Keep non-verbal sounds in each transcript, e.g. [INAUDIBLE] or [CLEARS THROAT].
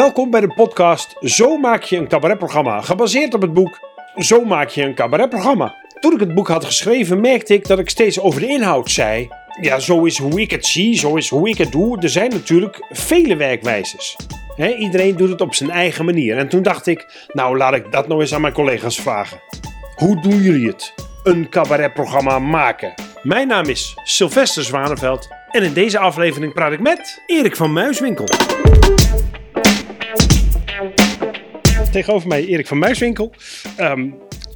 Welkom bij de podcast Zo maak je een cabaretprogramma, gebaseerd op het boek Zo maak je een cabaretprogramma. Toen ik het boek had geschreven, merkte ik dat ik steeds over de inhoud zei. Ja, zo is hoe ik het zie, zo is hoe ik het doe. Er zijn natuurlijk vele werkwijzes. Iedereen doet het op zijn eigen manier. En toen dacht ik, nou laat ik dat nou eens aan mijn collega's vragen. Hoe doen jullie het? Een cabaretprogramma maken. Mijn naam is Sylvester Zwaneveld en in deze aflevering praat ik met Erik van Muiswinkel. Tegenover mij Erik van Muiswinkel. Ehm,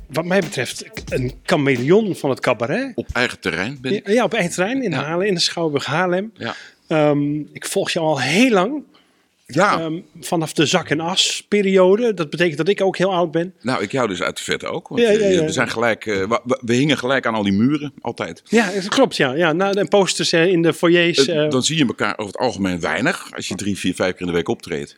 wat mij betreft een chameleon van het cabaret. Op eigen terrein ben ik. Ja, op eigen terrein in, Ja. Haarlem, in de Schouwburg Haarlem. Ja. Ehm, ik volg je al heel lang. Ja, Ehm, vanaf de zak- en as-periode. Dat betekent dat ik ook heel oud ben. nou, ik jou dus uit de vet ook. Want Ja, ja, eh, ja. We, zijn gelijk, eh, we, we hingen gelijk aan al die muren, altijd. Ja, dat klopt. Ja, ja nou, de posters eh, in de foyers. Dan zie je elkaar over het algemeen weinig. Als je drie, vier, vijf keer in de week optreedt.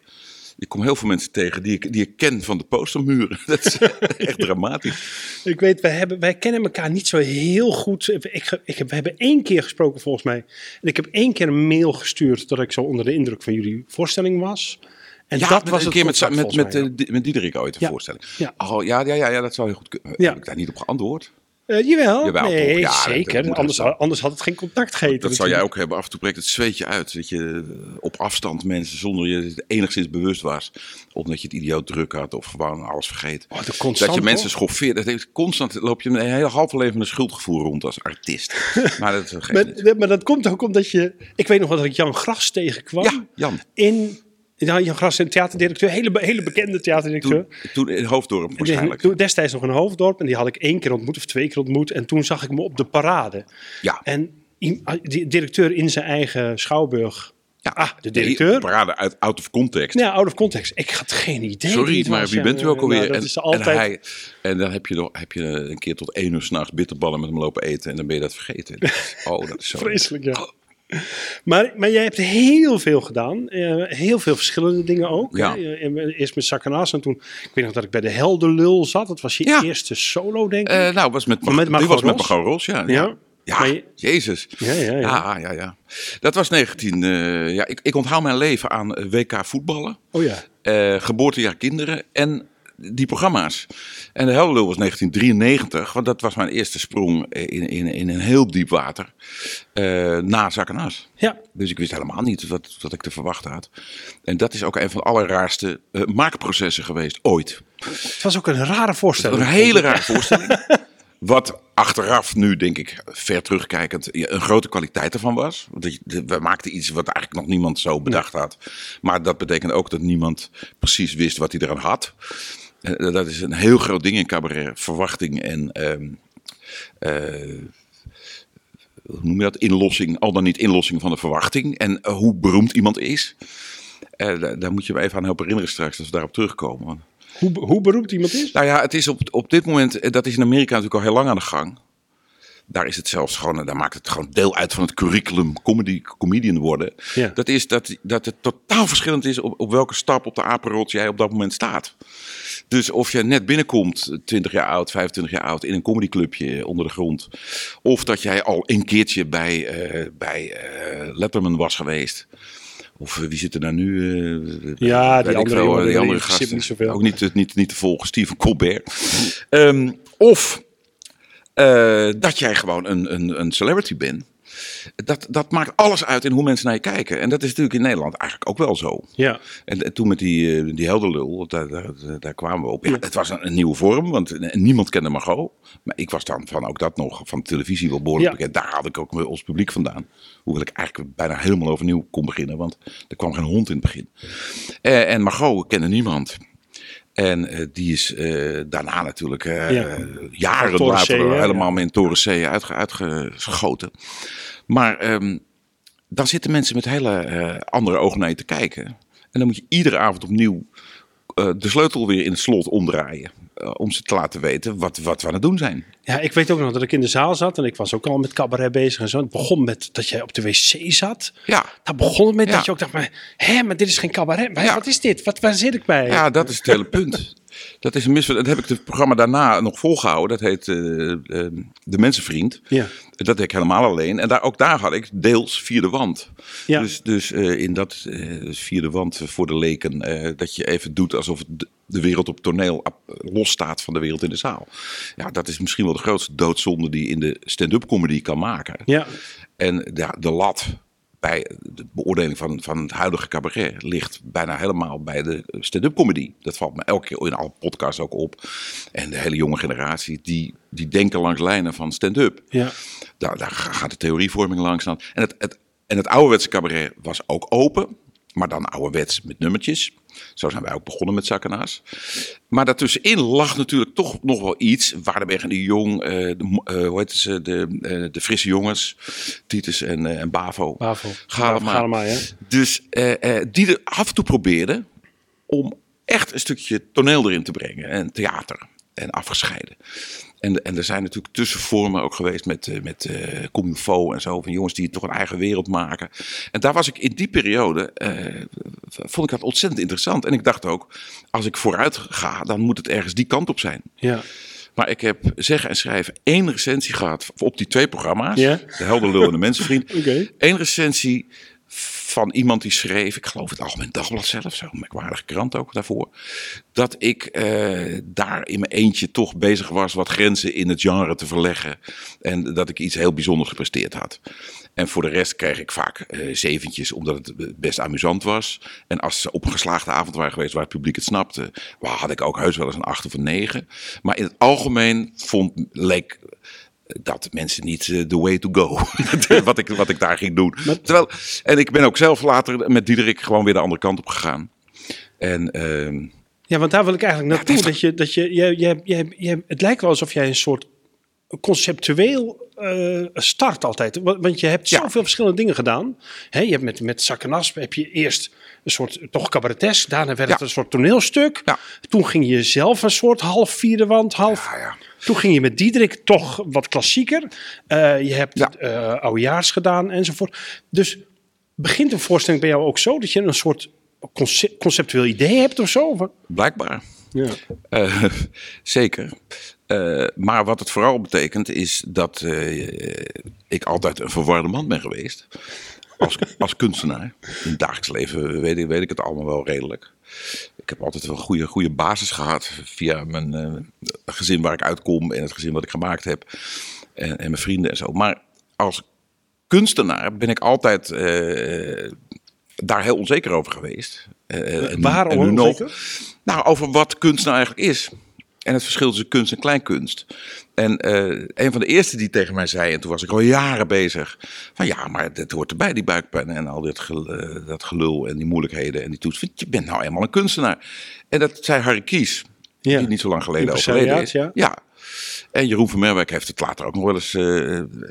Je komt heel veel mensen tegen die ik, die ik ken van de postermuren. [LAUGHS] Dat is echt dramatisch. Ik weet, wij, hebben, wij kennen elkaar niet zo heel goed. Ik, ik heb, we hebben één keer gesproken volgens mij. En ik heb één keer een mail gestuurd dat ik zo onder de indruk van jullie voorstelling was. En Ja, dat met- was een keer met, contact, met, met, mij. eh, met Diederik ooit een Ja. voorstelling. Ja. Oh, ja, ja, ja, ja, dat zou heel goed kunnen. Ja. Heb ik daar niet op geantwoord? Eh, jawel, Jawel, nee, toch? Ja, dat- zeker. dat anders, anders had het geen contact gegeten. Dat zou jij ook hebben. Af en toe breekt het zweetje uit. Dat je eh, op afstand mensen zonder je het enigszins bewust was. Omdat je het idioot druk had of gewoon alles vergeet. Oh, constant, dat je mensen hoor. schoffeert. Dat heeft, constant loop je een hele halve leven met een schuldgevoel rond als artiest. [LAUGHS] maar dat geeft Maar, dat komt ook omdat je... Ik weet nog wel dat ik Jan Gras tegenkwam. Ja, Jan. In... Ja, Jan Gras, een theaterdirecteur. Hele, hele bekende theaterdirecteur. Toen, toen in Hoofddorp waarschijnlijk. toen destijds nog een hoofddorp. En die had ik één keer ontmoet of twee keer ontmoet. En toen zag ik me op de parade. Ja. En i- die directeur in zijn eigen schouwburg. ja. Ah, de Nee, directeur? parade uit out of context. Ja, out of context. Ik had geen idee. Sorry, maar wie bent u ook nou, alweer? altijd... en, hij, en dan heb je, nog, heb je een keer tot één uur s'nachts bitterballen met hem lopen eten. En dan ben je dat vergeten. [LAUGHS] Oh, dat is zo. Vreselijk, ja. Maar, maar jij hebt heel veel gedaan. Eh, heel veel verschillende dingen ook. Ja. hè. Eh, Eerst met Sakkenas en toen... Ik weet nog dat ik bij de Helderlul zat. Dat was je Ja. eerste solo, denk ik. Eh, nou, was met, die was met? Margot Ros, ja. Ja. Ja, je- jezus. Ja, ja, ja. Ja, ja, ja. Dat was 19... eh, ja, ik, ik onthoud mijn leven aan eh, WK voetballen, oh ja. eh, geboortejaar kinderen en die programma's. En de Helderlul was 1993, want dat was mijn eerste sprong in, in, in een heel diep water eh, na zak en as. Ja. Dus ik wist helemaal niet wat, wat ik te verwachten had. En dat is ook een van de allerraarste eh, maakprocessen geweest ooit. Het was ook een rare voorstelling. Een hele rare voorstelling. [LAUGHS] Wat achteraf nu, denk ik, ver terugkijkend, een grote kwaliteit ervan was. We maakten iets wat eigenlijk nog niemand zo bedacht had. Maar dat betekent ook dat niemand precies wist wat hij eraan had. Eh, dat is een heel groot ding in cabaret. Verwachting en... ehm, eh, hoe noem je dat? Inlossing, al dan niet inlossing van de verwachting. En eh, hoe beroemd iemand is. Daar, moet je me even aan helpen herinneren straks, als we daarop terugkomen. Hoe, hoe beroemd iemand is? nou ja, het is op, op dit moment, dat is in Amerika natuurlijk al heel lang aan de gang. Daar is het zelfs gewoon, daar maakt het gewoon deel uit van het curriculum comedy, comedian worden. Ja. Dat is dat, dat het totaal verschillend is op, op welke stap op de apenrots jij op dat moment staat. Dus of je net binnenkomt, 20 jaar oud, 25 jaar oud, in een comedyclubje onder de grond. Of dat jij al een keertje bij, eh, bij eh, Letterman was geweest. Of eh, wie zit er nou nu? eh, Ja, die andere die interesseert gasten. niet zoveel. Ook niet, niet, niet te volgen, Stephen Colbert. Ehm, of eh, dat jij gewoon een, een, een celebrity bent. Dat, dat maakt alles uit in hoe mensen naar je kijken. En dat is natuurlijk in Nederland eigenlijk ook wel zo. Ja. En, en toen met die, eh, die helderlul, daar, daar, daar kwamen we op. Ja, het was een, een nieuwe vorm, want eh, niemand kende Margot. Maar ik was dan van ook dat nog van televisie wel behoorlijk Ja. bekend. Daar had ik ook ons publiek vandaan. Hoewel ik eigenlijk bijna helemaal overnieuw kon beginnen, want er kwam geen hond in het begin. Eh, en Margot kende niemand. En die is daarna natuurlijk Ja. jaren later helemaal met een Toren C uitge, uitgeschoten. Maar ehm, dan zitten mensen met hele eh, andere ogen naar je te kijken. En dan moet je iedere avond opnieuw eh, de sleutel weer in het slot omdraaien. eh, om ze te laten weten wat, wat we aan het doen zijn. ja, ik weet ook nog dat ik in de zaal zat en ik was ook al met cabaret bezig en zo. Het begon met dat jij op de wc zat. Ja, Daar begon het met Ja. dat je ook dacht, maar, hè, maar dit is geen cabaret. Maar Ja. Wat is dit? Wat, waar zit ik bij? ja dat is het hele punt. Dat is een misverstand. Dat heb ik het programma daarna nog volgehouden. Dat heet eh, eh, De Mensenvriend. Ja. Dat deed ik helemaal alleen. En daar, ook daar had ik deels vierde wand. Ja. Dus, dus eh, in dat dus vierde wand voor de leken. dat je even doet alsof de, de wereld op toneel losstaat van de wereld in de zaal. Ja, dat is misschien wel de grootste doodzonde die in de stand-up comedy kan maken. Ja. En ja, de lat bij de beoordeling van, van het huidige cabaret ligt bijna helemaal bij de stand-up comedy. Dat valt me elke keer in alle podcasts ook op. En de hele jonge generatie, die, die denken langs lijnen van stand-up. Ja. Daar, daar gaat de theorievorming langs dan. En het, het, en het ouderwetse cabaret was ook open. Maar dan ouderwets met nummertjes. Zo zijn wij ook begonnen met Zakkenaas. Maar daartussenin lag natuurlijk toch nog wel iets. Waardenberg en de Jong, eh, de, eh, hoe heet ze, de, eh, de frisse jongens. Titus en, en Bavo. Bavo. Galema. Galema, ja. Dus die er af en toe probeerden om echt een stukje toneel erin te brengen. En theater. En afgescheiden. En, en er zijn natuurlijk tussenvormen ook geweest met, eh, met faut en zo. Van jongens die toch een eigen wereld maken. En daar was ik in die periode, eh, vond ik dat ontzettend interessant. En ik dacht ook, als ik vooruit ga, dan moet het ergens die kant op zijn. Ja. Maar ik heb zeggen en schrijven één recensie gehad op die twee programma's. Ja. De Helderlul en de Mensenvriend. [LAUGHS] Eén recensie van iemand die schreef, ik geloof het Algemeen Dagblad zelf, zo'n merkwaardige krant ook daarvoor, dat ik eh, daar in mijn eentje toch bezig was wat grenzen in het genre te verleggen en dat ik iets heel bijzonders gepresteerd had. En voor de rest kreeg ik vaak eh, zeventjes, omdat het best amusant was. En als ze op een geslaagde avond waren geweest waar het publiek het snapte, had ik ook heus wel eens een acht of een negen. Maar in het algemeen vond, leek dat mensen niet eh, the way to go. [LAUGHS] wat, ik, wat ik daar ging doen. Terwijl, en ik ben ook zelf later met Diederik gewoon weer de andere kant op gegaan. En ehm, Ja, want daar wil ik eigenlijk naartoe. het dat je, dat je, je, je, je, je- het lijkt wel alsof jij een soort conceptueel eh, start altijd. Want want je hebt Ja. zoveel verschillende dingen gedaan. Hè, je hebt met, met Zak en Asp heb je eerst een soort toch cabaretesk. Daarna werd het een soort toneelstuk. Ja. Toen ging je zelf een soort half vierde wand, half... ja, ja. Toen ging je met Diederik toch wat klassieker. Eh, je hebt Ja. eh oudejaars gedaan enzovoort. Dus begint een voorstelling bij jou ook zo dat je een soort conce- conceptueel idee hebt of zo? Blijkbaar. Ja. Eh, [LAUGHS] zeker. Eh, maar wat het vooral betekent is dat eh, ik altijd een verwarde man ben geweest. Als, [LAUGHS] als kunstenaar. In het dagelijks leven weet ik, weet ik het allemaal wel redelijk. Ik heb altijd wel een goede, goede basis gehad via mijn eh, gezin waar ik uitkom en het gezin wat ik gemaakt heb. En, en mijn vrienden en zo. Maar als kunstenaar ben ik altijd daar heel onzeker over geweest. En nu- Waarom en nu nog. Nou, over wat kunst nou eigenlijk is. En het verschil tussen kunst en kleinkunst. En eh, een van de eerste die tegen mij zei, en toen was ik al jaren bezig. Van ja, maar dit hoort erbij, die buikpijn en al dit gel- eh, dat gelul en die moeilijkheden en die toets. Je bent nou eenmaal een kunstenaar. En dat zei Harry Kies, Ja. die niet zo lang geleden overleden is. ja. En Jeroen van Merwijk heeft het later ook nog wel eens, eh,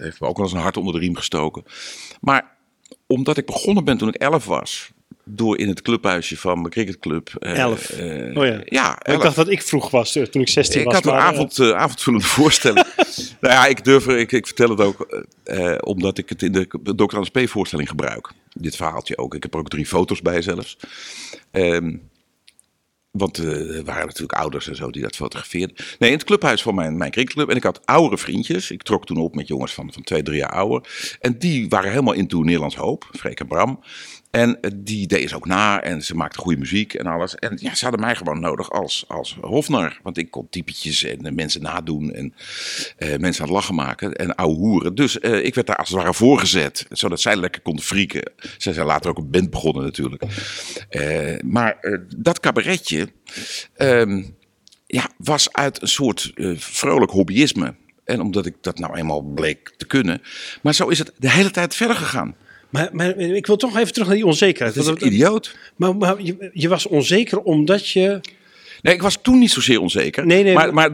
heeft me ook wel eens een hart onder de riem gestoken. Maar omdat ik begonnen ben toen ik elf was, door in het clubhuisje van mijn cricketclub. eh, Elf. eh, Oh ja. Ja, Ik dacht dat ik vroeg was eh, toen ik 16 Ik was. had een avond, eh, avondvullende [LAUGHS] voorstelling. nou ja, ik durf, er- ik, ik vertel het ook omdat ik het in de Dr. Anders P. voorstelling gebruik. Dit verhaaltje ook. Ik heb er ook drie foto's bij zelfs. Ehm, want er waren natuurlijk ouders en zo die dat fotografeerden. Nee, in het clubhuis van mijn, mijn cricketclub. En ik had oudere vriendjes. Ik trok toen op met jongens van, van twee, drie jaar ouder. En die waren helemaal into Nederlands Hoop. Freek en Bram. En eh, die deden ze ook na. En ze maakten goede muziek en alles. En ja, ze hadden mij gewoon nodig als, als hofnar. Want ik kon typetjes en eh, mensen nadoen. En eh, mensen aan het lachen maken. En ouwe hoeren. Dus ik werd daar als het ware voorgezet. Zodat zij lekker konden frieken. Zij zijn later ook een band begonnen natuurlijk. Maar dat cabaretje ehm, ja, was uit een soort vrolijk hobbyisme. En omdat ik dat nou eenmaal bleek te kunnen. Maar zo is het de hele tijd verder gegaan. Maar, maar ik wil toch even terug naar die onzekerheid. Het is idioot. Maar, maar je, je was onzeker omdat je... Nee, ik was toen niet zozeer onzeker. Nee, nee, maar, maar-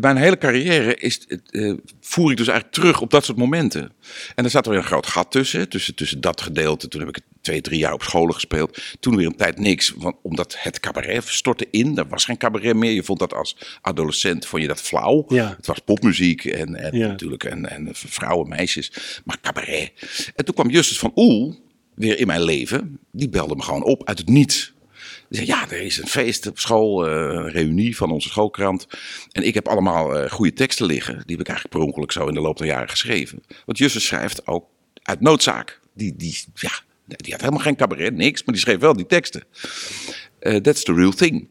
mijn hele carrière is, eh, voer ik dus eigenlijk terug op dat soort momenten. En er zat er weer een groot gat tussen. Tussen, tussen dat gedeelte. Toen heb ik twee, drie jaar op scholen gespeeld. Toen weer een tijd niks. Want, omdat het cabaret stortte in. Er was geen cabaret meer. Je vond dat als adolescent vond je dat flauw. Ja. Het was popmuziek en, en Ja. natuurlijk en, en vrouwen, meisjes. Maar cabaret. En toen kwam Justus van Oel weer in mijn leven. Die belde me gewoon op uit het niets. Zei, ja, er is een feest op school, eh, een reunie van onze schoolkrant. En ik heb allemaal eh, goede teksten liggen. Die heb ik eigenlijk per ongeluk zo in de loop der jaren geschreven. Want Justus schrijft ook uit noodzaak. Die, die, ja, die had helemaal geen cabaret, niks, maar die schreef wel die teksten. Eh, that's the real thing.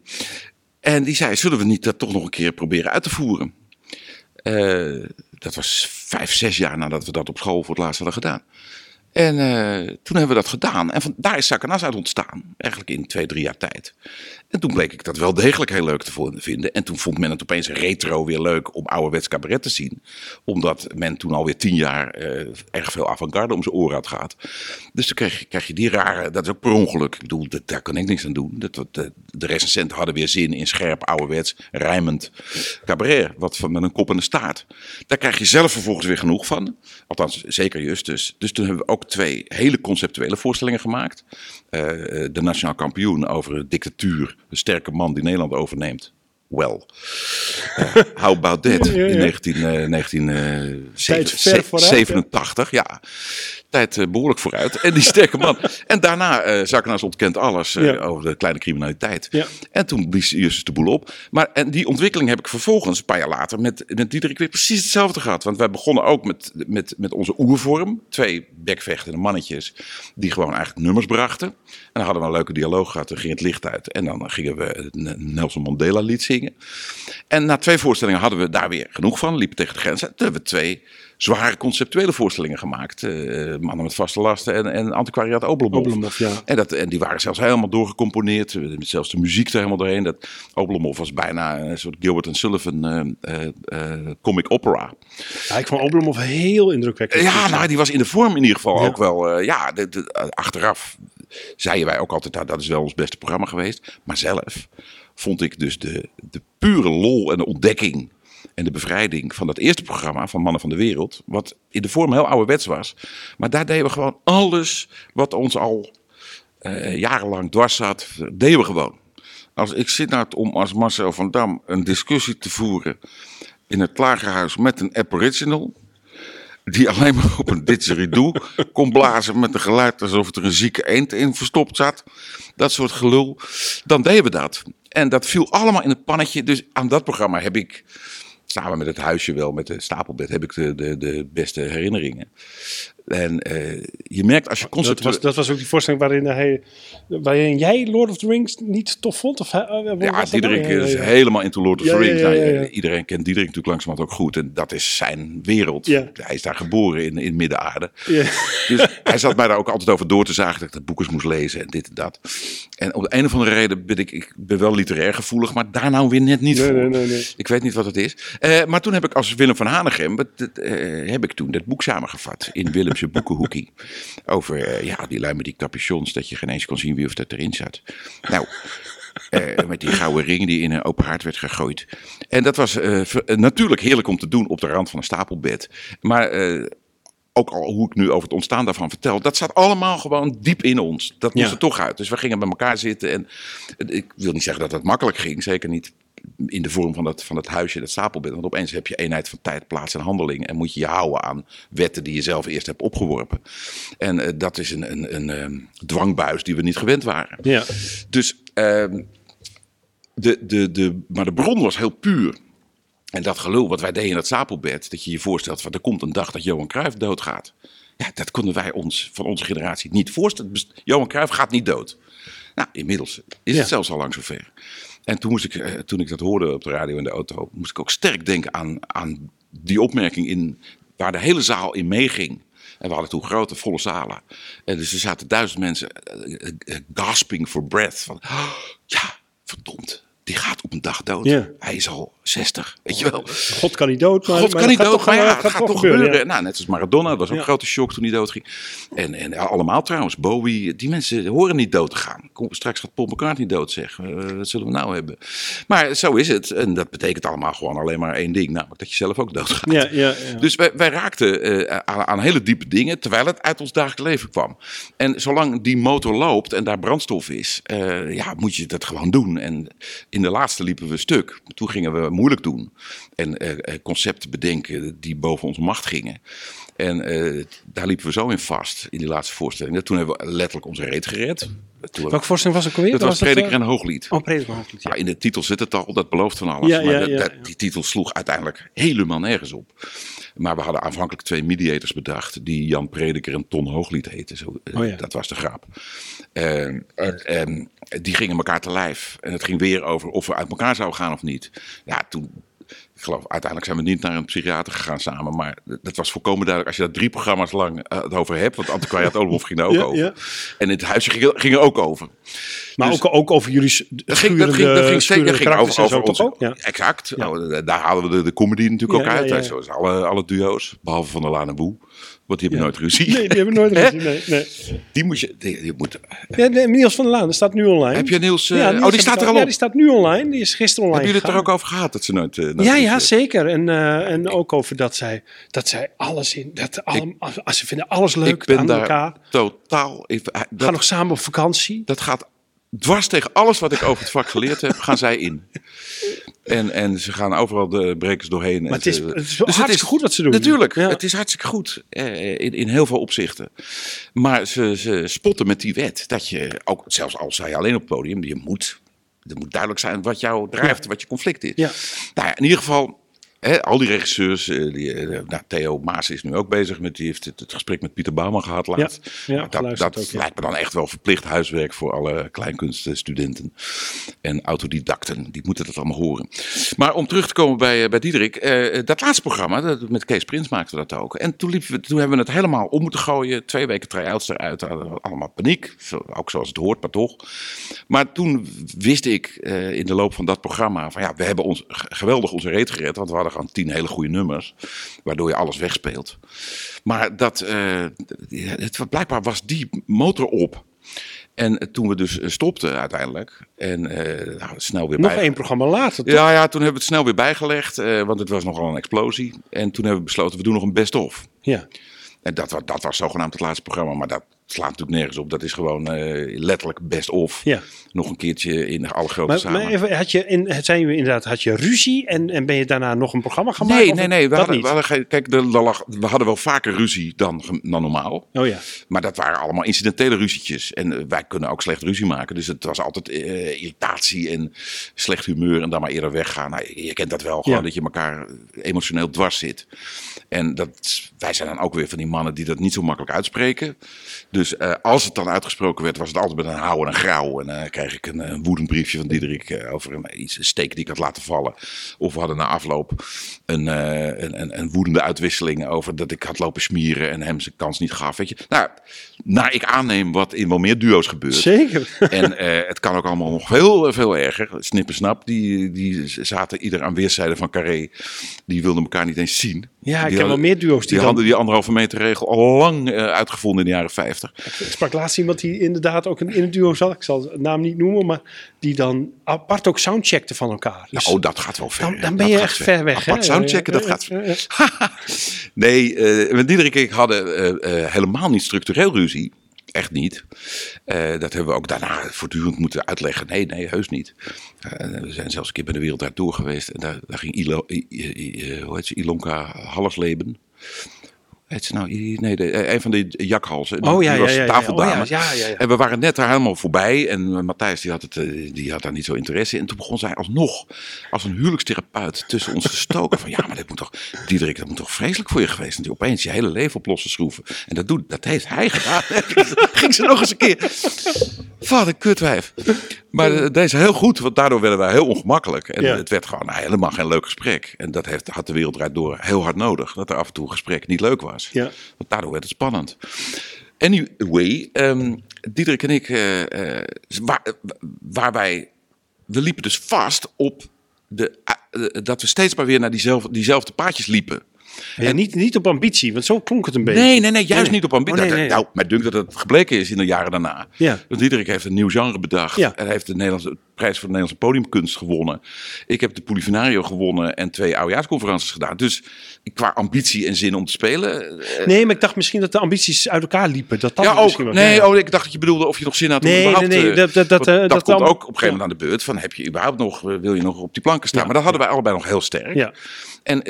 En die zei, zullen we niet dat toch nog een keer proberen uit te voeren? Dat was vijf, zes jaar nadat we dat op school voor het laatst hadden gedaan. En eh, toen hebben we dat gedaan. En van, daar is Sakanas uit ontstaan. Eigenlijk in twee, drie jaar tijd. En toen bleek ik dat wel degelijk heel leuk te vinden. En toen vond men het opeens retro weer leuk om ouderwets cabaret te zien. Omdat men toen alweer tien jaar eh, erg veel avant-garde om zijn oren had gehad. Dus dan krijg je, die rare, dat is ook per ongeluk. Ik bedoel, dat, daar kan ik niks aan doen. Dat, de, de recensenten hadden weer zin in scherp, ouderwets, rijmend cabaret. Wat van, met een kop en een staart. Daar krijg je zelf vervolgens weer genoeg van. Althans, zeker Justus. Dus toen hebben we ook twee hele conceptuele voorstellingen gemaakt. Uh, de Nationaal Kampioen over dictatuur. Een sterke man die Nederland overneemt. Well. Uh, how about that? In 19, uh, Tijd 1987, ver vooruit, ja. Tijd eh, behoorlijk vooruit. En die sterke man. En daarna, eh Zakkenaars ontkent alles eh, Ja. over de kleine criminaliteit. Ja. En toen blies Justus de boel op. Maar en die ontwikkeling heb ik vervolgens, een paar jaar later, met, met Diederik weer precies hetzelfde gehad. Want wij begonnen ook met, met, met onze oervorm. Twee bekvechtende mannetjes die gewoon eigenlijk nummers brachten. En dan hadden we een leuke dialoog gehad. Dan ging het licht uit. En dan gingen we een Nelson Mandela lied zingen. En na twee voorstellingen hadden we daar weer genoeg van. Liepen tegen de grens. En toen hebben we twee zware conceptuele voorstellingen gemaakt. Mannen met vaste lasten en, en Antiquariat Oblomov. Oblomov, ja. En, dat, en die waren zelfs helemaal doorgecomponeerd. Met zelfs de muziek er helemaal doorheen. Dat Oblomov was bijna een soort Gilbert and Sullivan eh, eh, eh, comic opera. Ja, ik vond Oblomov heel indrukwekkend. Ja, nou, die was in de vorm in ieder geval Ja. ook wel. eh, ja, de, de- eh, achteraf zeiden wij ook altijd, nou, dat is wel ons beste programma geweest. Maar zelf vond ik dus de, de pure lol en de ontdekking en de bevrijding van dat eerste programma van Mannen van de Wereld. Wat in de vorm heel ouderwets was. Maar daar deden we gewoon alles wat ons al eh, jarenlang dwars zat, deden we gewoon. Als, ik zit nou om als Marcel van Dam een discussie te voeren in het klagerhuis met een aboriginal die alleen maar op een didgeridoo [LAUGHS] kon blazen met een geluid alsof er een zieke eend in verstopt zat. Dat soort gelul. Dan deden we dat. En dat viel allemaal in het pannetje. Dus aan dat programma heb ik, samen met het huisje wel, met de stapelbed, heb ik de, de, de beste herinneringen. En eh, je merkt als je Dat concept... was, dat was ook die voorstelling waarin, hij, waarin jij Lord of the Rings niet tof vond? Of, eh, wat Ja, dat nou? Diederik Ja, is helemaal into Lord of the Rings. Nou, eh, Iedereen kent Diederik natuurlijk langzamerhand ook goed. En dat is zijn wereld. Hij is daar geboren in, in Midden-Aarde. Ja. Dus hij zat mij daar ook altijd over door te zagen dat ik dat boek eens moest lezen en dit en dat. En op de een of andere reden ben ik, ik ben wel literair gevoelig, maar daar nou weer net niet Nee, voor. nee, nee, nee. Ik weet niet wat het is. Eh, maar toen heb ik als Willem van Hanegem, dat, dat, eh, heb ik toen dat boek samengevat in Boekenhoekie. Over eh, ja, die lui met die capuchons, dat je geen eens kon zien wie of dat erin zat. Nou, eh, met die gouden ring die in een open haard werd gegooid. En dat was eh, natuurlijk heerlijk om te doen op de rand van een stapelbed. Maar ook al hoe ik nu over het ontstaan daarvan vertel, dat zat allemaal gewoon diep in ons. Dat moest Ja. er toch uit. Dus we gingen bij elkaar zitten. En ik wil niet zeggen dat dat makkelijk ging, zeker niet in de vorm van dat, van dat huisje, dat stapelbed. Want opeens heb je eenheid van tijd, plaats en handeling. En moet je je houden aan wetten die je zelf eerst hebt opgeworpen. En eh, dat is een, een, een ehm, dwangbuis die we niet gewend waren. Ja. Dus, ehm, de, de, de, maar de bron was heel puur. En dat gelul wat wij deden in dat stapelbed, dat je je voorstelt van er komt een dag dat Johan Cruijff doodgaat. Ja, dat konden wij ons van onze generatie niet voorstellen. Johan Cruijff gaat niet dood. Nou, inmiddels is Ja. het zelfs al lang zover. En toen, moest ik, eh, toen ik dat hoorde op de radio in de auto, moest ik ook sterk denken aan, aan die opmerking in, waar de hele zaal in meeging. En we hadden toen grote, volle zalen. En dus er zaten duizend mensen eh, eh, gasping for breath. Van, "Oh, [GASPS] ja, verdomd, die gaat op een dag dood. Hij is al 60, weet je wel. God kan niet dood, maar, God maar kan niet dat gaat dood, maar ja, gaat toch gebeuren. ja. Nou, net als Maradona, dat was ook Ja. een grote shock toen hij doodging. En, en ja, allemaal trouwens, Bowie, die mensen horen niet dood te gaan. Kom, straks gaat Paul McCartney dood, zeg. Eh, wat zullen we nou hebben? Maar zo is het. En dat betekent allemaal gewoon alleen maar één ding. Namelijk dat je zelf ook doodgaat. Ja, ja, ja. Dus wij, wij raakten eh, aan, aan hele diepe dingen, terwijl het uit ons dagelijks leven kwam. En zolang die motor loopt en daar brandstof is, eh, ja, moet je dat gewoon doen. En in de laatste liepen we stuk. Toen gingen we moeilijk doen. En eh, eh, concepten bedenken die boven onze macht gingen. En eh, daar liepen we zo in vast, in die laatste voorstelling. Toen hebben we letterlijk onze reet gered. Welke voorstelling was het ook alweer? dat was Prediker eh, en Hooglied. Oh, Prediker en Hooglied, ja. Ja, in de titel zit het al, dat belooft van alles. Ja, maar ja, dat- die titel sloeg uiteindelijk helemaal nergens op. Maar we hadden aanvankelijk twee mediators bedacht, die Jan Prediker en Ton Hooglied heten. Zo, eh, Oh. Dat was de grap. En, en, en die gingen elkaar te lijf. En het ging weer over of we uit elkaar zouden gaan of niet. Ja, toen, ik geloof, uiteindelijk zijn we niet naar een psychiater gegaan samen. Maar dat was volkomen duidelijk. Als je daar drie programma's lang eh, het over hebt, want Antiquariat Olenhof [LAUGHS] ging er ook Ja, over. ja. En in het huisje ging, ging er ook over. Maar Dus- ook, ook over jullie Dat ging, dat ging, dat ging, zeker- dat schurende ging over, over zo ook? Ja. Exact. Nou, daar halen we de, de comedy natuurlijk ook uit. Zoals alle, alle duo's. Behalve van de Lana Boe. Want die hebben Ja. nooit ruzie. Nee, die hebben nooit [LAUGHS] gezien. Nee, nee. Die moet je... Die, die moet, Ja, nee, Niels van der Laan, dat staat nu online. heb je Niels... eh, Ja, Niels oh, die staat er al- Ja, op. die staat nu online. Die is gisteren online Hebben jullie het er ook over gehad dat ze nooit... eh, nooit Ja, ruzie ja, zeker. En, eh, en ook over dat zij, dat zij alles in. Dat alle, als ze vinden alles leuk Ik ben aan daar elkaar. totaal... ik- Gaan nog samen op vakantie. dat gaat dwars tegen alles wat ik over het vak geleerd heb, gaan zij in. En, en ze gaan overal de brekers doorheen. Maar het is, het is Dus hartstikke goed wat ze doen. Natuurlijk, Ja. het is hartstikke goed eh, in, in heel veel opzichten. Maar ze, ze spotten met die wet dat je, ook zelfs al zij alleen op het podium, je moet, er moet duidelijk zijn wat jou drijft, wat je conflict is. Ja. Nou ja, in ieder geval, al die regisseurs, eh, die, eh, nou, Theo Maas is nu ook bezig met, die heeft het, het gesprek met Pieter Bouwman gehad laatst. ja, dat dat ook, ja. lijkt me dan echt wel verplicht huiswerk voor alle kleinkunststudenten en autodidacten. Die moeten dat allemaal horen. Maar om terug te komen bij, eh, bij Diederik. eh, dat laatste programma, dat, met Kees Prins maakten we dat ook. En toen, liepen we, toen hebben we het helemaal om moeten gooien. Twee weken try-outs eruit. Allemaal paniek. Ook zoals het hoort, maar toch. Maar toen wist ik eh, in de loop van dat programma... van ja, we hebben ons geweldig onze reet gered. Want we hadden gewoon tien hele goede nummers. Waardoor je alles wegspeelt. Maar dat, eh, het, blijkbaar was die motor op. En toen we dus stopten uiteindelijk. En eh, nou, snel weer Nog bij- één programma later. toch? ja, ja, toen hebben we het snel weer bijgelegd, eh, want het was nogal een explosie. En toen hebben we besloten, we doen nog een best-of. Ja. En dat, dat was zogenaamd het laatste programma, maar dat slaat natuurlijk nergens op. Dat is gewoon eh, letterlijk best-of. Ja. Nog een keertje in alle grote Maar, samen. maar even, had je in, het zijn jullie inderdaad, had je ruzie en, en ben je daarna nog een programma gaan Nee, maken? nee, Of nee. We hadden, we, hadden, kijk, lag- we hadden wel vaker ruzie dan, dan normaal. Oh ja. Maar dat waren allemaal incidentele ruzietjes. En eh, wij kunnen ook slecht ruzie maken. Dus het was altijd eh, irritatie en slecht humeur en dan maar eerder weggaan. Nou, je kent dat wel, gewoon Ja. dat je elkaar emotioneel dwars zit. En dat, wij zijn dan ook weer van die mannen die dat niet zo makkelijk uitspreken. Dus eh, als het dan uitgesproken werd, was het altijd met een hou en een grauw. En dan kreeg ik een, een woedend briefje van Diederik eh, over een, iets, een steek die ik had laten vallen. Of we hadden na afloop een, eh, een, een, een woedende uitwisseling over dat ik had lopen smieren en hem zijn kans niet gaf. Weet je? Nou, naar ik aanneem wat in wel meer duo's gebeurt. Zeker. [LAUGHS] En eh, het kan ook allemaal nog veel, veel erger. Snip en Snap, die, die zaten ieder aan weerszijden van Carré. Die wilden elkaar niet eens zien. Ja, ik Die ken wel meer duo's die Die dan... hadden die anderhalve meter regel al lang eh, uitgevonden in de jaren 50. Ik sprak laatst iemand die inderdaad ook in in een duo zat. Ik zal de naam niet noemen, maar die dan apart ook soundcheckte van elkaar. Dus oh, dat gaat wel ver. dan, dan ben je echt ver weg. Apart hè? soundchecken, dat Ja, gaat ja. [LAUGHS] nee, eh met Diederik en ik hadden eh, eh, helemaal niet structureel ruzie. Echt niet. Eh, dat hebben we ook daarna voortdurend moeten uitleggen. Nee, nee, heus niet. Eh, we zijn zelfs een keer bij de Wereld Door geweest. En daar, daar ging Ilo, I- eh, hoe heet? Ilonka Hallersleben. Heet ze nou? Nee, de, eh, een van die jakhalzen. Oh ja, die ja, was ja, ja. tafeldame. Oh, ja, ja, ja, ja. En we waren net daar helemaal voorbij. En eh, Matthijs die had, het, eh, die had daar niet zo interesse in. En toen begon zij alsnog als een huwelijkstherapeut tussen ons te stoken. Van ja, maar dit moet toch, Diederik, dat moet toch vreselijk voor je geweest. En die opeens je hele leven op losse schroeven. En dat, doet, dat heeft hij gedaan. [LAUGHS] ging ze nog eens een keer. Een kutwijf. Maar eh, deze heel goed, want daardoor werden wij heel ongemakkelijk. En Ja. het werd gewoon nou, helemaal geen leuk gesprek. En dat heeft, had de wereld door heel hard nodig. Dat er af en toe een gesprek niet leuk was. Ja. Want daardoor werd het spannend. Anyway, ehm Diederik en ik, eh, eh, waar, waar wij, we liepen dus vast op de, eh, dat we steeds maar weer naar diezelfde, diezelfde paadjes liepen. Ja, niet, niet op ambitie, want zo klonk het een beetje. Nee, nee, nee, juist Nee. niet op ambitie. Oh, nee, nee. Nou, mij dunkt dat het gebleken is in de jaren daarna. Ja. Want Diederik heeft een nieuw genre bedacht. Ja. En hij heeft de Nederlandse prijs voor de Nederlandse podiumkunst gewonnen. Ik heb de Polifinario gewonnen en twee oudejaarsconferenties gedaan. Dus qua ambitie en zin om te spelen. eh, Nee, maar ik dacht misschien dat de ambities uit elkaar liepen. Dat dat ja, ook. misschien. Nee, oh, ik dacht dat je bedoelde of je nog zin had om Nee, überhaupt... nee, nee, eh, dat- dat- eh, dat dat komt dan- ook op een gegeven moment aan de beurt. Van, heb je überhaupt nog, wil je nog op die planken staan? Ja, maar dat hadden wij allebei nog heel sterk. Ja. En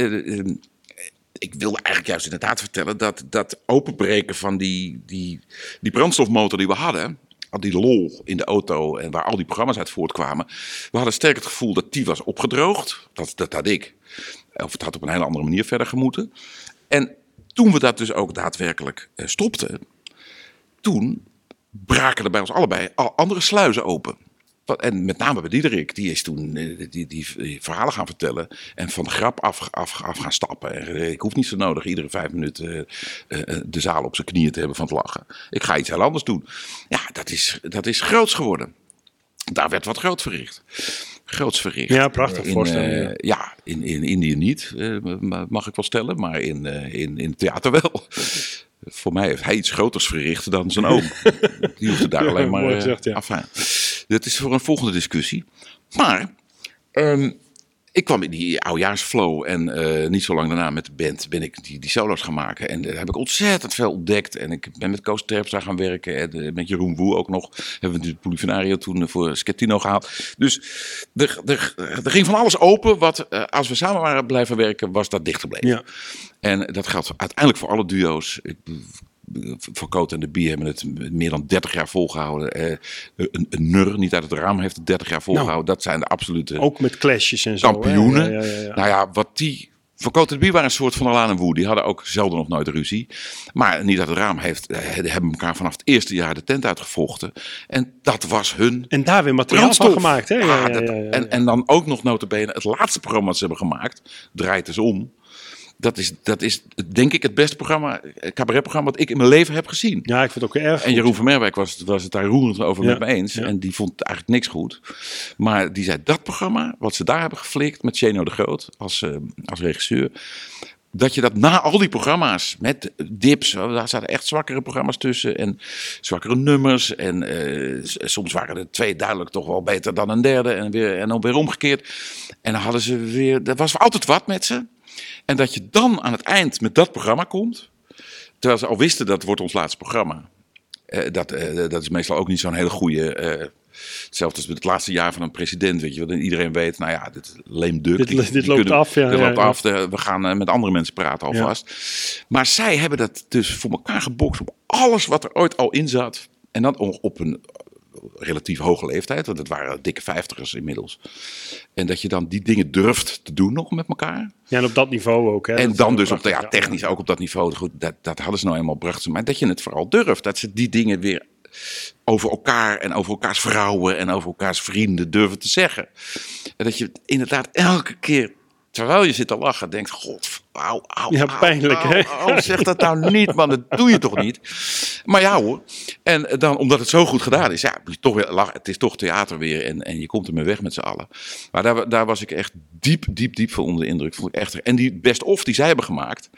ik wilde eigenlijk juist inderdaad vertellen dat dat openbreken van die, die, die brandstofmotor die we hadden. al die lol in de auto en waar al die programma's uit voortkwamen. We hadden sterk het gevoel dat die was opgedroogd. Dat, dat had ik. Of het had op een hele andere manier verder gemoeten. En toen we dat dus ook daadwerkelijk eh, stopten, toen braken er bij ons allebei al andere sluizen open. En met name bij Diederik, die is toen eh, die, die, verhalen gaan vertellen. En van de grap af, af, af gaan stappen. En, eh, ik hoef niet zo nodig iedere vijf minuten eh, de zaal op zijn knieën te hebben van het lachen. Ik ga iets heel anders doen. Ja, dat is, dat is groots geworden. Daar werd wat groot verricht. Groots verricht. Ja, prachtig In, voorstelling, eh, ja. ja, in, in Indië niet, ma- mag ik wel stellen. Maar in, eh, in, in theater wel. Voor mij heeft hij iets groters verricht dan zijn [LAUGHS] oom. Die hoefde daar Ja, alleen maar eh, gezegd, ja. Dat is voor een volgende discussie. Maar ehm, ik kwam in die oudjaarsflow en eh, niet zo lang daarna met de band ben ik die, die solo's gaan maken. En daar heb ik ontzettend veel ontdekt. En ik ben met Koos Terpstra gaan werken en eh, met Jeroen Woe ook nog. Hebben we het Polifinario toen eh, voor Schettino gehaald. Dus er, er, er ging van alles open wat eh, als we samen waren blijven werken was dat dichtgebleven. Ja. En dat geldt uiteindelijk voor alle duo's. Ik, voor Coat en de Bie hebben het meer dan 30 jaar volgehouden. Eh, een, een Nur, niet uit het raam, heeft het 30 jaar volgehouden. dat zijn de absolute Ook met clashes en zo. kampioenen. Ja, ja, ja, ja. Nou ja, wat die. Coat en de Bie waren een soort van Alan en Woe. Die hadden ook zelden nog nooit ruzie. Maar niet uit het raam heeft, eh, hebben elkaar vanaf het eerste jaar de tent uitgevochten. En dat was hun En daar weer materiaal van gemaakt. Hè? Ah, dat-. En, en dan ook nog notabene het laatste programma dat ze hebben gemaakt. Draait eens om. Dat is, dat is denk ik het beste programma, eh, cabaretprogramma wat ik in mijn leven heb gezien. Ja, ik vind het ook erg En. Jeroen van Merwijk was, was het daar roerend over Ja, met me eens. ja. En die vond eigenlijk niks goed. Maar die zei, dat programma, wat ze daar hebben geflikt met Cheno de Groot als, eh, als regisseur. Dat je dat na al die programma's met dips, daar zaten echt zwakkere programma's tussen. En zwakkere nummers. En eh, soms waren er twee duidelijk toch wel beter dan een derde. En, weer, en dan weer omgekeerd. En dan hadden ze weer, er was altijd wat met ze. En dat je dan aan het eind met dat programma komt. Terwijl ze al wisten dat wordt ons laatste programma. Eh, dat, eh, dat is meestal ook niet zo'n hele goede. eh hetzelfde als met het laatste jaar van een president. Weet je, wel. iedereen weet, nou ja, dit leem duk. Dit- dit loopt af, ja, Dit ja, loopt ja. af. de- we gaan met andere mensen praten alvast. Maar zij hebben dat dus voor elkaar gebokst op alles wat er ooit al in zat. En dan op een relatief hoge leeftijd, want het waren dikke vijftigers inmiddels. En dat je dan die dingen durft te doen nog met elkaar. Ja, en op dat niveau ook. Hè? En Dat dan dus op de, ja, technisch ook op dat niveau. Goed, dat, dat hadden ze nou eenmaal bracht ze. Maar dat je het vooral durft. Dat ze die dingen weer over elkaar en over elkaars vrouwen en over elkaars vrienden durven te zeggen. En dat je inderdaad elke keer, terwijl je zit te lachen, denkt: God, auw, auw, Ja, pijnlijk, hè? zeg dat nou niet, man. Dat doe je toch niet? Maar ja hoor. En dan, omdat het zo goed gedaan is, ja, toch weer lachen. Het is toch theater weer en, en je komt ermee weg met z'n allen. Maar daar, daar was ik echt diep, diep, diep van onder de indruk. Vond ik echt. En die best of die zij hebben gemaakt,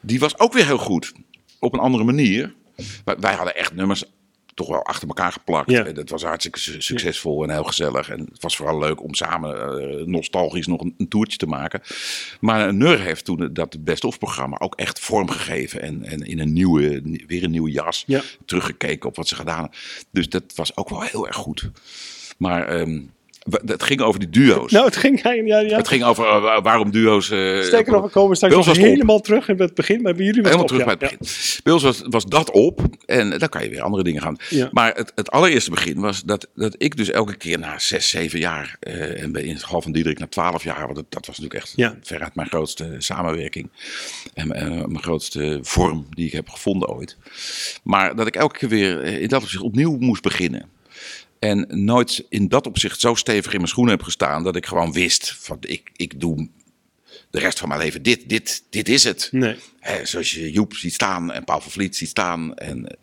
die was ook weer heel goed. Op een andere manier. Wij hadden echt nummers toch wel achter elkaar geplakt. Ja. En dat was hartstikke su- succesvol en heel gezellig. En het was vooral leuk om samen eh, nostalgisch nog een, een toertje te maken. Maar Nur heeft toen dat best of programma ook echt vorm gegeven. En, en in een nieuwe, weer een nieuwe jas Ja. teruggekeken op wat ze gedaan hebben. Dus dat was ook wel heel erg goed. Maar ehm, het ging over die duo's. Nou, het ging. Ja, ja. Het ging over eh, waarom duo's... eh, Sterker nog, we komen straks nog op. helemaal terug in het begin. Maar bij jullie was Helemaal terug bij het begin. Bij ons was, was dat op en dan kan je weer andere dingen gaan. Maar het, het allereerste begin was dat, dat ik dus elke keer na zes, zeven jaar, eh, en bij- in het geval van Diederik na twaalf jaar, want dat, dat was natuurlijk echt veruit mijn grootste samenwerking en mijn grootste vorm die ik heb gevonden ooit. Maar dat ik elke keer weer in dat opzicht opnieuw moest beginnen. En nooit in dat opzicht zo stevig in mijn schoenen heb gestaan dat ik gewoon wist van ik, ik doe de rest van mijn leven dit, dit, dit is het. Nee. Zoals je Joep ziet staan en Paul van Vliet ziet staan en eh,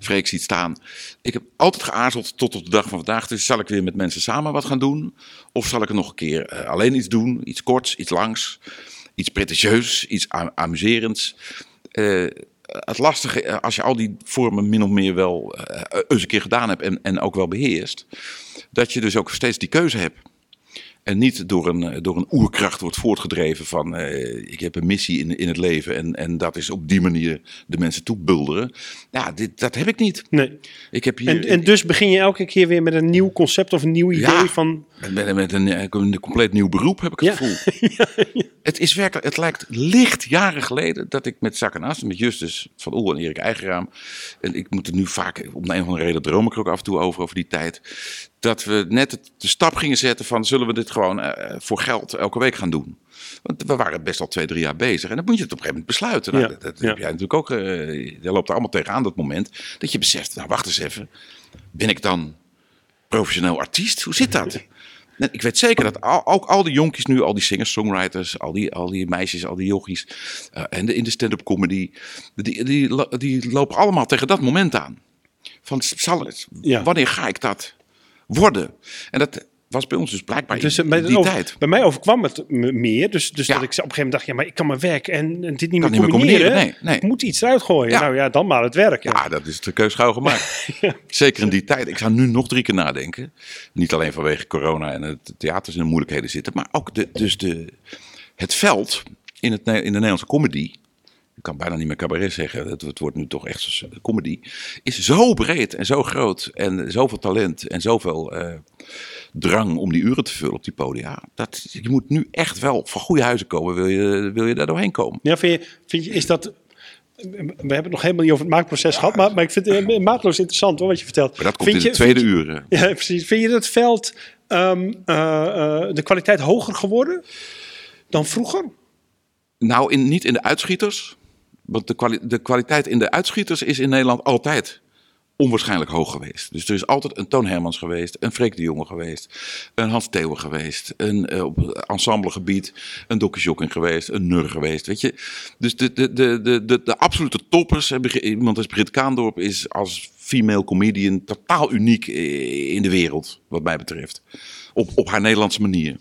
Freek ziet staan. Ik heb altijd geaarzeld tot op de dag van vandaag. Dus zal ik weer met mensen samen wat gaan doen? Of zal ik er nog een keer eh, alleen iets doen? Iets korts, iets langs, iets pretentieus, iets amuserends. Eh, het lastige, eh, als je al die vormen min of meer wel eh, eens een keer gedaan hebt en, en ook wel beheerst, dat je dus ook steeds die keuze hebt. En niet door een, eh, door een oerkracht wordt voortgedreven van eh, ik heb een missie in, in het leven en, en dat is op die manier de mensen toebulderen. Ja, dit, dat heb ik niet. Nee. Ik heb hier, En, en dus begin je elke keer weer met een nieuw concept of een nieuw idee Ja. van... met, met een, eh, een compleet nieuw beroep heb ik het Ja. gevoel. [LAUGHS] Het is werkelijk, het lijkt licht jaren geleden dat ik met Zak en As, met Justus van Oel en Erik Eigenraam, en ik moet er nu vaak, om de een of andere reden droom ik er ook af en toe over, over die tijd, dat we net de stap gingen zetten van zullen we dit gewoon eh, voor geld elke week gaan doen. Want we waren best al twee, drie jaar bezig. En dan moet je het op een gegeven moment besluiten. Nou, Ja, dat dat ja. heb jij natuurlijk ook. eh je loopt er allemaal tegenaan dat moment. Dat je beseft, nou wacht eens even. Ben ik dan professioneel artiest? Hoe zit dat? [LAUGHS] Ik weet zeker dat al, ook al die jonkies nu, al die singers-songwriters, al die, al die meisjes, al die jochies eh, en de, in de stand-up comedy, die, die, die lopen allemaal tegen dat moment aan. Van, zal het, Ja. wanneer ga ik dat worden? En dat was bij ons dus blijkbaar Dus in, die over- tijd. bij mij overkwam het me- meer. Dus, dus Ja. dat ik op een gegeven moment dacht, ja, maar ik kan mijn werk en, en dit niet Kan meer niet meer combineren. combineren, nee, nee. Ik moet iets eruit gooien. Ja. Nou ja, dan maar het werk. Ja. Ja, dat is de keus gauw gemaakt. [LAUGHS] Zeker in die tijd. Ik zou nu nog drie keer nadenken. Niet alleen vanwege corona en het theaters in de moeilijkheden zitten, maar ook de, dus de, het veld in, het, in de Nederlandse comedy. Ik kan bijna niet meer cabaret zeggen. Het, het wordt nu toch echt zoals comedy. Is zo breed en zo groot. En zoveel talent en zoveel eh, drang om die uren te vullen op die podia. Dat, je moet nu echt wel van goede huizen komen. Wil je, wil je daar doorheen komen? Ja, vind je, vind je, is dat... We hebben het nog helemaal niet over het maakproces gehad, maar, maar ik vind het [LAUGHS] eh, maatloos interessant hoor, wat je vertelt. Maar dat komt Vind in je- de tweede je- uur. eh. [LAUGHS] Ja, precies. Vind je dat veld ehm, eh, eh, de kwaliteit hoger geworden dan vroeger? Nou, in, niet in de uitschieters. Want de, de kwaliteit in de uitschieters is in Nederland altijd onwaarschijnlijk hoog geweest. Dus er is altijd een Toon Hermans geweest, een Freek de Jonge geweest, een Hans Theeuwen geweest, een eh, op ensemblegebied, een Dokkie Jokking geweest, een Nur geweest, weet je. Dus de, de, de, de, de, absolute toppers, Brig- iemand als Britt Kaandorp is als female comedian totaal uniek eh, in de wereld, wat mij betreft. Op, op haar Nederlandse manier.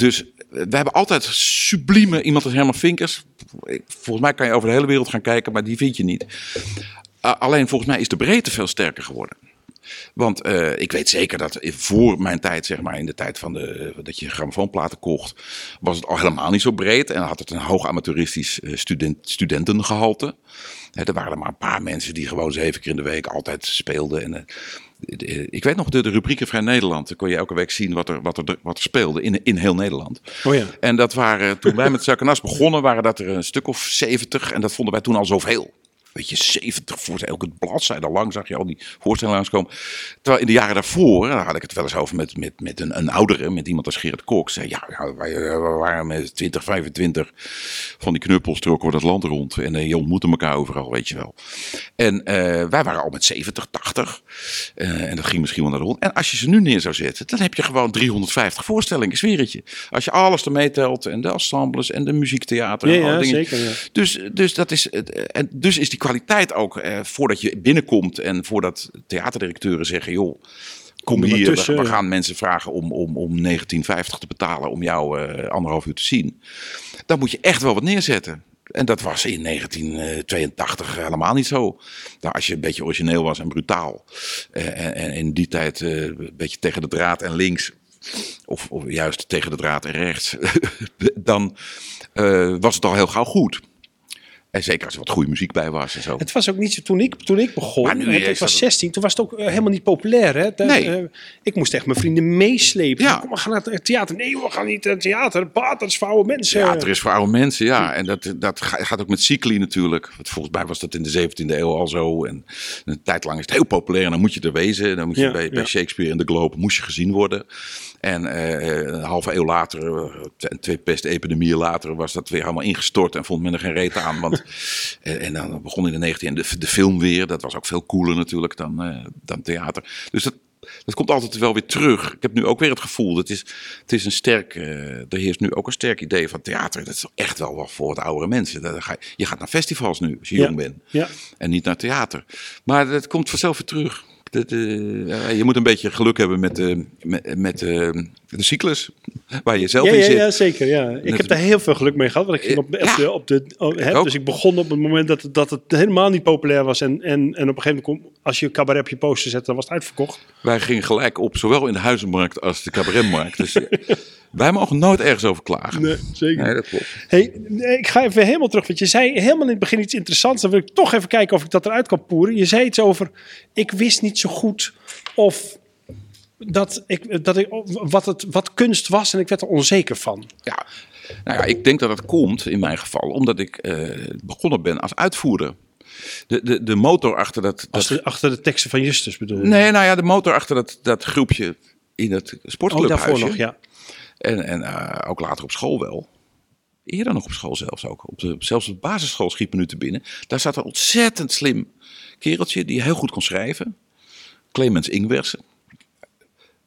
Dus we hebben altijd sublieme iemand als Herman Vinkers. Volgens mij kan je over de hele wereld gaan kijken, maar die vind je niet. Alleen volgens mij is de breedte veel sterker geworden. Want eh, ik weet zeker dat voor mijn tijd, zeg maar, in de tijd van de, dat je grammofoonplaten kocht, was het al helemaal niet zo breed. En had het een hoog amateuristisch eh, student, studentengehalte. Er waren er maar een paar mensen die gewoon zeven keer in de week altijd speelden. En, eh, ik weet nog de, de rubrieken Vrij Nederland. Dan kon je elke week zien wat er, wat er, wat er speelde in, in heel Nederland. Oh ja. En dat waren, toen wij met Zak begonnen, waren dat er een stuk of 70. En dat vonden wij toen al zoveel. Weet je, 70 voor elke bladzijde lang zag je al die voorstellingen langskomen. Terwijl in de jaren daarvoor, daar had ik het wel eens over met, met, met een, een oudere, met iemand als Gerrit Kok. Zei, ja, ja, wij eh, we waren met 20, 25 van die knuppels trokken we dat land rond. En eh, je ontmoette elkaar overal, weet je wel. En eh, wij waren al met 70, 80. Eh, en dat ging misschien wel naar de rond. En als je ze nu neer zou zetten, dan heb je gewoon 350 voorstellingen, ik zweer het je. Als je alles ermee telt, en de ensembles en de muziektheater. Ja, en ja, dingen. zeker, ja. Dus, dus, dat is, en dus is die kwaliteit ook, eh, voordat je binnenkomt en voordat theaterdirecteuren zeggen, joh, kom er hier, we- tussen, we, ja. gaan mensen vragen om, om, om 1950 te betalen om jou eh, anderhalf uur te zien. Dan moet je echt wel wat neerzetten. En dat was in 1982 helemaal niet zo. Nou, als je een beetje origineel was en brutaal. eh, en, en in die tijd eh, een beetje tegen de draad en links. Of, of juist tegen de draad en rechts. [LAUGHS] dan was het al heel gauw goed. En zeker als er wat goede muziek bij was en zo. Het was ook niet zo toen ik, toen ik begon. Maar nu ik was dat- 16, toen was het ook eh, helemaal niet populair. Hè? Nee. eh, ik moest echt mijn vrienden meeslepen. Ja. Kom, we gaan naar het theater. Nee, we gaan niet naar het theater. Bah, dat is voor oude mensen. Ja, er is voor oude mensen, ja. En dat, dat ga- gaat ook met cycli natuurlijk. Want volgens mij was dat in de 17e eeuw al zo. En een tijd lang is het heel populair. En dan moet je er wezen. Dan moet je Ja, bij, bij. Shakespeare in de Globe moest je gezien worden. En eh, een halve eeuw later, twee pestepidemieën later, was dat weer helemaal ingestort. En vond men er geen reet aan. Want, en, en dan begon in de 19e en de, de film weer. Dat was ook veel cooler natuurlijk dan, eh, dan theater. Dus dat, dat komt altijd wel weer terug. Ik heb nu ook weer het gevoel, dat is, het is een sterk, eh, er heerst nu ook een sterk idee van theater. Dat is echt wel wat voor wat oudere mensen. Dat ga je, je gaat naar festivals nu, als je Ja. jong bent. Ja. En niet naar theater. Maar dat komt vanzelf weer terug. Dat, eh, je moet een beetje geluk hebben met, eh, met, met, de cyclus waar je zelf Ja, in zit. ja, zeker. Ja. Ik heb daar heel veel geluk mee gehad. Want ik ging op, Ja. de, op de, oh, hè, dus ik begon op het moment dat het, dat het helemaal niet populair was. En, en, en op een gegeven moment, als je cabaret op je poster zet, dan was het uitverkocht. Wij gingen gelijk op, zowel in de huizenmarkt als de cabaretmarkt. Dus [LAUGHS] wij mogen nooit ergens over klagen. Nee, zeker. Nee, dat klopt. Hey, ik ga even helemaal terug, want je zei helemaal in het begin iets interessants. Dan wil ik toch even kijken of ik dat eruit kan poeren. Je zei iets over, ik wist niet zo goed of dat ik, dat ik, wat, het, wat kunst was en ik werd er onzeker van. Ja, nou ja, ik denk dat het komt in mijn geval omdat ik eh, begonnen ben als uitvoerder. De, de, de motor achter dat. Dat de, achter de teksten van Justus bedoel je? nee, nou ja, de motor achter dat, dat groepje in het oh, sportclubhuisje. daarvoor nog, ja. En, en eh, ook later op school wel. Eerder nog op school zelfs ook. Op de, zelfs op de basisschool schiet me nu te binnen. Daar zat een ontzettend slim kereltje die heel goed kon schrijven. Clemens Ingwersen.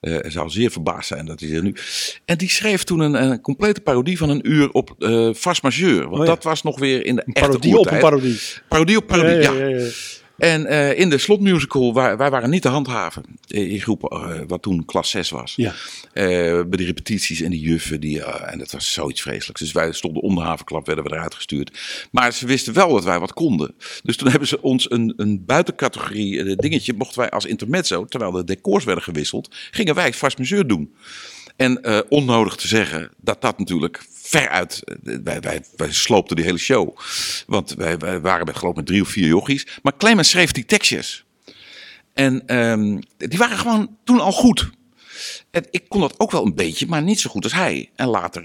Hij zou zeer verbaasd zijn dat hij er nu. En die schreef toen een, een complete parodie van een uur op eh Fas Majeur. Want Oh ja. dat was nog weer in de echte Parodie op een parodie. Parodie op parodie, ja. ja, ja. En eh, in de slotmusical, waar, wij waren niet te handhaven. eh, In groep, eh, wat toen klas 6 was. Ja. Bij de repetities en die juffen. Die, en dat was zoiets vreselijks. Dus wij stonden om de havenklap, werden we eruit gestuurd. Maar ze wisten wel dat wij wat konden. Dus toen hebben ze ons een, een buitencategorie dingetje. Mochten wij als intermezzo, terwijl de decors werden gewisseld. Gingen wij vast mesure doen. En eh, onnodig te zeggen dat dat natuurlijk veruit. eh, Wij, wij, wij sloopten die hele show. Want wij, wij waren met, geloof met drie of vier jochies. Maar Clemens schreef die tekstjes. En ehm, die waren gewoon toen al goed. En ik kon dat ook wel een beetje, maar niet zo goed als hij. En later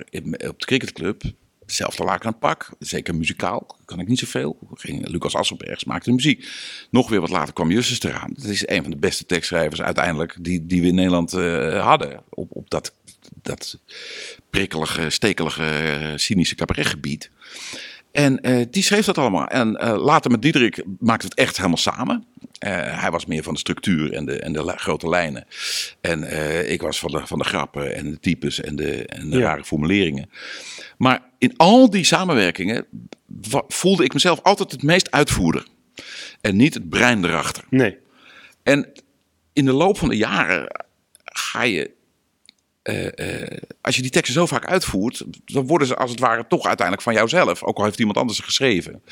op de cricketclub, hetzelfde laken aan het pak. Zeker muzikaal, kan ik niet zoveel. Ging, Lucas Asselbergs maakte de muziek. Nog weer wat later kwam Justus eraan. Dat is een van de beste tekstschrijvers uiteindelijk die, die we in Nederland eh, hadden. Op, op dat, dat prikkelige, stekelige, eh, cynische cabaretgebied. En eh, die schreef dat allemaal. En eh, later met Diederik maakte het echt helemaal samen. Eh, hij was meer van de structuur en de, en de grote lijnen. En ik was van de, van de grappen en de types en de, en de Ja. rare formuleringen. Maar in al die samenwerkingen voelde ik mezelf altijd het meest uitvoerder. En niet het brein erachter. Nee. En in de loop van de jaren ga je. Eh, eh, als je die teksten zo vaak uitvoert, dan worden ze als het ware toch uiteindelijk van jouzelf. Ook al heeft iemand anders ze geschreven.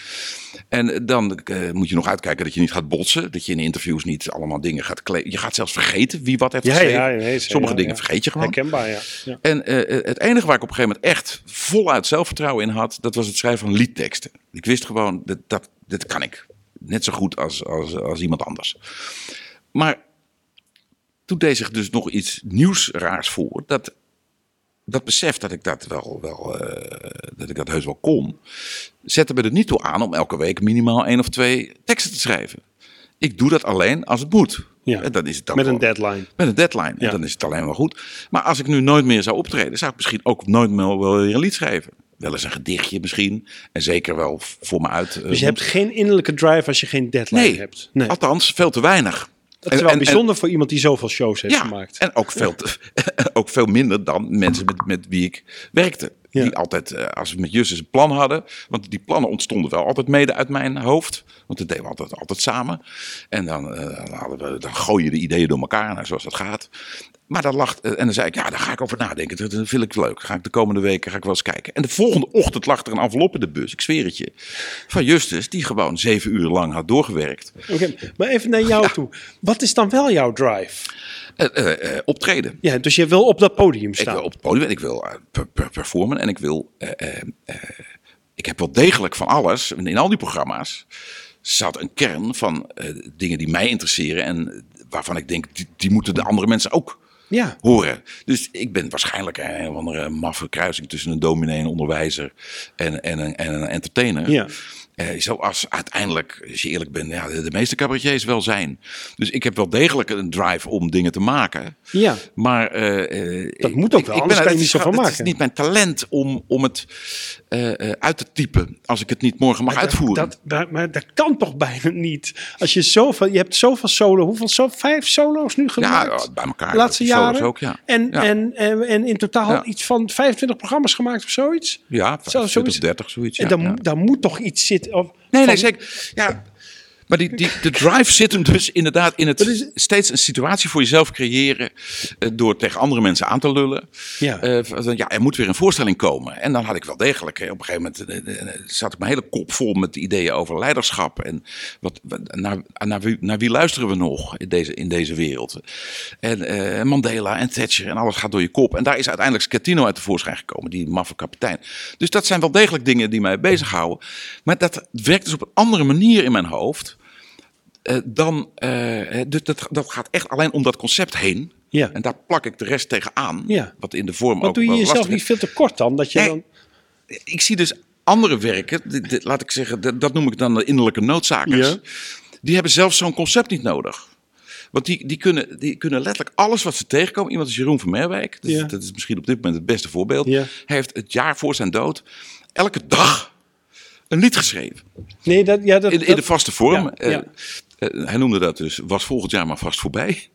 En dan eh, moet je nog uitkijken dat je niet gaat botsen. Dat je in interviews niet allemaal dingen gaat kleden. Je gaat zelfs vergeten wie wat heeft Ja, geschreven. ja, nee, Sommige ja, dingen vergeet je gewoon. Herkenbaar, ja. En het enige waar ik op een gegeven moment echt voluit zelfvertrouwen in had, dat was het schrijven van liedteksten. Ik wist gewoon, dat, dat, dat kan ik. Net zo goed als, als, als iemand anders. Maar toen deed zich dus nog iets nieuws raars voor. Dat, dat besef dat ik dat wel, wel eh, dat ik dat heus wel kon, zette me er niet toe aan om elke week minimaal één of twee teksten te schrijven. Ik doe dat alleen als het moet. Ja. En dan is het ook Met een wel- deadline. met een deadline. Ja. En dan is het alleen maar goed. Maar als ik nu nooit meer zou optreden, zou ik misschien ook nooit meer wel weer een lied schrijven. Wel eens een gedichtje misschien. En zeker wel voor me uit. eh, Dus je hebt geen innerlijke drive als je geen deadline nee, hebt. Nee. althans veel te weinig. Dat is wel en- en- bijzonder voor iemand die zoveel shows heeft ja, gemaakt. en ook veel, te- [LAUGHS] ook veel minder dan mensen met, met wie ik werkte. Ja. Die altijd, eh, als we met Justus een plan hadden. Want die plannen ontstonden wel altijd mede uit mijn hoofd. Want dat deden we altijd, altijd samen. En dan, eh, hadden we, dan gooi je de ideeën door elkaar, nou, zoals dat gaat. Maar dan lag, eh, en dan zei ik, ja, daar ga ik over nadenken. Dat, dat vind ik leuk. Ga ik de komende weken ga ik wel eens kijken. En de volgende ochtend lag er een envelop in de bus, ik zweer het je. Van Justus, die gewoon zeven uur lang had doorgewerkt. Oké, maar even naar jou toe. Wat is dan wel jouw drive? Eh, eh, eh, optreden. Ja, dus je wil op dat podium Ik staan. wil op het podium en ik wil per- per- performen en ik wil. ik heb wel degelijk van alles. In al die programma's zat een kern van dingen die mij interesseren en waarvan ik denk, die, die moeten de andere mensen ook Ja. horen. Dus ik ben waarschijnlijk een of andere maffe kruising tussen een dominee, een onderwijzer en, en, een, en een entertainer. Ja. Eh, zoals uiteindelijk, als je eerlijk bent, ja, de, de meeste cabaretiers wel zijn. Dus ik heb wel degelijk een drive om dingen te maken. Ja. Maar eh, Dat ik- moet ook ik- wel, ik anders ben- kan je het niet is zoveel gewoon- Het maken. is niet mijn talent om, om het eh, eh, uit te typen als ik het niet morgen mag uitvoeren. Dat, dat, maar dat kan toch bijna niet? Als je zoveel, je hebt zoveel solo, hoeveel zo, vijf solo's nu ja, gemaakt? bij elkaar. de laatste jaren. ook, ja. En, Ja. en, en, en in totaal Ja. iets van 25 programma's gemaakt of zoiets? Ja, Zo- 25, zoiets. 30, zoiets. en dan, ja. moet- toch iets zitten? Of, Nee, nee, zeker. Ja, Maar die, die, de drive zit hem dus inderdaad in het is- steeds een situatie voor jezelf creëren. eh, door tegen andere mensen aan te lullen. Ja. Van, ja, er moet weer een voorstelling komen. En dan had ik wel degelijk. eh, op een gegeven moment eh, zat ik mijn hele kop vol met ideeën over leiderschap. En wat, naar, naar, wie, naar wie luisteren we nog in deze, in deze wereld? En Mandela en Thatcher en alles gaat door je kop. En daar is uiteindelijk Scatino uit tevoorschijn gekomen, die maffe kapitein. Dus dat zijn wel degelijk dingen die mij bezighouden. Maar dat werkt dus op een andere manier in mijn hoofd. Eh, dan, dus dat, dat gaat echt alleen om dat concept heen. Ja. En daar plak ik de rest tegenaan. Ja. Wat in de vorm ook doe je jezelf niet is. veel te kort dan? Dat je Nee. dan... Ik zie dus andere werken, dit- dit- laat ik zeggen, dat, dat noem ik dan de innerlijke noodzakers. Ja. Die hebben zelfs zo'n concept niet nodig. Want die, die, kunnen, die kunnen letterlijk alles wat ze tegenkomen. Iemand als Jeroen van Merwijk, dat, is- Ja. dat is misschien op dit moment het beste voorbeeld. Ja. Hij heeft het jaar voor zijn dood elke dag een lied geschreven. Nee, dat, ja, dat, In, de vaste vorm. Ja, Eh, ja. Eh, hij noemde dat dus, was volgend jaar maar vast voorbij.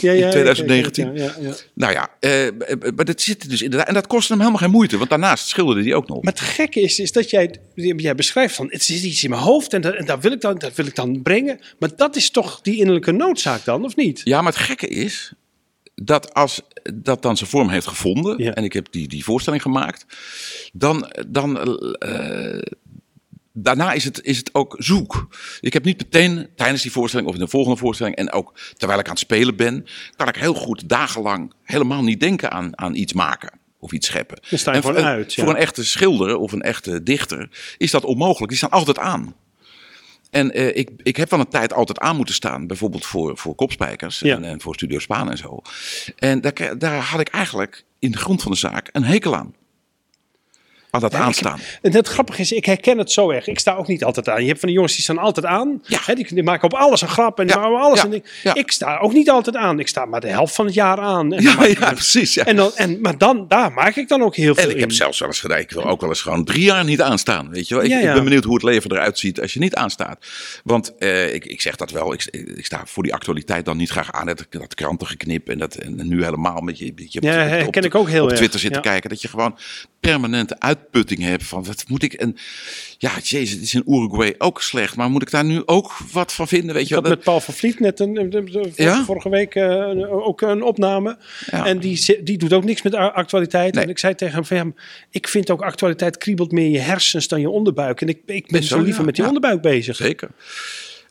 ja, ja, in 2019. Ja, ja, ja. Nou ja, eh, eh, maar dat zit dus inderdaad. En dat kostte hem helemaal geen moeite. Want daarnaast schilderde hij ook nog. Maar het gekke is, is dat jij, jij beschrijft van, het is iets in mijn hoofd en, dat, en dat, wil ik dan, dat wil ik dan brengen. Maar dat is toch die innerlijke noodzaak dan, of niet? Ja, maar het gekke is dat als dat dan zijn vorm heeft gevonden en ik heb die, die voorstelling gemaakt, dan, dan daarna is het, is het ook zoek. Ik heb niet meteen tijdens die voorstelling of in de volgende voorstelling en ook terwijl ik aan het spelen ben, kan ik heel goed dagenlang helemaal niet denken aan, aan iets maken. Of iets scheppen. Je En gewoon voor- uit, ja. Voor een echte schilder of een echte dichter is dat onmogelijk. Die staan altijd aan. En eh, ik, ik heb van een tijd altijd aan moeten staan, bijvoorbeeld voor, voor kopspijkers Ja. en, en voor Studio Spaan en zo. En daar, daar had ik eigenlijk in de grond van de zaak een hekel aan. Dat Ja, aanstaan. En het grappige is, ik herken het zo erg. Ik sta ook niet altijd aan. Je hebt van die jongens die staan altijd aan. Ja. Hè, die, die maken op alles een grap en die Ja, alles ja. Ik sta ook niet altijd aan. Ik sta maar de helft van het jaar aan. En, Ja, ja, precies. Ja. en dan, en, maar dan, daar maak ik dan ook heel veel En ik heb zelfs wel eens gedaan, ik wil ook wel eens gewoon drie jaar niet aanstaan. Weet je wel? Ik, ik ben benieuwd hoe het leven eruit ziet als je niet aanstaat. Want eh, ik, ik zeg dat wel, ik, ik sta voor die actualiteit dan niet graag aan. Dat, dat krantengeknip en, dat, en nu helemaal met je, Ja, op, ik ook heel op erg. Twitter zitten kijken. Dat je gewoon permanente uitputting hebt van wat moet ik... En, ja, jezus, het is in Uruguay ook slecht. Maar moet ik daar nu ook wat van vinden? Weet je Ik had met Paul van Vliet net een, Ja? vorige week eh, een- ook een opname. Ja. En die, die doet ook niks met actualiteit. Nee. En ik zei tegen hem, van, ja, ik vind ook actualiteit kriebelt meer je hersens dan je onderbuik. En ik, ik ben zo zo, liever met die onderbuik bezig. Zeker.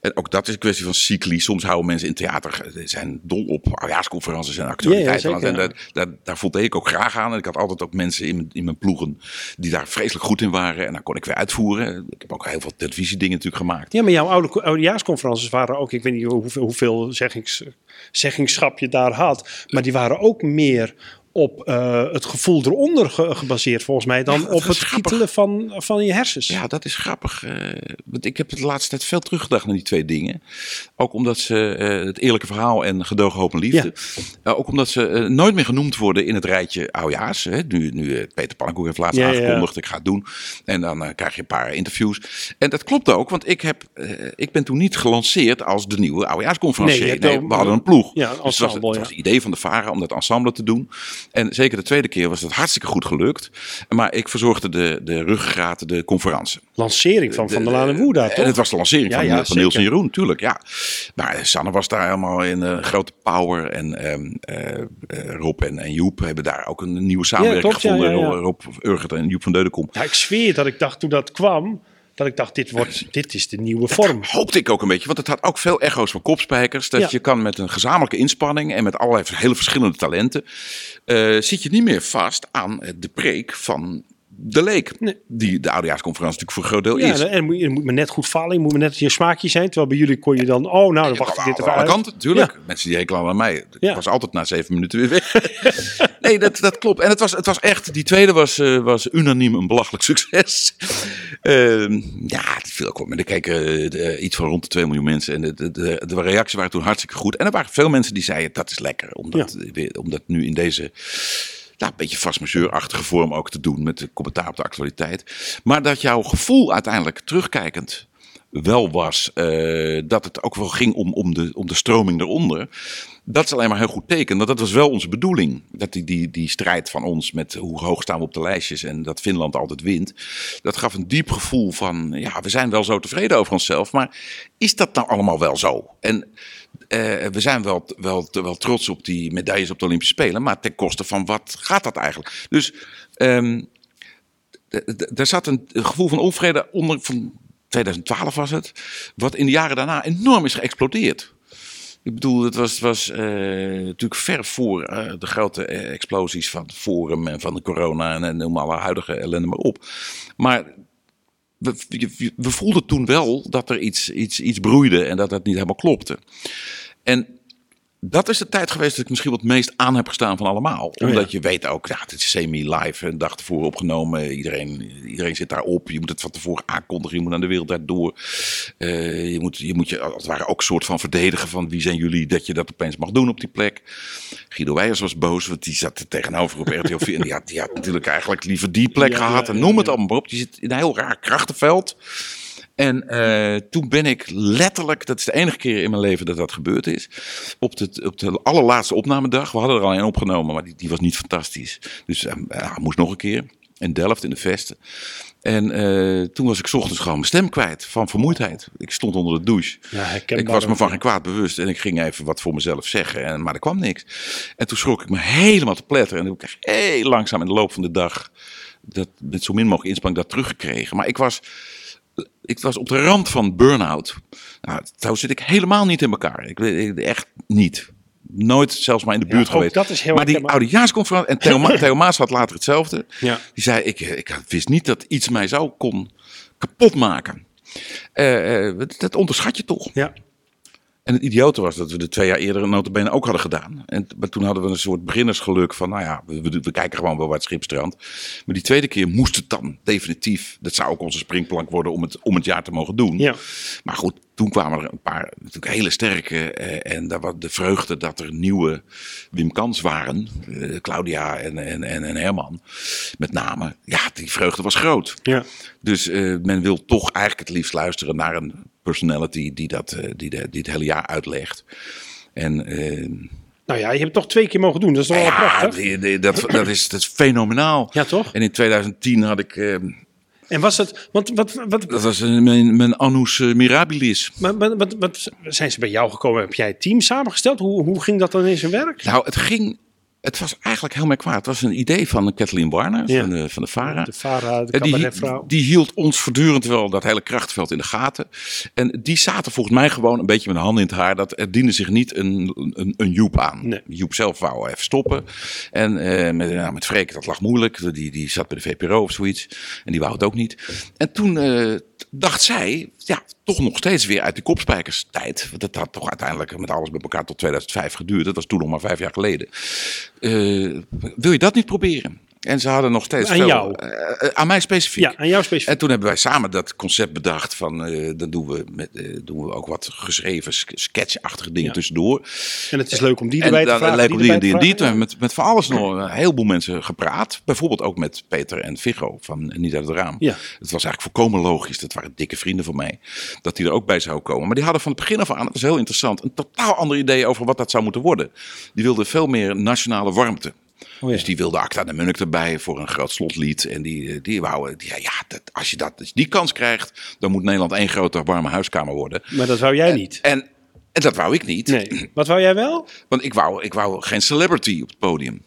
En ook dat is een kwestie van cycli. Soms houden mensen in theater eh, zijn dol op oudejaarsconferenties en actualiteiten. Ja, ja, zeker, en daar, daar, daar voldeed ik ook graag aan. En ik had altijd ook mensen in, mijn- in mijn ploegen die daar vreselijk goed in waren. En dan kon ik weer uitvoeren. Ik heb ook heel veel televisiedingen natuurlijk gemaakt. Ja, maar jouw oude, oudejaarsconferences waren ook, ik weet niet hoeveel, hoeveel zeggings, zeggingschap je daar had, maar die waren ook meer op eh, het gevoel eronder ge- gebaseerd volgens mij dan Ja, op het kietelen van, van je hersens. Ja, dat is grappig. eh, want ik heb het de laatste tijd veel teruggedacht naar die twee dingen. Ook omdat ze eh, het eerlijke verhaal en gedogen hoop en liefde. Eh, ook omdat ze nooit meer genoemd worden in het rijtje oudejaars. Hè. Nu, nu Peter Pannenkoek heeft laatst Ja, ja. aangekondigd, ik ga het doen. En dan krijg je een paar interviews. En dat klopt ook, want ik, heb, ik ben toen niet gelanceerd als de nieuwe oudejaarsconferencier. Nee, we hadden een ploeg. Ja, een Dus het was, ensemble, het was ja. het idee van de VARA om dat ensemble te doen. En zeker de tweede keer was het hartstikke goed gelukt. Maar ik verzorgde de, de ruggengraat, de conferentie. Lancering van Van der Laan en Woerda, toch? En het was de lancering Ja, van, ja, van Niels en. Jeroen, tuurlijk. Ja. Maar Sanne was daar helemaal in een grote power. En ehm, eh, eh, Rob en, en Joep hebben daar ook een nieuwe samenwerking klopt, gevonden. Rob Urgert en Joep van Deudekom. Ja, ik zweer dat ik dacht toen dat kwam, dat ik dacht, dit, wordt, dit is de nieuwe vorm. Hoopte ik ook een beetje, want het had ook veel echo's van kopspijkers. Dat Ja. je kan met een gezamenlijke inspanning en met allerlei hele verschillende talenten. eh, zit je niet meer vast aan eh, de preek van de leek. Nee. Die de oudejaarsconferentie natuurlijk voor een groot deel Ja, is. en moet, je moet me net goed vallen, je moet me net je smaakje zijn. Terwijl bij jullie kon je dan, oh nou, dan wacht ik dit Aan even alle uit. kanten, natuurlijk. Mensen die hekelen aan mij. Ik Ja. was altijd na zeven minuten weer weg. [LAUGHS] nee, dat, dat klopt. En het was, het was echt, die tweede was, eh, was unaniem een belachelijk [LAUGHS] succes. Ehm, ja, het viel ook op. Maar er keken eh, iets van rond de 2 miljoen mensen. En de, de, de, de reacties waren toen hartstikke goed. En er waren veel mensen die zeiden, dat is lekker. Om dat, weer, om dat nu in deze... Nou, een beetje vastmajeurachtige vorm ook te doen met de commentaar op de actualiteit. Maar dat jouw gevoel uiteindelijk terugkijkend wel was eh, dat het ook wel ging om, om, de, om de stroming eronder. Dat is alleen maar heel goed teken. Want dat was wel onze bedoeling. Dat die, die, die strijd van ons met hoe hoog staan we op de lijstjes en dat Finland altijd wint. Dat gaf een diep gevoel van, ja, we zijn wel zo tevreden over onszelf. Maar is dat nou allemaal wel zo? En eh, we zijn wel, wel, wel trots op die medailles op de Olympische Spelen. Maar ten koste van wat gaat dat eigenlijk? Dus ehm, daar zat een gevoel van onvrede onder. Van 2012 was het. Wat in de jaren daarna enorm is geëxplodeerd. Ik bedoel, het was, was uh, natuurlijk ver voor uh, de grote explosies van Forum en van de corona en, en noem alle huidige ellende maar op. Maar we, we, voelden toen wel dat er iets, iets, iets broeide en dat het niet helemaal klopte. En dat is de tijd geweest dat ik misschien wat het meest aan heb gestaan van allemaal. Oh Omdat je weet ook, ja, het is semi-live, een dag tevoren opgenomen. Iedereen, iedereen zit daarop. Je moet het van tevoren aankondigen. Je moet aan de wereld daardoor. Uh, je, moet, je moet je als het ware ook soort van verdedigen van wie zijn jullie dat je dat opeens mag doen op die plek. Guido Weijers was boos, want die zat er tegenover op RTL 4. en die had, die had natuurlijk eigenlijk liever die plek gehad. en noem het allemaal maar op. Die zit in een heel raar krachtenveld. En uh, toen ben ik letterlijk, dat is de enige keer in mijn leven dat dat gebeurd is, op de, op de allerlaatste opnamedag, we hadden er al een opgenomen, maar die, die was niet fantastisch. Dus uh, moest nog een keer in Delft in de Vesten. En uh, toen was ik ochtends gewoon mijn stem kwijt van vermoeidheid. Ik stond onder de douche. Ja, ik was me van geen kwaad bewust en ik ging even wat voor mezelf zeggen, en, maar er kwam niks. En toen schrok ik me helemaal te pletteren en toen heb ik heel langzaam in de loop van de dag, dat, met zo min mogelijk inspanning, dat teruggekregen. Maar ik was ik was op de rand van burn-out. Nou, zo zit ik helemaal niet in elkaar. Ik weet echt niet. Nooit zelfs maar in de buurt geweest. Dat is heel maar die oudejaarsconferentie, en Theo, [LAUGHS] Theo Maas had later hetzelfde. Ja. Die zei, ik, ik wist niet dat iets mij zou kon kapot maken. Uh, dat onderschat je toch. Ja. En het idiote was dat we de twee jaar eerder een notabene ook hadden gedaan. En, maar toen hadden we een soort beginnersgeluk van, nou ja, we, we, kijken gewoon wel waar het schip strandt. Maar die tweede keer moest het dan definitief. Dat zou ook onze springplank worden om het, om het jaar te mogen doen. Ja. Maar goed, toen kwamen er een paar natuurlijk hele sterke. Eh, en daar was de vreugde dat er nieuwe Wim Kans waren. Eh, Claudia en, en, en, en, Herman. Met name. Ja, die vreugde was groot. Ja. Dus eh, men wil toch eigenlijk het liefst luisteren naar een personality die, dat, eh, die, de, die het hele jaar uitlegt. En... Uh, nou ja, je hebt het toch twee keer mogen doen. Dat is toch wel prachtig? Dat, dat, is, dat is fenomenaal. Ja, toch? En in 2010 had ik... Uh, en was het, want wat, wat, dat was mijn, mijn annus mirabilis. Maar wat, wat, zijn ze bij jou gekomen? Heb jij het team samengesteld? Hoe, hoe ging dat dan in zijn werk? Nou, het ging het was eigenlijk heel merkwaardig. Het was een idee van Kathleen Warner, van, de, van de VARA. De VARA, de die, die hield ons voortdurend wel dat hele krachtveld in de gaten. En die zaten volgens mij gewoon een beetje met de handen in het haar. Dat er diende zich niet een, een, een Joep aan. Nee. Joep zelf wou even stoppen. En uh, met, nou, met Freek, dat lag moeilijk. Die, die zat bij de VPRO of zoiets. En die wou het ook niet. En toen... Uh, dacht zij, ja, toch nog steeds weer uit die kopspijkerstijd. Want dat had toch uiteindelijk met alles bij elkaar tot 2005 geduurd. Dat was toen nog maar vijf jaar geleden. Uh, wil je dat niet proberen? En ze hadden nog steeds aan veel, jou? Uh, aan mij specifiek. Ja, aan jou specifiek. En toen hebben wij samen dat concept bedacht van, uh, dan doen we, met, uh, doen we ook wat geschreven sketchachtige dingen tussendoor. En het is leuk om die erbij en, te vragen. Leuk om die, die en die, Toen hebben we met, met van alles nog een heleboel mensen gepraat. Bijvoorbeeld ook met Peter en Vigo van Niet uit het Raam. Ja. Het was eigenlijk volkomen logisch, dat waren dikke vrienden van mij, dat die er ook bij zou komen. Maar die hadden van het begin af aan, dat was heel interessant, een totaal ander idee over wat dat zou moeten worden. Die wilden veel meer nationale warmte. Oh dus die wilde Acta de Munnik erbij voor een groot slotlied. En die, eh, die wou, die, ja, dat, als je dat, die kans krijgt, dan moet Nederland één grote warme huiskamer worden. Maar dat wou jij niet. En, en dat wou ik niet. Nee. Wat wou jij wel? Want ik wou, ik wou geen celebrity op het podium.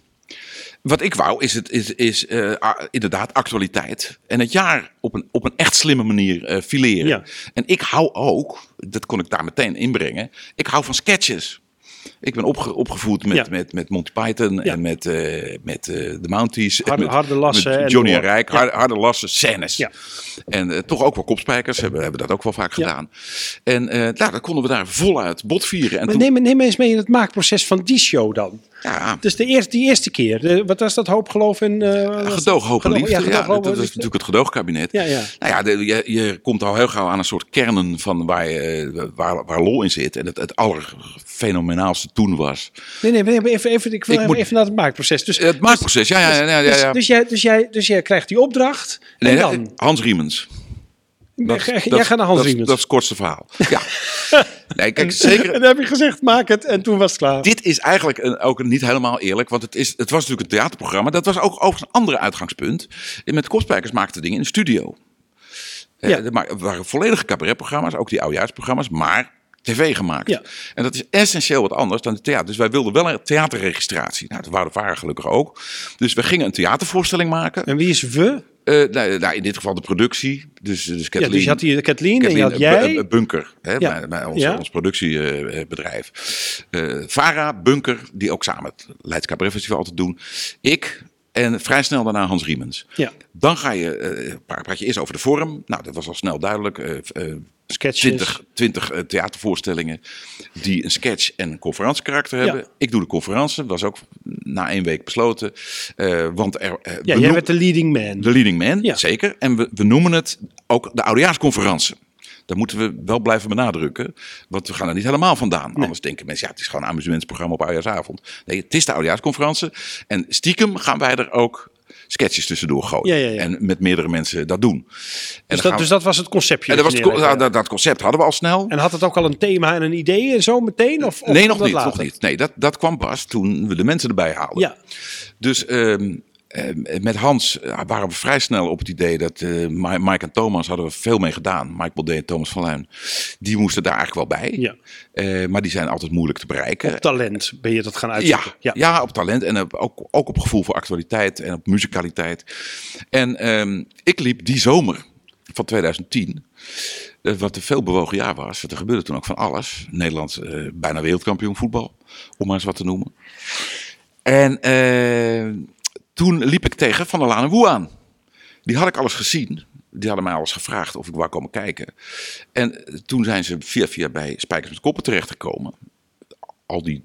Wat ik wou is, het, is, is uh, inderdaad actualiteit. En het jaar op een, op een echt slimme manier uh, fileren. Ja. En ik hou ook, dat kon ik daar meteen inbrengen, ik hou van sketches. Ik ben opge opgevoed met, met, met Monty Python en met, uh, met uh, de Mounties. Harde, met, harde lassen. Met Johnny en Rijk. Harde, harde, lassen, scènes. En uh, toch ook wel kopspijkers. Hebben, hebben dat ook wel vaak gedaan. En nou, dan konden we daar voluit bot vieren. En maar toen... neem, neem eens mee in het maakproces van die show dan. Ja. Dus de eerste, die eerste keer, de, wat was dat hoop, geloof in? Uh, gedoog, hoop en liefde. Ja, gedoog, ja, dat, is natuurlijk het gedoogkabinet. Ja, ja. Nou ja, de, je, je komt al heel gauw aan een soort kernen van waar, je, waar, waar lol in zit. En het, het allerfenomenaalste toen was. Nee, nee, even, even, ik wil ik even naar het maakproces. Dus, het maakproces, ja, ja, ja, ja, ja. Dus, dus, jij, dus, jij, dus jij krijgt die opdracht. Nee, en dan? Hans Riemens. [LAUGHS] Jij gaat naar Hans dat, dat is het kortste verhaal. [LAUGHS] Ja. Nee, kijk, zeker. En dan heb je gezegd, maak het. En toen was het klaar. Dit is eigenlijk een, ook niet helemaal eerlijk, want het, is, het was natuurlijk een theaterprogramma. Dat was ook overigens een andere uitgangspunt. En Met Kopspijkers maakten dingen in de studio. Eh, Ja. er waren volledige cabaretprogramma's, ook die oudejaarsprogramma's, maar tv gemaakt. Ja. En dat is essentieel wat anders dan het theater. Dus wij wilden wel een theaterregistratie. Nou, dat waren varen gelukkig ook. Dus we gingen een theatervoorstelling maken. En wie is we? Eh, nou, nou, in dit geval de productie. Dus, dus Ja, Kathleen. dus je had hier Kathleen en Kathleen, had eh, Bu- jij. eh, Bunker, hè, Ja. bij, bij ons, Ja. ons productiebedrijf. Eh Vara, Bunker, die ook samen het Leids Cabaret Festival altijd doen. Ik en vrij snel daarna Hans Riemens. Ja, Dan ga je, eh, pra- praat je eerst over de vorm. Nou, dat was al snel duidelijk. Sketches. 20, 20 eh, theatervoorstellingen die een sketch en een conferentiekarakter hebben. Ja. Ik doe de conferentie, was ook na één week besloten. Eh, want er, eh, Ja, jij werd de leading man. de leading man, Ja. zeker. En we, we noemen het ook de oudejaarsconferentie. Dat moeten we wel blijven benadrukken. Want we gaan er niet helemaal vandaan. Anders denken mensen, ja, het is gewoon een amusementsprogramma op oudejaarsavond. Nee, het is de oudejaarsconferentie. En stiekem gaan wij er ook sketches tussendoor gooien. Ja, ja, ja. En met meerdere mensen dat doen. En, Dus dat, we- dus dat was het conceptje. en dat, was het co- dat, dat concept hadden we al snel. En had het ook al een thema en een idee en zo meteen? Of, of nee, nog niet, later? nog niet. Nee, dat, dat kwam pas toen we de mensen erbij haalden. Ja, Dus ehm, eh, met Hans eh, waren we vrij snel op het idee dat Mi- Mike en Thomas hadden we veel mee gedaan. Mike Baudet en Thomas van Luin. Die moesten daar eigenlijk wel bij. ja. Maar die zijn altijd moeilijk te bereiken. talent ben je dat gaan Ja, uitzoeken. ja. op talent en op- ook, ook op gevoel voor actualiteit en op muzikaliteit. En ehm, ik liep die zomer van 2010, eh, wat een veel bewogen jaar was. Er gebeurde toen ook van alles. Nederland bijna wereldkampioen voetbal, om maar eens wat te noemen. En eh, toen liep ik tegen Van der Laan en Woe aan. Die had ik alles gezien. Die hadden mij alles gevraagd of ik wou komen kijken. En toen zijn ze via via bij Spijkers met Koppen terechtgekomen. Al die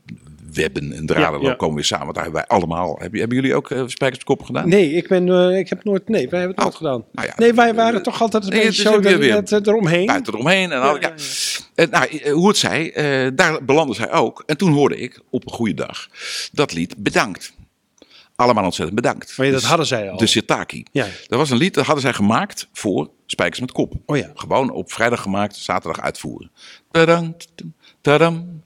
webben en draden Ja, ja. komen weer samen. Daar hebben wij allemaal. Hebben, hebben jullie ook eh, Spijkers met Koppen gedaan? Nee, ik, ben, eh, ik heb nooit. Nee, wij hebben het nooit Oh, gedaan. nou ja, nee, wij waren toch altijd een nee, beetje zo weer- dat, weer- dat, eh, eromheen. buiten eromheen. En al, Ja, En, nou, hoe het zij, daar belandde zij ook. En toen hoorde ik op een goede dag dat lied Bedankt. Allemaal ontzettend bedankt. Ja, dat Dus hadden zij al. De Sirtaki. Ja. Dat was een lied dat hadden zij gemaakt voor Spijkers met Kop. Oh ja. Gewoon op vrijdag gemaakt, zaterdag uitvoeren. Bedankt. Tadam.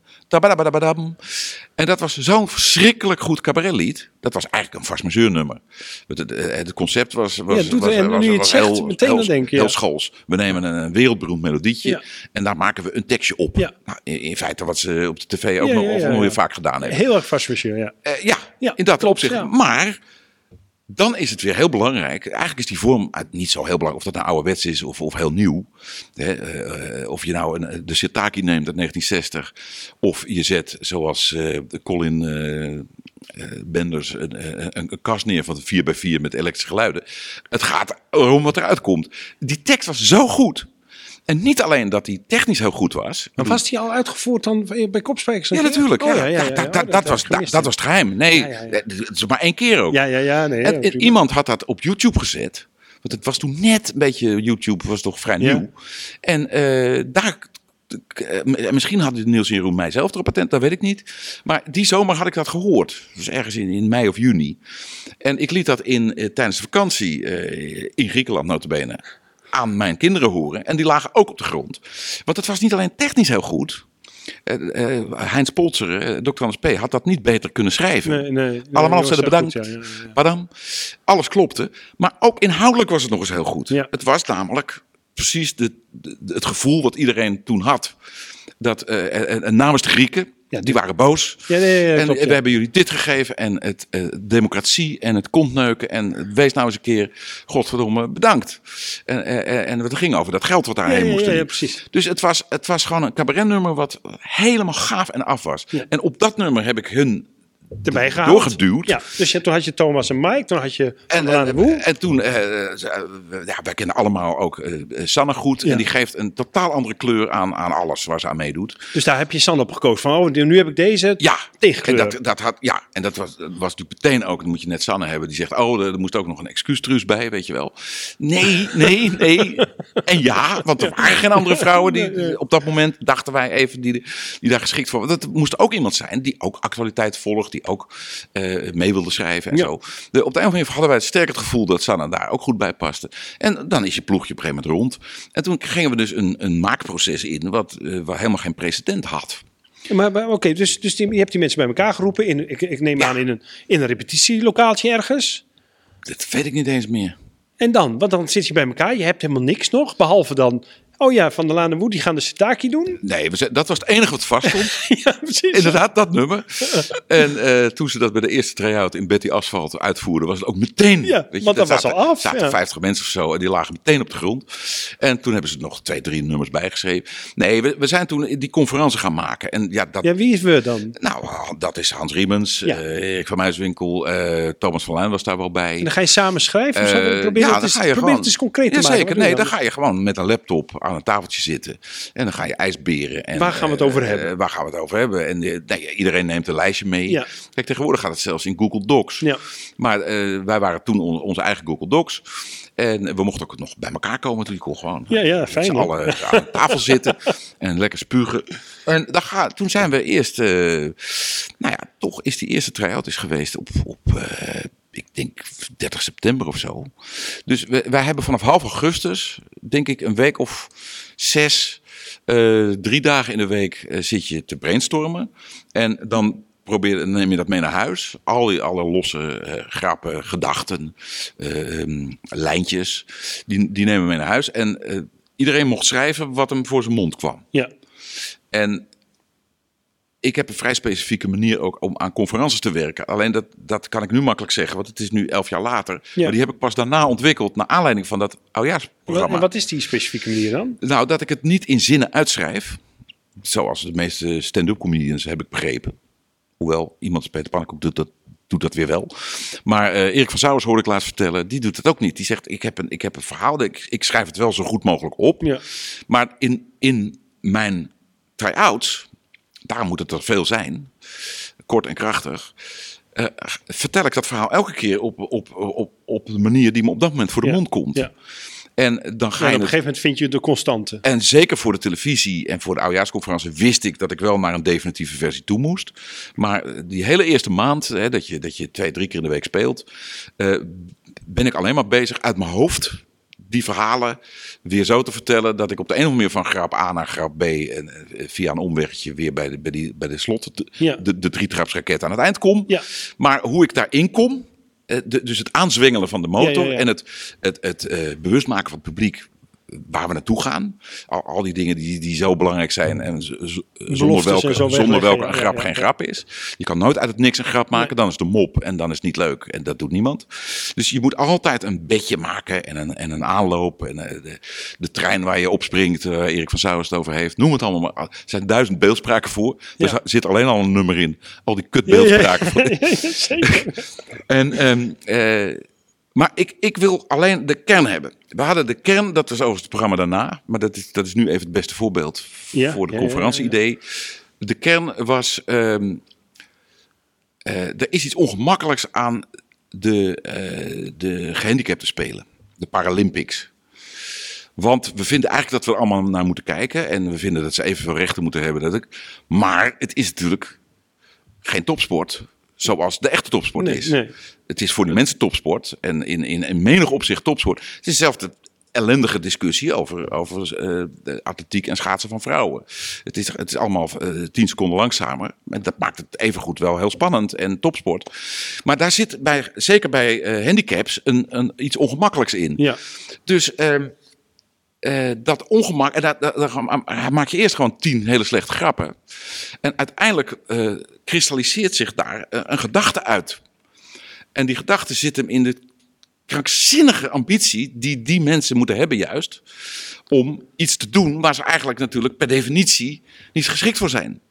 En dat was zo'n verschrikkelijk goed cabaretlied. Dat was eigenlijk een vast nummer. Het, het, concept was, was, Ja, doet- was, en was, nu je het was zegt, heel, meteen heel, ja. heel schools. We nemen een, een wereldberoemd melodietje Ja. en daar maken we een tekstje op. Nou, in, in feite wat ze op de tv ook nog, weer vaak gedaan hebben. Heel erg vast monsieur, ja. Eh, ja, Ja, in dat klopt, opzicht. Maar dan is het weer heel belangrijk. Eigenlijk is die vorm uit- niet zo heel belangrijk of dat nou ouderwets is of, of heel nieuw. Hè, eh, eh, of je nou een, de Sirtaki neemt uit 1960. Of je zet zoals eh, Colin eh, eh, Benders een, een, een kast neer van 4 bij 4 met elektrische geluiden. Het gaat erom wat eruit komt. Die tekst was zo goed. En niet alleen dat die technisch heel goed was. Maar was die al uitgevoerd dan bij Kopspijkers? Ja, natuurlijk. Dat- was, het geheim. Nee, het is maar één keer ook. Ja, ja, ja. Nee, En, en iemand had dat op YouTube gezet. Want het was toen net een beetje, YouTube was toch vrij nieuw. En eh, daar, eh, misschien hadden Niels en Jeroen mij zelf erop patent, dat weet ik niet. Maar die zomer had ik dat gehoord. Dus ergens in, in mei of juni. En ik liet dat in, eh, tijdens de vakantie in Griekenland notabene aan mijn kinderen horen. En die lagen ook op de grond. Want het was niet alleen technisch heel goed. Eh, eh, Heinz Polzer, eh, Dr. Anders P. had dat niet beter kunnen schrijven. Nee, nee, nee, Allemaal ontzettend bedankt. goed, ja, ja, ja. Padam. Alles klopte. Maar ook inhoudelijk was het nog eens heel goed. Het was namelijk precies de, de- het gevoel wat iedereen toen had. Dat eh, namens de Grieken, Ja, die waren boos. Ja, nee, nee, en klopt, we ja. hebben jullie dit gegeven en het eh, democratie en het kontneuken. En wees nou eens een keer, godverdomme, bedankt. En, eh, eh, en het ging over dat geld wat daarheen Ja, ja, moest. ja, en- ja, precies. Dus het was, het was gewoon een cabaretnummer wat helemaal gaaf en af was. Ja. En op dat nummer heb ik hun Erbij gehaald. doorgeduwd. Ja, dus je, toen had je Thomas en Mike, toen had je En, en, de Woe. en toen, eh, we- ja, wij kennen allemaal ook eh, eh, Sanne goed. Ja. En die geeft een totaal andere kleur aan, aan alles waar ze aan meedoet. Dus daar heb je Sander op gekozen. Van, oh, nu heb ik deze Ja, en tegenkleur. dat, dat, had, ja, en dat was, was natuurlijk meteen ook, dan moet je net Sanne hebben, die zegt, oh, er, er moest ook nog een excuustruus bij, weet je wel. Nee, nee, nee. [LAUGHS] en ja, want er waren geen andere vrouwen die op dat moment, dachten wij even, die, die daar geschikt voor. Dat moest ook iemand zijn die ook actualiteit volgt, die ook eh, mee wilde schrijven en Ja. zo. De, op de een of andere manier hadden wij sterk het gevoel dat Sanne daar ook goed bij paste. En dan is je ploegje op een gegeven moment rond. En toen gingen we dus een, een maakproces in wat, eh, waar helemaal geen precedent had. Maar, maar oké, dus, dus die- je hebt die mensen bij elkaar geroepen. In, ik, ik neem Ja. aan in een, in een repetitielokaaltje ergens. Dat weet ik niet eens meer. En dan? Want dan zit je bij elkaar. Je hebt helemaal niks nog. Behalve dan... Oh ja, Van der Laan en die gaan de Sitaki doen. Nee, dat was het enige wat vaststond. [LAUGHS] ja, precies. Inderdaad, dat nummer. En eh, toen ze dat bij de eerste try-out in Betty Asphalt uitvoerden, was het ook meteen. Ja, weet je, want dat was zaten- al af, zaten ja. 50 mensen of zo en die lagen meteen op de grond. En toen hebben ze nog twee, drie nummers bijgeschreven. Nee, we, we zijn toen die conferentie gaan maken. En ja, dat, Ja, wie is we dan? nou, dat is Hans Riemens, Ja. eh, Erik van Muiswinkel, eh, Thomas van Lijn was daar wel bij. En dan ga je samen schrijven? of zo? Probeer ja, het dan eens, ga je probeer gewoon, het eens concreet te maken. Zeker, nee, je dan ga je gewoon met een laptop aan een tafeltje zitten. En dan ga je ijsberen. En, Waar gaan we het over eh, hebben? waar gaan we het over hebben? En eh, nee, iedereen neemt een lijstje mee. Ja. Kijk, tegenwoordig gaat het zelfs in Google Docs. Ja. Maar eh, wij waren toen on- onze eigen Google Docs. En we mochten ook nog bij elkaar komen. Toen kon gewoon Ja, ja, fijn, allen aan de tafel zitten [LAUGHS] en lekker spugen. En dan ga, toen zijn we eerst, nou ja, toch is die eerste try-out is geweest op, op ik denk 30 september of zo. Dus we, wij hebben vanaf half augustus, denk ik, een week of zes, eh, drie dagen in de week eh, zit je te brainstormen. En dan probeer, neem je dat mee naar huis. Al die alle losse eh, grappen, gedachten, eh, ehm, lijntjes, die, die nemen we mee naar huis. En iedereen mocht schrijven wat hem voor zijn mond kwam. Ja. En ik heb een vrij specifieke manier ook om aan conferences te werken. Alleen dat, dat kan ik nu makkelijk zeggen, want het is nu elf jaar later. Ja. Maar die heb ik pas daarna ontwikkeld, naar aanleiding van dat Wat, oudjaarsprogramma. en wat is die specifieke manier dan? Nou, dat ik het niet in zinnen uitschrijf. Zoals de meeste stand-up comedians heb ik begrepen. Hoewel, iemand als Peter Pannenkoek doet dat, doet dat weer wel. Maar eh, Erik van Sauers hoorde ik laatst vertellen, die doet het ook niet. Die zegt, ik heb een, ik heb een verhaal, ik, ik schrijf het wel zo goed mogelijk op. Ja. Maar in, in mijn try-outs, daar moet het er veel zijn, kort en krachtig, eh, vertel ik dat verhaal elke keer op, op, op, op de manier die me op dat moment voor de Ja. mond komt. Ja. En dan ga Ja, en je op een gegeven moment vind je de constante. en zeker voor de televisie en voor de oudejaarsconferentie wist ik dat ik wel naar een definitieve versie toe moest. Maar eh, die hele eerste maand, hè, dat, je, dat je twee, drie keer in de week speelt, eh, ben ik alleen maar bezig uit mijn hoofd die verhalen weer zo te vertellen dat ik op de een of andere manier van grap A naar grap B en eh, via een omwegje weer bij de, bij die, bij de slot, de, Ja. de, de drietrapsraket aan het eind kom. Ja. Maar hoe ik daarin kom, eh, de- dus het aanzwengelen van de motor Ja, en het, het, het eh, bewust maken van het publiek waar we naartoe gaan. Al, al die dingen die, die zo belangrijk zijn en zonder welke, zonder welke een grap ja, geen grap is. Je kan nooit uit het niks een grap maken, dan is de mop en dan is het niet leuk. En dat doet niemand. Dus je moet altijd een bedje maken en een, en een aanloop en eh, de, de trein waar je opspringt, eh, waar Erik van Sauers het over heeft. Noem het allemaal maar. Er zijn duizend beeldspraken voor. Er zit alleen al een nummer in. Al die kut Ja, ja, beeldspraken voor. ja, [LAUGHS] ja, zeker. [LAUGHS] En, eh, maar ik, ik wil alleen de kern hebben. We hadden de kern, dat was overigens het programma daarna. Maar dat is, dat is nu even het beste voorbeeld Ja, voor de ja, ja, conferentie-idee. De kern was, eh, er is iets ongemakkelijks aan de, eh de gehandicapten spelen. De Paralympics. Want we vinden eigenlijk dat we er allemaal naar moeten kijken. En we vinden dat ze evenveel rechten moeten hebben. Dat ik, maar het is natuurlijk geen topsport zoals de echte topsport Nee, is. nee. Het is voor die mensen topsport en in, in, in menig opzicht topsport. Het is dezelfde ellendige discussie over, over eh, de atletiek en schaatsen van vrouwen. Het is, het is allemaal eh, tien seconden langzamer. En dat maakt het evengoed wel heel spannend en topsport. Maar daar zit bij, zeker bij eh, handicaps een, een, iets ongemakkelijks in. Ja. Dus ehm, eh, dat ongemak, en dat, dat, dat- hij maakt je eerst gewoon tien hele slechte grappen. En uiteindelijk kristalliseert zich daar een gedachte uit. En die gedachte zit hem in de krankzinnige ambitie die die mensen moeten hebben juist. Om iets te doen waar ze eigenlijk natuurlijk per definitie niet geschikt voor zijn.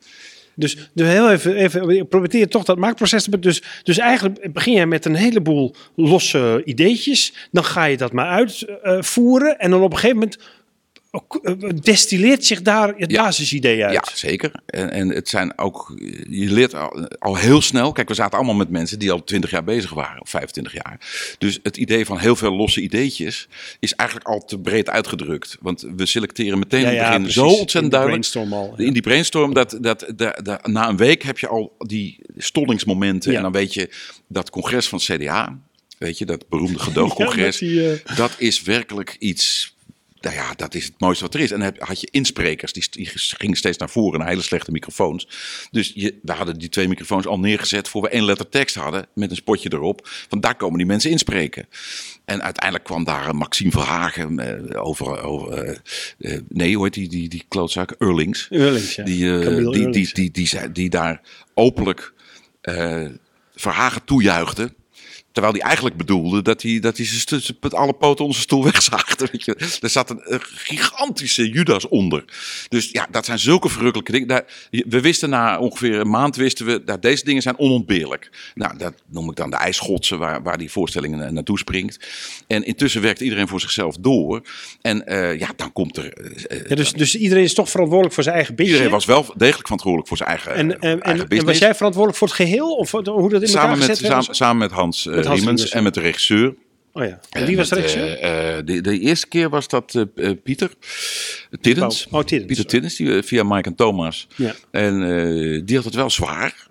Dus, dus heel even, even probeer toch dat maakproces te dus, dus eigenlijk begin je met een heleboel losse ideetjes. Dan ga je dat maar uitvoeren. en dan op een gegeven moment destilleert zich daar het Ja. basisidee uit. Ja, zeker. En, en het zijn ook, je leert al, al heel snel. Kijk, we zaten allemaal met mensen die al 20 jaar bezig waren, of 25 jaar. Dus het idee van heel veel losse ideetjes is eigenlijk al te breed uitgedrukt. Want we selecteren meteen in het begin precies. zo ontzettend In de duidelijk. brainstorm al. In die brainstorm, dat, dat, dat, dat- na een week heb je al die stollingsmomenten. Ja. En dan weet je dat congres van CDA, weet je, dat beroemde [LAUGHS] gedoogcongres, Ja, die, eh, dat is werkelijk iets. Nou ja, dat is het mooiste wat er is. En dan had je insprekers, die, die gingen steeds naar voren, naar hele slechte microfoons. Dus je, we hadden die twee microfoons al neergezet voor we één letter tekst hadden, met een spotje erop. Van daar komen die mensen inspreken. En uiteindelijk kwam daar Maxime Verhagen eh, over, over eh, eh, nee, hoe heet die, die, die klootzak? Eurlings. Eurlings, ja. Die, eh, die, die, Eurlings. die, die, die daar openlijk eh, Verhagen toejuichte. Terwijl hij eigenlijk bedoelde dat hij, dat hij met alle poten onze stoel wegzaagde. Weet je. Er zat een, een gigantische Judas onder. Dus ja, dat zijn zulke verrukkelijke dingen. Daar, we wisten na ongeveer een maand, wisten we dat deze dingen zijn onontbeerlijk. Nou, dat noem ik dan de ijsschotsen waar, waar die voorstellingen na- naartoe springt. En intussen werkt iedereen voor zichzelf door. En eh, ja, dan komt er... eh, Ja, dus, dus iedereen is toch verantwoordelijk voor zijn eigen business. Iedereen was wel degelijk verantwoordelijk voor zijn eigen, en, en, eigen en, was jij verantwoordelijk voor het geheel? Of hoe dat in elkaar samen, met, gezet werd? samen, samen met Hans, eh, Met Riemens en met de regisseur. Oh ja. En wie was de regisseur? eh, eh, de, de eerste keer was dat eh, Pieter Tiddens. Oh, oh, Tiddens. Pieter Tiddens, die, via Mike en Thomas. Ja. En die had het wel zwaar.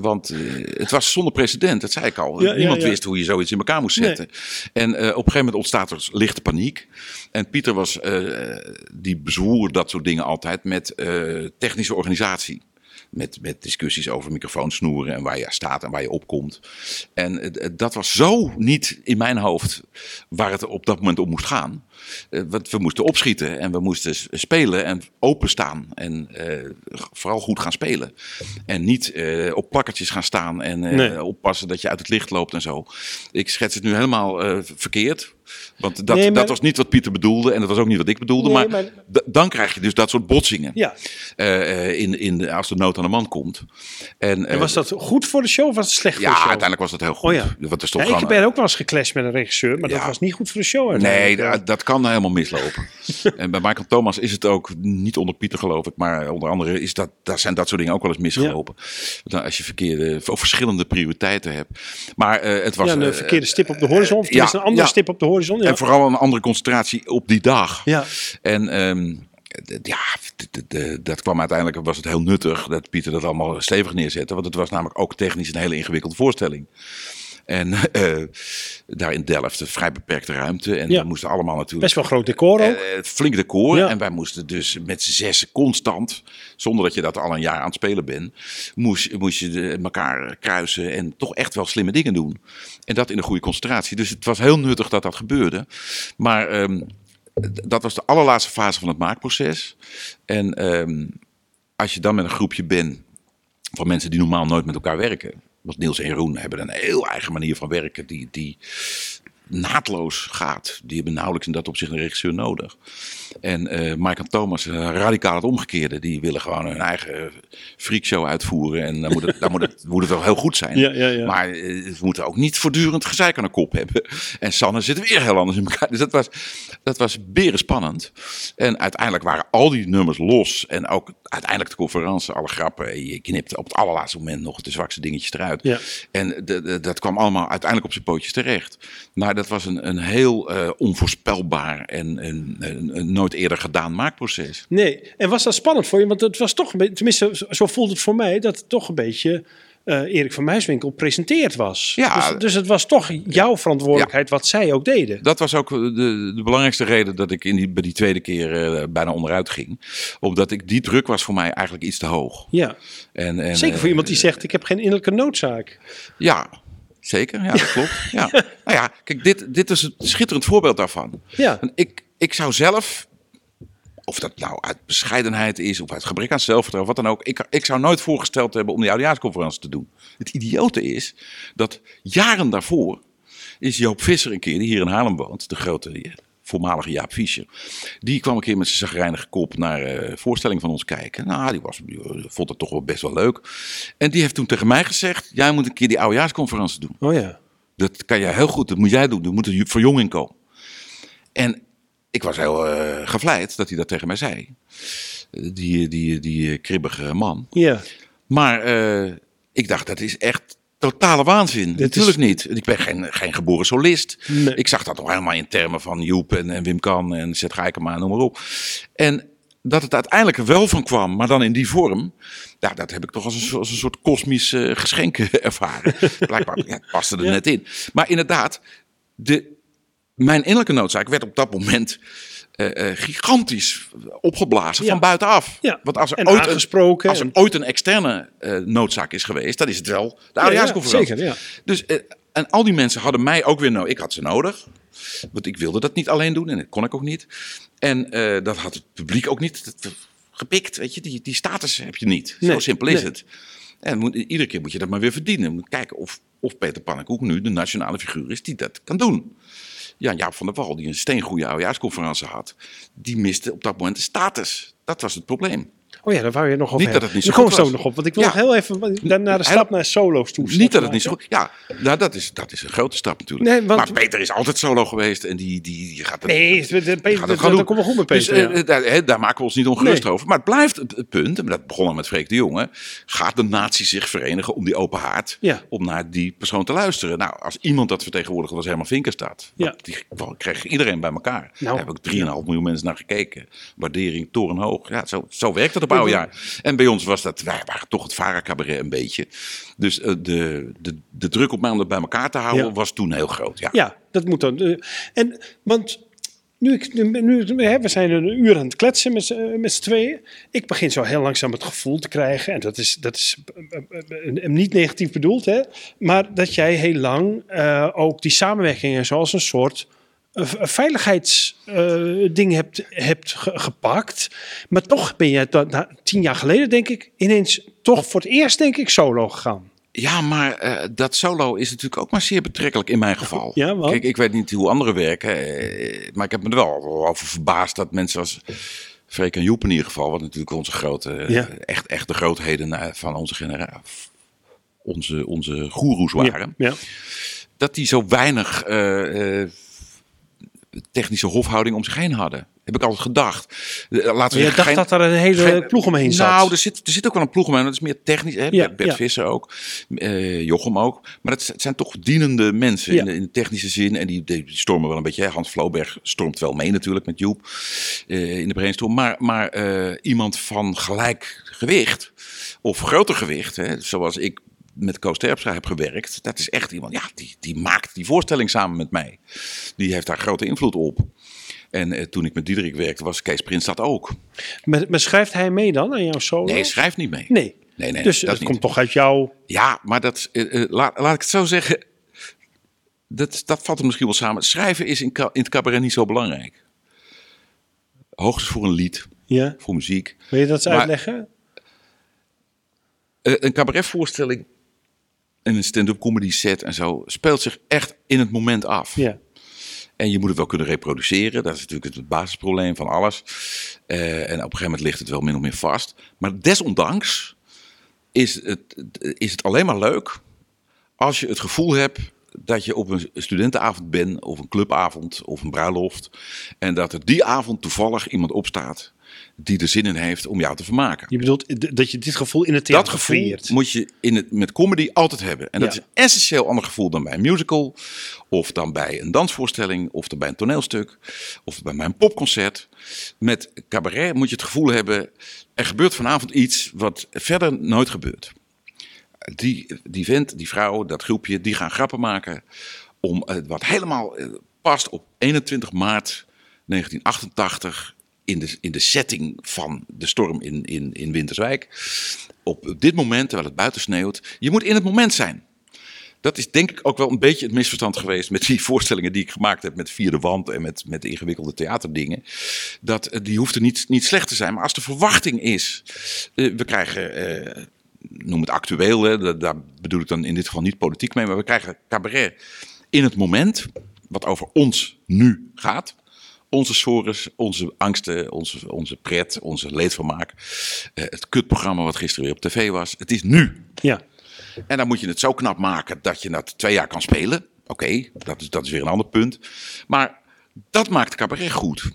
want het was zonder precedent, dat zei ik al. Ja, Niemand ja. wist hoe je zoiets in elkaar moest zetten. En op een gegeven moment ontstaat er lichte paniek. En Pieter was, die bezwoer dat soort dingen altijd met technische organisatie. Met, met discussies over microfoonsnoeren en waar je staat en waar je opkomt. En eh, dat was zo niet in mijn hoofd waar het op dat moment om moest gaan. Eh, want we moesten opschieten en we moesten spelen en openstaan. En eh, vooral goed gaan spelen. En niet eh, op plakkertjes gaan staan en Nee. oppassen dat je uit het licht loopt en zo. Ik schets het nu helemaal verkeerd. Want dat, Nee, maar- dat was niet wat Pieter bedoelde en dat was ook niet wat ik bedoelde. Nee, maar, dan krijg je dus dat soort botsingen. Ja. In, in de, als de nood aan de man komt. En, En was dat goed voor de show of was het slecht voor ja, de show? uiteindelijk was dat heel goed. Oh ja. Want er stond Ja, ik ben ook wel eens geclashed met een regisseur, maar dat Ja. was niet goed voor de show. Nee, dat, kan helemaal mislopen. [LAUGHS] en bij Michael Thomas is het ook niet onder Pieter geloof ik, maar onder andere is dat, daar zijn dat soort dingen ook wel eens misgelopen. Dan als je verkeerde of verschillende prioriteiten hebt. Maar eh, het was ja, een eh, verkeerde stip op de horizon. Of ja, een andere ja. stip op de horizon. Ja. en vooral een andere concentratie op die dag. Ja. En d- ja, dat kwam uiteindelijk, was het heel nuttig dat Pieter dat allemaal stevig neerzette. Want het was namelijk ook technisch een hele ingewikkelde voorstelling. En [LAUGHS] eh, daar in Delft, een vrij beperkte ruimte. En Ja. we moesten allemaal natuurlijk... Best wel groot decor ook. Eh, flink decor. Ja. En wij moesten dus met z'n zes constant, zonder dat je dat al een jaar aan het spelen bent, moest, moest je de- elkaar kruisen en toch echt wel slimme dingen doen. En dat in een goede concentratie. Dus het was heel nuttig dat dat gebeurde. Maar ehm, dat was de allerlaatste fase van het maakproces. En ehm, als je dan met een groepje bent van mensen die normaal nooit met elkaar werken. Want Niels en Jeroen hebben een heel eigen manier van werken die, die naadloos gaat. Die hebben nauwelijks in dat opzicht een regisseur nodig. En eh Mike en Thomas, eh, radicaal het omgekeerde. Die willen gewoon hun eigen freakshow uitvoeren. En dan moet het, dan moet het, moet het wel heel goed zijn. [LAUGHS] Ja, ja, ja. Maar eh, we moeten ook niet voortdurend gezeik aan de kop hebben. En Sanne zit weer heel anders in elkaar. Dus dat was, dat was beren spannend. En uiteindelijk waren al die nummers los. En ook uiteindelijk de conferentie, alle grappen. Je knipte op het allerlaatste moment nog de zwakste dingetjes eruit. Ja. En de, de- dat kwam allemaal uiteindelijk op zijn pootjes terecht. Maar dat was een, een heel eh, onvoorspelbaar en een, een, een nooit eerder gedaan maakproces. Nee, en was dat spannend voor je? Want het was toch een beetje, tenminste, zo- voelt het voor mij, dat het toch een beetje eh, Erik van Muiswinkel presenteerd was. Ja. Dus, dus het was toch jouw verantwoordelijkheid wat zij ook deden. Dat was ook de, de belangrijkste reden dat ik in die, bij die tweede keer eh, bijna onderuit ging. Omdat ik, die druk was voor mij eigenlijk iets te hoog. Ja, En, en, zeker voor eh, iemand die zegt, ik heb geen innerlijke noodzaak. Ja, zeker. Ja, dat klopt. Ja. [LAUGHS] Nou ja, kijk, dit, dit is een schitterend voorbeeld daarvan. Ja. En Ik, ik zou zelf, of dat nou uit bescheidenheid is of uit gebrek aan zelfvertrouwen, wat dan ook. Ik, ik zou nooit voorgesteld hebben om die oudejaarsconferentie te doen. Het idiote is dat jaren daarvoor is Joop Visser een keer, die hier in Haarlem woont, de grote eh, voormalige Jaap Fischer. Die kwam een keer met zijn zagrijnige kop naar eh voorstelling van ons kijken. Nou, die, was, die vond het toch wel best wel leuk. En die heeft toen tegen mij gezegd, jij moet een keer die oudejaarsconferentie doen. Oh ja. Dat kan jij heel goed, dat moet jij doen. Er moet een verjonging komen. En ik was heel eh, gevleid dat hij dat tegen mij zei. Eh, Die, die, die kribbige man. Ja. Maar eh, ik dacht, dat is echt totale waanzin. Dit Natuurlijk is- niet. Ik ben geen, geen geboren solist. Nee. Ik zag dat nog helemaal in termen van Joep en, en Wim Kan en Zet Rijkema, noem maar op. En dat het uiteindelijk er wel van kwam, maar dan in die vorm. Ja, dat heb ik toch als een, als een soort kosmisch eh, geschenk [LAUGHS] ervaren. Blijkbaar ja, paste er Ja. net in. Maar inderdaad, de, mijn innerlijke noodzaak werd op dat moment eh, eh, gigantisch opgeblazen Ja. van buitenaf. Ja. Want als er, En ooit een, als er en- ooit een externe eh, noodzaak is geweest, dan is het wel de Ja, ja, ja. Dus, en al die mensen hadden mij ook weer nodig. Ik had ze nodig. Want ik wilde dat niet alleen doen en dat kon ik ook niet. En dat had het publiek ook niet gepikt. Weet je, die, die status heb je niet. Zo simpel is nee. het. En moet, iedere keer moet je dat maar weer verdienen. Je moet kijken of, of Peter Pannenkoek nu de nationale figuur is die dat kan doen. Ja, Jaap van der Wal, die een steengoede oudejaarsconferentie had, die miste op dat moment de status. Dat was het probleem. Oh ja, daar wou je nog over Niet dat het niet zo goed zo was. nog op. Want ik wil nog heel even dan naar de stap naar solo's toe. Niet dat het niet zo goed Ja, nou, dat, is, dat is een grote stap natuurlijk. Nee, want- Maar Peter is altijd solo geweest en die, die, die gaat het, Nee, Peter, gaat dat, dat komt wel goed met Peter. Dus eh, ja. daar, hè, daar maken we ons niet ongerust Nee. over. Maar het blijft het, het punt, en dat begon al met Freek de Jonge. Gaat de natie zich verenigen om die open haard, Ja. om naar die persoon te luisteren? Nou, als iemand dat vertegenwoordigde was Herman Vinkenstaat. Ja. Die kreeg iedereen bij elkaar. Nou, Daar heb ik 3,5 miljoen mensen naar gekeken. Waardering torenhoog. Ja, zo, zo werkt het oudjaar. En bij ons was dat, wij waren toch het Vara-cabaret een beetje. Dus eh, de, de, de druk op mij om dat bij elkaar te houden Ja. was toen heel groot. Ja. Ja, dat moet dan. eh, En, want nu, ik, nu, nu- hè, we zijn een uur aan het kletsen met, z'n- eh, met z'n tweeën. Ik begin zo heel langzaam het gevoel te krijgen, en dat is, dat is niet negatief bedoeld, hè, maar dat jij heel lang ook die samenwerkingen zoals een soort eh, veiligheidsding hebt, hebt ge- gepakt. Maar toch ben je dat, na, tien jaar geleden, denk ik, ineens toch voor het eerst, denk ik, solo gegaan. Ja, maar eh, dat solo is natuurlijk ook maar zeer betrekkelijk in mijn geval. Ja, want? Kijk, ik weet niet hoe anderen werken, eh, maar ik heb me er wel over verbaasd dat mensen als Freek en Joep in ieder geval, wat natuurlijk onze grote, Ja. echt, echt de grootheden van onze generatie, onze, onze goeroes waren, Ja, ja. dat die zo weinig technische hofhouding om zich heen hadden. Heb ik altijd gedacht. Eh, Laten we je dacht geen- dat er een hele geen- ploeg omheen zat. Nou, er zit, er zit ook wel een ploeg omheen. Dat is meer technisch. Hè? Ja, Bert ja. Visser ook. eh, Jochem ook. Maar het, zijn toch dienende mensen Ja. in, de, in de technische zin. En die, die stormen wel een beetje. Hè? Hans Vloberg stormt wel mee natuurlijk met Joep eh, in de brainstorm. Maar, maar iemand van gelijk gewicht of groter gewicht. Hè? Zoals ik met Koos Terpstra heb gewerkt. Dat is echt iemand, ja, die, die maakt die voorstelling samen met mij. Die heeft daar grote invloed op. En eh, toen ik met Diederik werkte, was Kees Prins dat ook. Maar, maar schrijft hij mee dan aan jouw solo? Nee, schrijf niet mee. Nee. Nee, nee, dus dat dat niet. komt toch uit jou. Ja, maar dat, eh, eh, laat, laat ik het zo zeggen. Dat, dat valt er misschien wel samen. Schrijven is in, in het cabaret niet zo belangrijk. Hoogstens voor een lied, Ja. voor muziek. Wil je dat eens Maar- uitleggen? Een cabaretvoorstelling en een stand-up comedy set en zo speelt zich echt in het moment af. Ja. En je moet het wel kunnen reproduceren. Dat is natuurlijk het basisprobleem van alles. Eh, en op een gegeven moment ligt het wel min of meer vast. Maar desondanks is het, is het alleen maar leuk als je het gevoel hebt dat je op een studentenavond bent, of een clubavond, of een bruiloft. En dat er die avond toevallig iemand opstaat die er zin in heeft om jou te vermaken. Je bedoelt dat je dit gevoel in het theater Dat gevoel creëert. moet je in het, met comedy altijd hebben. En dat Ja. is een essentieel ander gevoel dan bij een musical. Of dan bij een dansvoorstelling. Of dan bij een toneelstuk. Of bij mijn popconcert. Met cabaret moet je het gevoel hebben... er gebeurt vanavond iets wat verder nooit gebeurt. Die, die vent, die vrouw, dat groepje, die gaan grappen maken... om wat helemaal eh, past op 21 maart 1988 in de, in de setting van de storm in, in, in Winterswijk. Op dit moment, terwijl het buiten sneeuwt. Je moet in het moment zijn. Dat is denk ik ook wel een beetje het misverstand geweest met die voorstellingen die ik gemaakt heb met Vierde Wand en met, met ingewikkelde theaterdingen. Dat, eh, die hoeft er niet, niet slecht te zijn. Maar als de verwachting is, eh, we krijgen, eh, noem het actueel, hè, da- daar bedoel ik dan in dit geval niet politiek mee, maar we krijgen cabaret in het moment, wat over ons nu gaat. Onze sores, onze angsten, onze, onze pret, onze leedvermaak. eh, het kutprogramma wat gisteren weer op tv was. Het is nu. Ja. En dan moet je het zo knap maken dat je dat twee jaar kan spelen. Oké, dat, is, dat is weer een ander punt. Maar Dat maakt cabaret goed.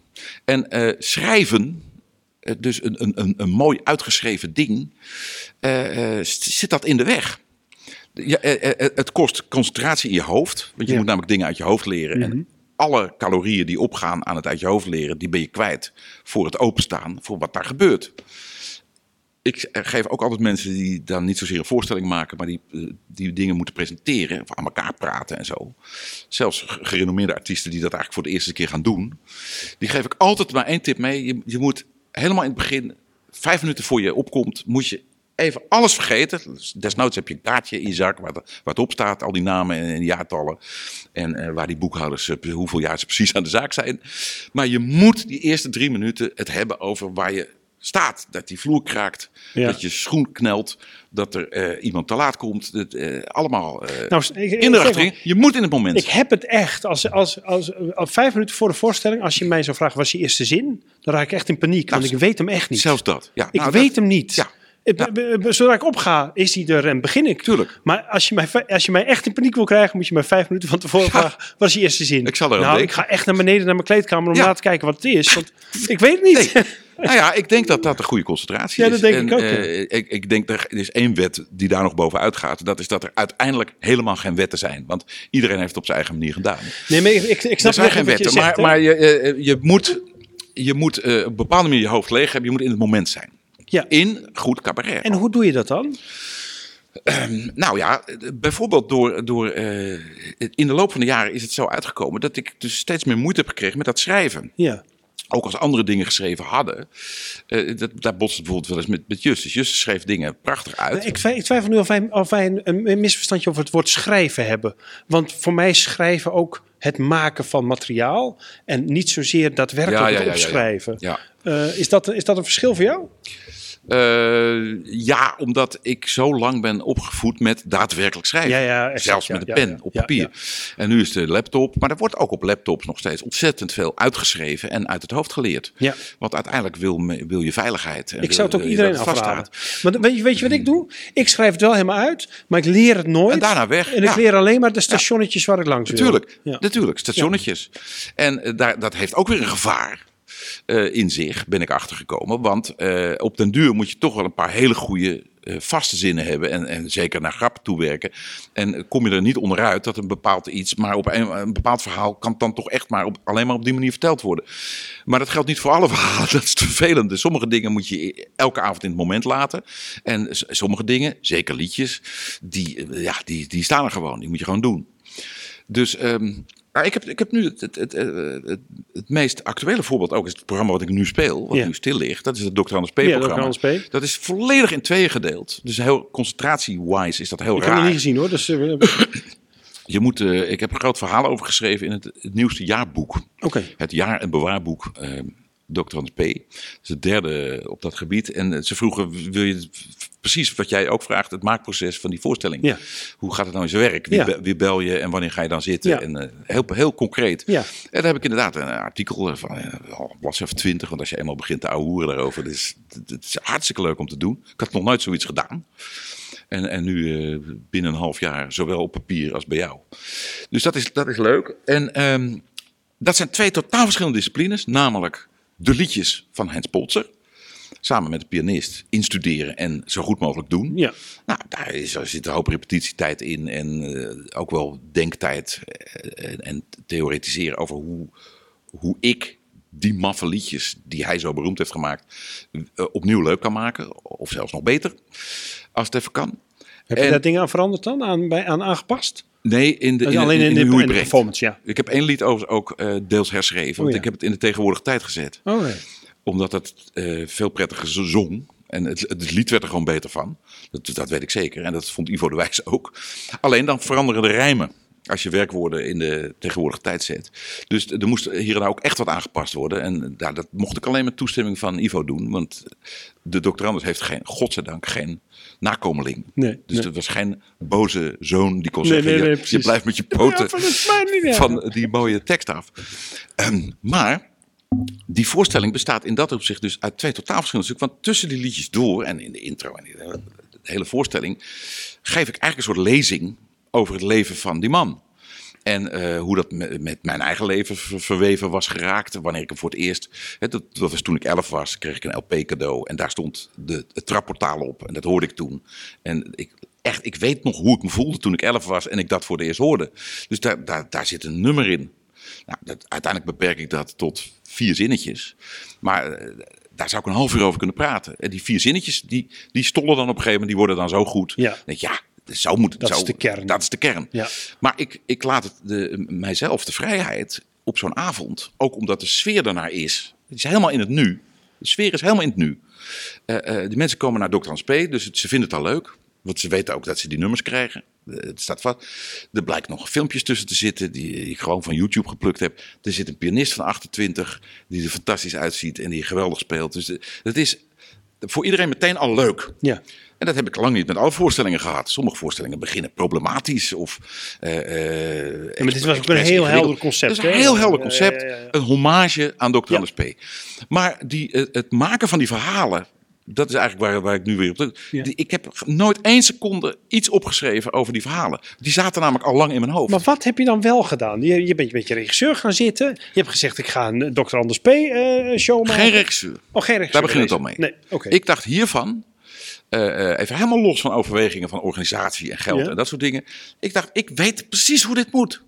En eh, schrijven, eh, dus een, een, een, een mooi uitgeschreven ding, zit dat in de weg. Ja, het kost concentratie in je hoofd. Want je Ja. moet namelijk dingen uit je hoofd leren. En alle calorieën die opgaan aan het uit je hoofd leren, die ben je kwijt voor het openstaan, voor wat daar gebeurt. Ik geef ook altijd mensen die dan niet zozeer een voorstelling maken, maar die, eh, die dingen moeten presenteren, of aan elkaar praten en zo. Zelfs ge- gerenommeerde artiesten die dat eigenlijk voor de eerste keer gaan doen. Die geef ik altijd maar één tip mee. Je, je moet helemaal in het begin, vijf minuten voor je opkomt, moet je even alles vergeten. Dus Desnoods heb je een kaartje in je zak waar, het op staat, al die namen en, en jaartallen. En eh, waar die boekhouders, eh, hoeveel jaar ze precies aan de zaak zijn. Maar je moet die eerste drie minuten het hebben over waar je staat. Dat die vloer kraakt, Ja. dat je schoen knelt, dat er eh, iemand te laat komt. Dat, allemaal eh Nou, kinderachtig. Je moet in het moment Ik heb het echt. Als, als, als, als, vijf minuten voor de voorstelling, als je mij zou vragen, was je eerste zin? Dan raak ik echt in paniek, want Nou, ik weet hem echt niet. Zelfs dat. Ja, ik nou, weet dat- hem niet. Ja. Het- b- b- Zodra ik opga, is hij er en begin ik. Tuurlijk. Maar als je, mij, als je mij echt in paniek wil krijgen, moet je mij vijf minuten van tevoren vragen, wat is je eerste zin? Ik zal eraan nou, ik ga echt naar beneden naar mijn kleedkamer om Ja. na te kijken wat het is. Want ik weet het niet. Nee. Nou ja, ik denk dat dat een goede concentratie Ja, is. dat denk En, ik ook, eh, ik, ik denk dat er is één wet die daar nog bovenuit gaat. Dat is dat er uiteindelijk helemaal geen wetten zijn. Want iedereen heeft het op zijn eigen manier gedaan. Nee, maar ik, ik, ik snap Er zijn geen wat je wetten, maar, maar je, eh, je moet, je moet eh, op een bepaalde manier je hoofd leeg hebben. Je moet in het moment zijn. Ja. In goed cabaret. En hoe doe je dat dan? Nou ja, bijvoorbeeld door, door eh, in de loop van de jaren is het zo uitgekomen dat ik dus steeds meer moeite heb gekregen met dat schrijven. Ja. Ook als anderen dingen geschreven hadden, eh, dat, daar botst het bijvoorbeeld wel eens met, met Justus. Justus schreef dingen prachtig uit. Ik, ik twijfel nu of wij, of wij een, een misverstandje over het woord schrijven hebben. Want voor mij schrijven ook het maken van materiaal. En niet zozeer daadwerkelijk Ja, ja, ja, ja, ja. opschrijven. Ja. Eh, is, dat, is dat een verschil voor jou? Eh, ja, omdat ik zo lang ben opgevoed met daadwerkelijk schrijven. Ja, ja, exact, Zelfs met een pen op papier. En nu is de laptop, maar er wordt ook op laptops nog steeds ontzettend veel uitgeschreven en uit het hoofd geleerd. Ja. Want uiteindelijk wil, wil je veiligheid. En Ik wil- zou het ook iedereen afraden. vaststaat. Maar weet je, weet je wat ik doe? Ik schrijf het wel helemaal uit, maar ik leer het nooit. En daarna weg, En ik leer alleen maar de stationnetjes waar ik langs wil. Natuurlijk, natuurlijk, stationnetjes. En eh, daar, dat heeft ook weer een gevaar eh, in zich, ben ik achtergekomen. Want eh, op den duur moet je toch wel een paar hele goede eh, vaste zinnen hebben. En, en zeker naar grappen toewerken. En kom je er niet onderuit dat een bepaald iets, maar op een, bepaald verhaal kan dan toch echt maar op, alleen maar op die manier verteld worden. Maar dat geldt niet voor alle [LAUGHS] verhalen. Dat is te vervelend. Dus Sommige dingen moet je elke avond in het moment laten. En sommige dingen, zeker liedjes, die, ja, die, die staan er gewoon. Die moet je gewoon doen. Dus ehm, maar ik, heb, ik heb nu het, het, het, eh, het, het meest actuele voorbeeld ook. Is het programma wat ik nu speel, wat Ja. nu stil ligt. Dat is het Dr. Anders P. Ja, Dr. programma. Anders P. Dat is volledig in tweeën gedeeld. Dus heel concentratie-wise is dat heel Ik heb het raar. niet gezien hoor. Dus, eh, [CLEARS THROAT] Je moet, eh, ik heb een groot verhaal over geschreven in het, het nieuwste jaarboek. Oké. Het jaar- en bewaarboek. eh Dr. Hans P. Dat is het derde op dat gebied. En ze vroegen, wil je precies wat jij ook vraagt, het maakproces van die voorstelling. Ja. Hoe gaat het nou in zijn werk? Wie, Ja. be- wie bel je en wanneer ga je dan zitten? Ja. En eh, heel, heel concreet. Ja. En daar heb ik inderdaad een artikel eh, van eh, bladzijde of 20. Want als je eenmaal begint te ouwehoeren daarover, het is, het is hartstikke leuk om te doen. Ik had nog nooit zoiets gedaan. En, en nu binnen een half jaar, zowel op papier als bij jou. Dus dat is, dat is leuk. En ehm, dat zijn twee totaal verschillende disciplines. Namelijk de liedjes van Hens Polzer. Samen met de pianist instuderen en zo goed mogelijk doen. Ja. Nou, daar, is, daar zit een hoop repetitietijd in. En eh, ook wel denktijd. eh, en, en theoretiseren over hoe, hoe ik die maffe liedjes die hij zo beroemd heeft gemaakt. eh, opnieuw leuk kan maken. Of zelfs nog beter. Als het even kan. Heb je En- daar dingen aan veranderd dan? Aan, bij, aan aangepast? Nee, in de, in, Alleen in, in, de, in de performance, ja. Ik heb één lied overigens ook deels herschreven. Want Oh ja. ik heb het in de tegenwoordige tijd gezet. Oh, nee. Omdat het eh, veel prettiger zo- zong. En het, het lied werd er gewoon beter van. Dat, dat weet ik zeker. En dat vond Ivo de Wijs ook. Alleen dan veranderen de rijmen. Als je werkwoorden in de tegenwoordige tijd zet. Dus er moest hier en daar ook echt wat aangepast worden. En ja, dat mocht ik alleen met toestemming van Ivo doen. Want de doctorandus heeft geen, godzijdank, geen nakomeling. Nee, dus nee. er was geen boze zoon die kon Nee, zeggen: je- blijft met je poten Ja, van die mooie tekst af. Ehm, maar die voorstelling bestaat in dat opzicht dus uit twee totaal verschillende stukken. Want tussen die liedjes door en in de intro en in de, hele voorstelling geef ik eigenlijk een soort lezing over het leven van die man. En eh, hoe dat met, mijn eigen leven ver- verweven was geraakt. Wanneer ik hem voor het eerst. Hè, dat, dat was toen ik elf was, kreeg ik een LP cadeau. En daar stond de, het trapportaal op. En dat hoorde ik toen. En ik, echt, ik weet nog hoe ik me voelde toen ik elf was. En ik dat voor het eerst hoorde. Dus daar, daar, daar zit een nummer in. Nou, dat, uiteindelijk beperk ik dat tot vier zinnetjes. Maar eh, daar zou ik een half uur over kunnen praten. En die vier zinnetjes, die, die stollen dan op een gegeven moment, die worden dan zo goed. Ja. Denk ja, zo moet het. Dat zo, is de kern. Dat is de kern. Ja. Maar ik, ik laat het de, mijzelf de vrijheid op zo'n avond, ook omdat de sfeer daarnaar is. Het is helemaal in het nu. De sfeer is helemaal in het nu. Eh, die mensen komen naar Dr. Hans P., dus het- ze vinden het al leuk. Want ze weten ook dat ze die nummers krijgen. Eh, Het staat vast. Er blijkt nog filmpjes tussen te zitten die ik gewoon van YouTube geplukt heb. Er zit een pianist van 28 die er fantastisch uitziet en die geweldig speelt. Dus eh, het is voor iedereen meteen al leuk. Ja. En dat heb ik lang niet met alle voorstellingen gehad. Sommige voorstellingen beginnen problematisch of. eh, maar dit was ook een heel helder concept, Het is een heel helder concept. ja, ja, ja. Een hommage aan Dr. Anders P. Maar die, het maken van die verhalen. Dat is eigenlijk waar, waar ik nu weer op. Ja. Die, ik heb nooit één seconde iets opgeschreven over die verhalen. Die zaten namelijk al lang in mijn hoofd. Maar wat heb je dan wel gedaan? Je, je bent met je regisseur gaan zitten. Je hebt gezegd, ik ga een eh, Dr. Anders P. eh, show maken. Geen regisseur. Oh, geen regisseur. Daar begint het al mee. Nee. Ik dacht hiervan, eh, even helemaal los van overwegingen van organisatie en geld Ja. en dat soort dingen. Ik dacht, ik weet precies hoe dit moet.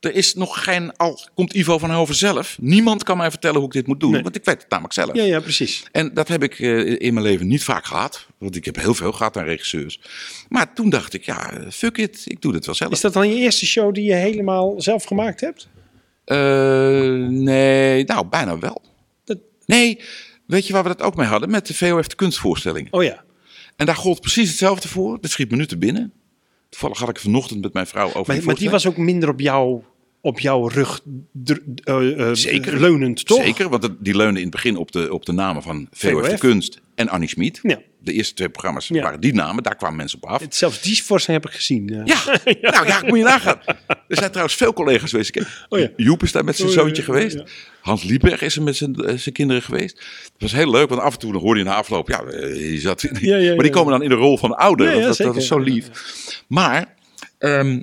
Er is nog geen, al komt Ivo van Hoven zelf. Niemand kan mij vertellen hoe ik dit moet doen, Nee. want ik weet het namelijk zelf. Ja, ja, precies. En dat heb ik eh, in mijn leven niet vaak gehad, want ik heb heel veel gehad aan regisseurs. Maar toen dacht ik, ja, fuck it, ik doe dit wel zelf. Is dat dan je eerste show die je helemaal zelf gemaakt hebt? Eh, nee, nou, bijna wel. Dat- Nee, weet je waar we dat ook mee hadden? Met de VOF de kunstvoorstelling. Oh ja. En daar gold precies hetzelfde voor. Dat schiet me nu te binnen. Toevallig had ik vanochtend met mijn vrouw over Maar, die maar die was ook minder op jou, op jouw rug eh, eh, Zeker. leunend, toch? Zeker, want het- die leunde in het begin op de, op de namen van VOF de. Kunst en Annie Schmid. Ja. De eerste twee programma's Ja. waren die namen, daar kwamen mensen op af. Het- Zelfs die voorstelling heb ik gezien. eh. [LAUGHS] Ja, nou ja, moet je nagaan. Er zijn trouwens veel collega's geweest. Ik- Oh ja. Joep is daar met zijn Oh zoontje geweest. Hans Lieberg is er met zijn, zijn kinderen geweest. Het was heel leuk, want af en toe hoorde je na afloop... Ja, je zat, Ja, ja, maar die komen dan in de rol van ouder. Dat, dat is zo lief. Maar ehm,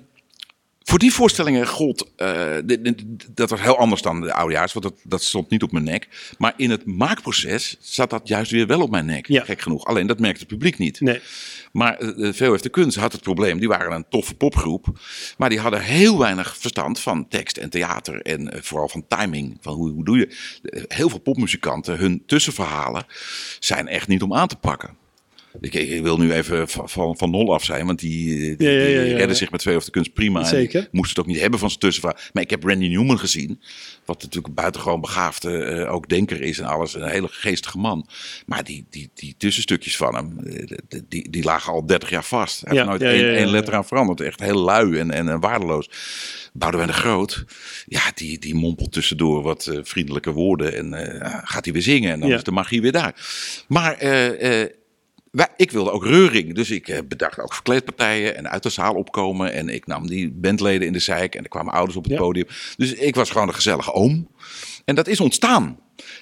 voor die voorstellingen gold... eh, dit- dit- dat was heel anders dan de oudejaars, want dat, dat stond niet op mijn nek. Maar in het maakproces zat dat juist weer wel op mijn nek. Ja. Gek genoeg. Alleen dat merkte het publiek niet. Nee. Maar eh, de VOF de Kunst had het probleem. Die waren een toffe popgroep. Maar die hadden heel weinig verstand van tekst en theater. En vooral van timing. Van hoe, hoe doe je. Heel veel popmuzikanten, hun tussenverhalen zijn echt niet om aan te pakken. Ik, ik wil nu even van, van, nul af zijn, want die, eh, die, Ja, ja, ja, ja, die redden zich met VOF de Kunst prima. Zeker. die moesten het ook niet hebben van zijn tussenverhaal. Maar ik heb Randy Newman gezien. Wat natuurlijk een buitengewoon begaafde, eh, ook denker is en alles. Een hele geestige man. Maar die, die, die tussenstukjes van hem, eh, die, die, lagen al 30 jaar vast. Hij heeft nooit één, letter aan veranderd. Echt heel lui en, en, en waardeloos. Boudewijn de Groot, ja, die, die mompelt tussendoor wat vriendelijke woorden. En gaat hij weer zingen en dan is de magie weer daar. Maar wij, ik wilde ook reuring, dus ik eh, bedacht ook verkleedpartijen en uit de zaal opkomen. En ik nam die bandleden in de zijk en er kwamen ouders op het Ja. podium. Dus ik was gewoon een gezellige oom. En dat is ontstaan.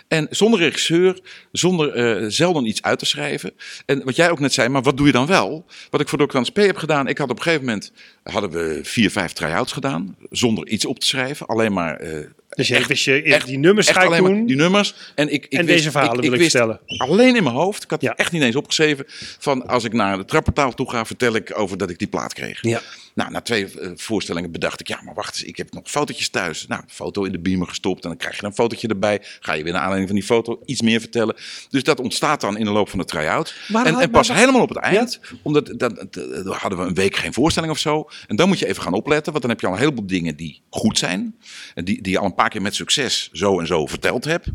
En zonder regisseur, zonder eh, zelden iets uit te schrijven. En wat jij ook net zei, maar wat doe je dan wel? Wat ik voor Dr. Hans P. heb gedaan, ik had op een gegeven moment, hadden we vier, vijf try-outs gedaan. Zonder iets op te schrijven, alleen maar... eh, Dus je echt- wist je, echt- die nummers ga ik doen. die nummers. En, ik, ik En wist- deze verhalen wil ik wist vertellen. Alleen in mijn hoofd. Ik had Ja. het echt niet eens opgeschreven. Van als ik naar de trapportaal toe ga, vertel ik over dat ik die plaat kreeg. Ja. Nou, na twee eh, voorstellingen bedacht ik, ja, maar wacht eens, ik heb nog fotootjes thuis. Nou, foto in de beamer gestopt en dan krijg je een fotootje erbij. Ga je weer naar aanleiding van die foto iets meer vertellen. Dus dat ontstaat dan in de loop van de try-out. En, en pas helemaal op het eind, omdat dat, dat- dan hadden we een week geen voorstelling of zo. En dan moet je even gaan opletten, want dan heb je al een heleboel dingen die goed zijn. En die, die je al een paar keer met succes zo en zo verteld hebt.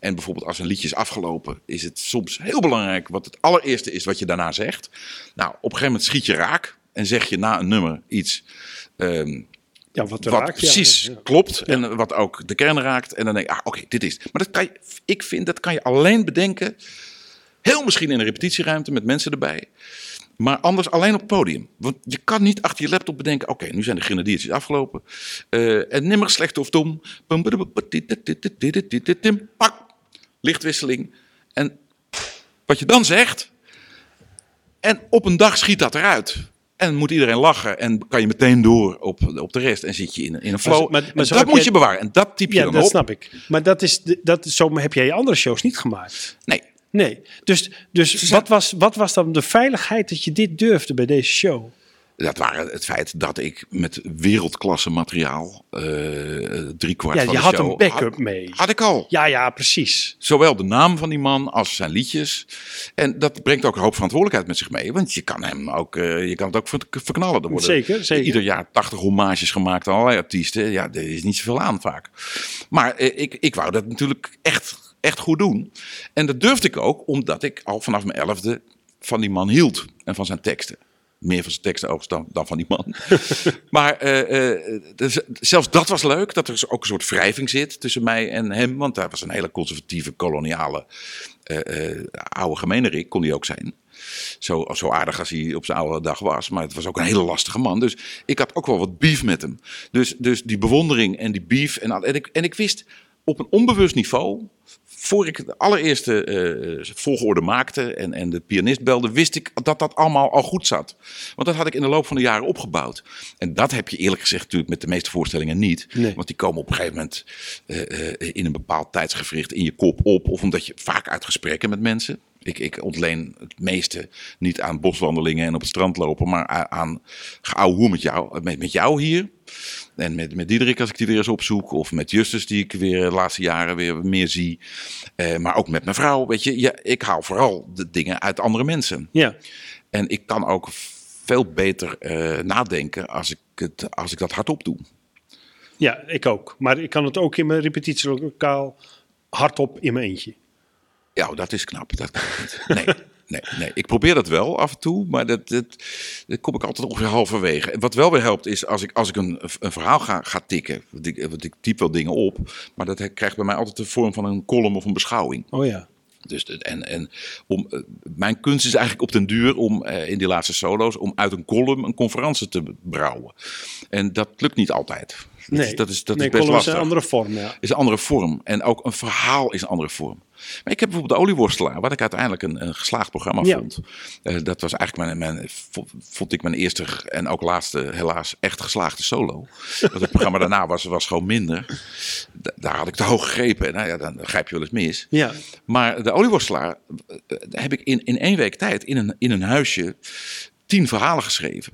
En bijvoorbeeld als een liedje is afgelopen, is het soms heel belangrijk wat het allereerste is wat je daarna zegt. Nou, op een gegeven moment schiet je raak en zeg je na een nummer iets ehm, Ja, wat, wat raakt, precies Ja. klopt en wat ook de kern raakt. En dan denk ik, ah, oké, dit is het. Maar dat kan je, ik vind, dat kan je alleen bedenken, heel misschien in een repetitieruimte met mensen erbij. Maar anders alleen op het podium. Want je kan niet achter je laptop bedenken, oké, nu zijn de grenadiertjes afgelopen. Eh en nimmer slecht of dom. Pak, lichtwisseling. En wat je dan zegt, en op een dag schiet dat eruit. En moet iedereen lachen en kan je meteen door op, op de rest en zit je in, in een flow. maar- dat moet jij- je bewaren en dat typ je Ja, dan dat op. snap ik. Maar dat is, dat, zo heb jij je andere shows niet gemaakt. Nee, Nee. Dus, dus wat, was, wat was dan de veiligheid dat je dit durfde bij deze show? Dat waren het feit dat ik met wereldklasse materiaal, eh drie kwart Ja, van je de had show... een backup had, mee. Had ik al. Ja, ja, precies. Zowel de naam van die man als zijn liedjes. En dat brengt ook een hoop verantwoordelijkheid met zich mee. Want je kan hem ook, eh, je kan het ook ver- verknallen. Er worden Zeker, zeker. ieder jaar 80 hommages gemaakt aan allerlei artiesten. Ja, er is niet zoveel aan vaak. Maar eh, ik, ik wou dat natuurlijk echt, echt goed doen. En dat durfde ik ook, omdat ik al vanaf mijn elfde van die man hield. En van zijn teksten. Meer van zijn teksten overigens dan, dan van die man. [LAUGHS] maar eh, eh, dus, zelfs dat was leuk. Dat er ook een soort wrijving zit tussen mij en hem. Want hij was een hele conservatieve, koloniale, eh, oude gemeenerik. Kon hij ook zijn. Zo, zo aardig als hij op zijn oude dag was. Maar het was ook een hele lastige man. Dus ik had ook wel wat beef met hem. Dus, dus die bewondering en die beef. En, en, ik, en ik wist op een onbewust niveau. Voor ik de allereerste eh, volgorde maakte en, en de pianist belde, wist ik dat dat allemaal al goed zat. Want dat had ik in de loop van de jaren opgebouwd. En dat heb je eerlijk gezegd natuurlijk met de meeste voorstellingen niet. Nee. Want die komen op een gegeven moment eh, eh, in een bepaald tijdsgevricht in je kop op. Of omdat je vaak uit gesprekken met mensen. Ik, ik ontleen het meeste niet aan boswandelingen en op het strand lopen, maar a- aan geouwe met jou, met, met jou hier. En met, met Diederik als ik die weer eens opzoek. Of met Justus die ik weer de laatste jaren weer meer zie. Eh, maar ook met mijn vrouw. Weet je, ja, ik haal vooral de dingen uit andere mensen. Ja. En ik kan ook veel beter eh, nadenken als ik, het, als ik dat hardop doe. ja, ik ook. Maar ik kan het ook in mijn repetitielokaal hardop in mijn eentje. Ja, dat is knap. Dat kan ik niet. Nee, nee, nee. Ik probeer dat wel af en toe, maar dat, dat, dat kom ik altijd ongeveer halverwege. Wat wel weer helpt is als ik, als ik een, een verhaal ga, ga tikken. Want ik, want ik typ wel dingen op, maar dat krijgt bij mij altijd de vorm van een column of een beschouwing. Oh ja. Dus en, en om, eh, mijn kunst is eigenlijk op den duur om eh, in die laatste solo's om uit een column een conferentie te brouwen. En dat lukt niet altijd. Dat Nee, is, dat is, dat nee, is best column is lastig. een andere vorm, ja. Is een andere vorm. En ook een verhaal is een andere vorm. Maar ik heb bijvoorbeeld de Olieworstelaar, wat ik uiteindelijk een, een geslaagd programma Ja. vond. Eh, dat was eigenlijk mijn, mijn, vo- vond ik mijn eerste en ook laatste, helaas, echt geslaagde solo. Want het programma [LAUGHS] daarna was, was gewoon minder. Da- daar had ik te hoog gegrepen. En nou ja, dan grijp je wel eens mis. Ja. Maar de olieworstelaar eh, heb ik in, in één week tijd in een, in een huisje tien verhalen geschreven.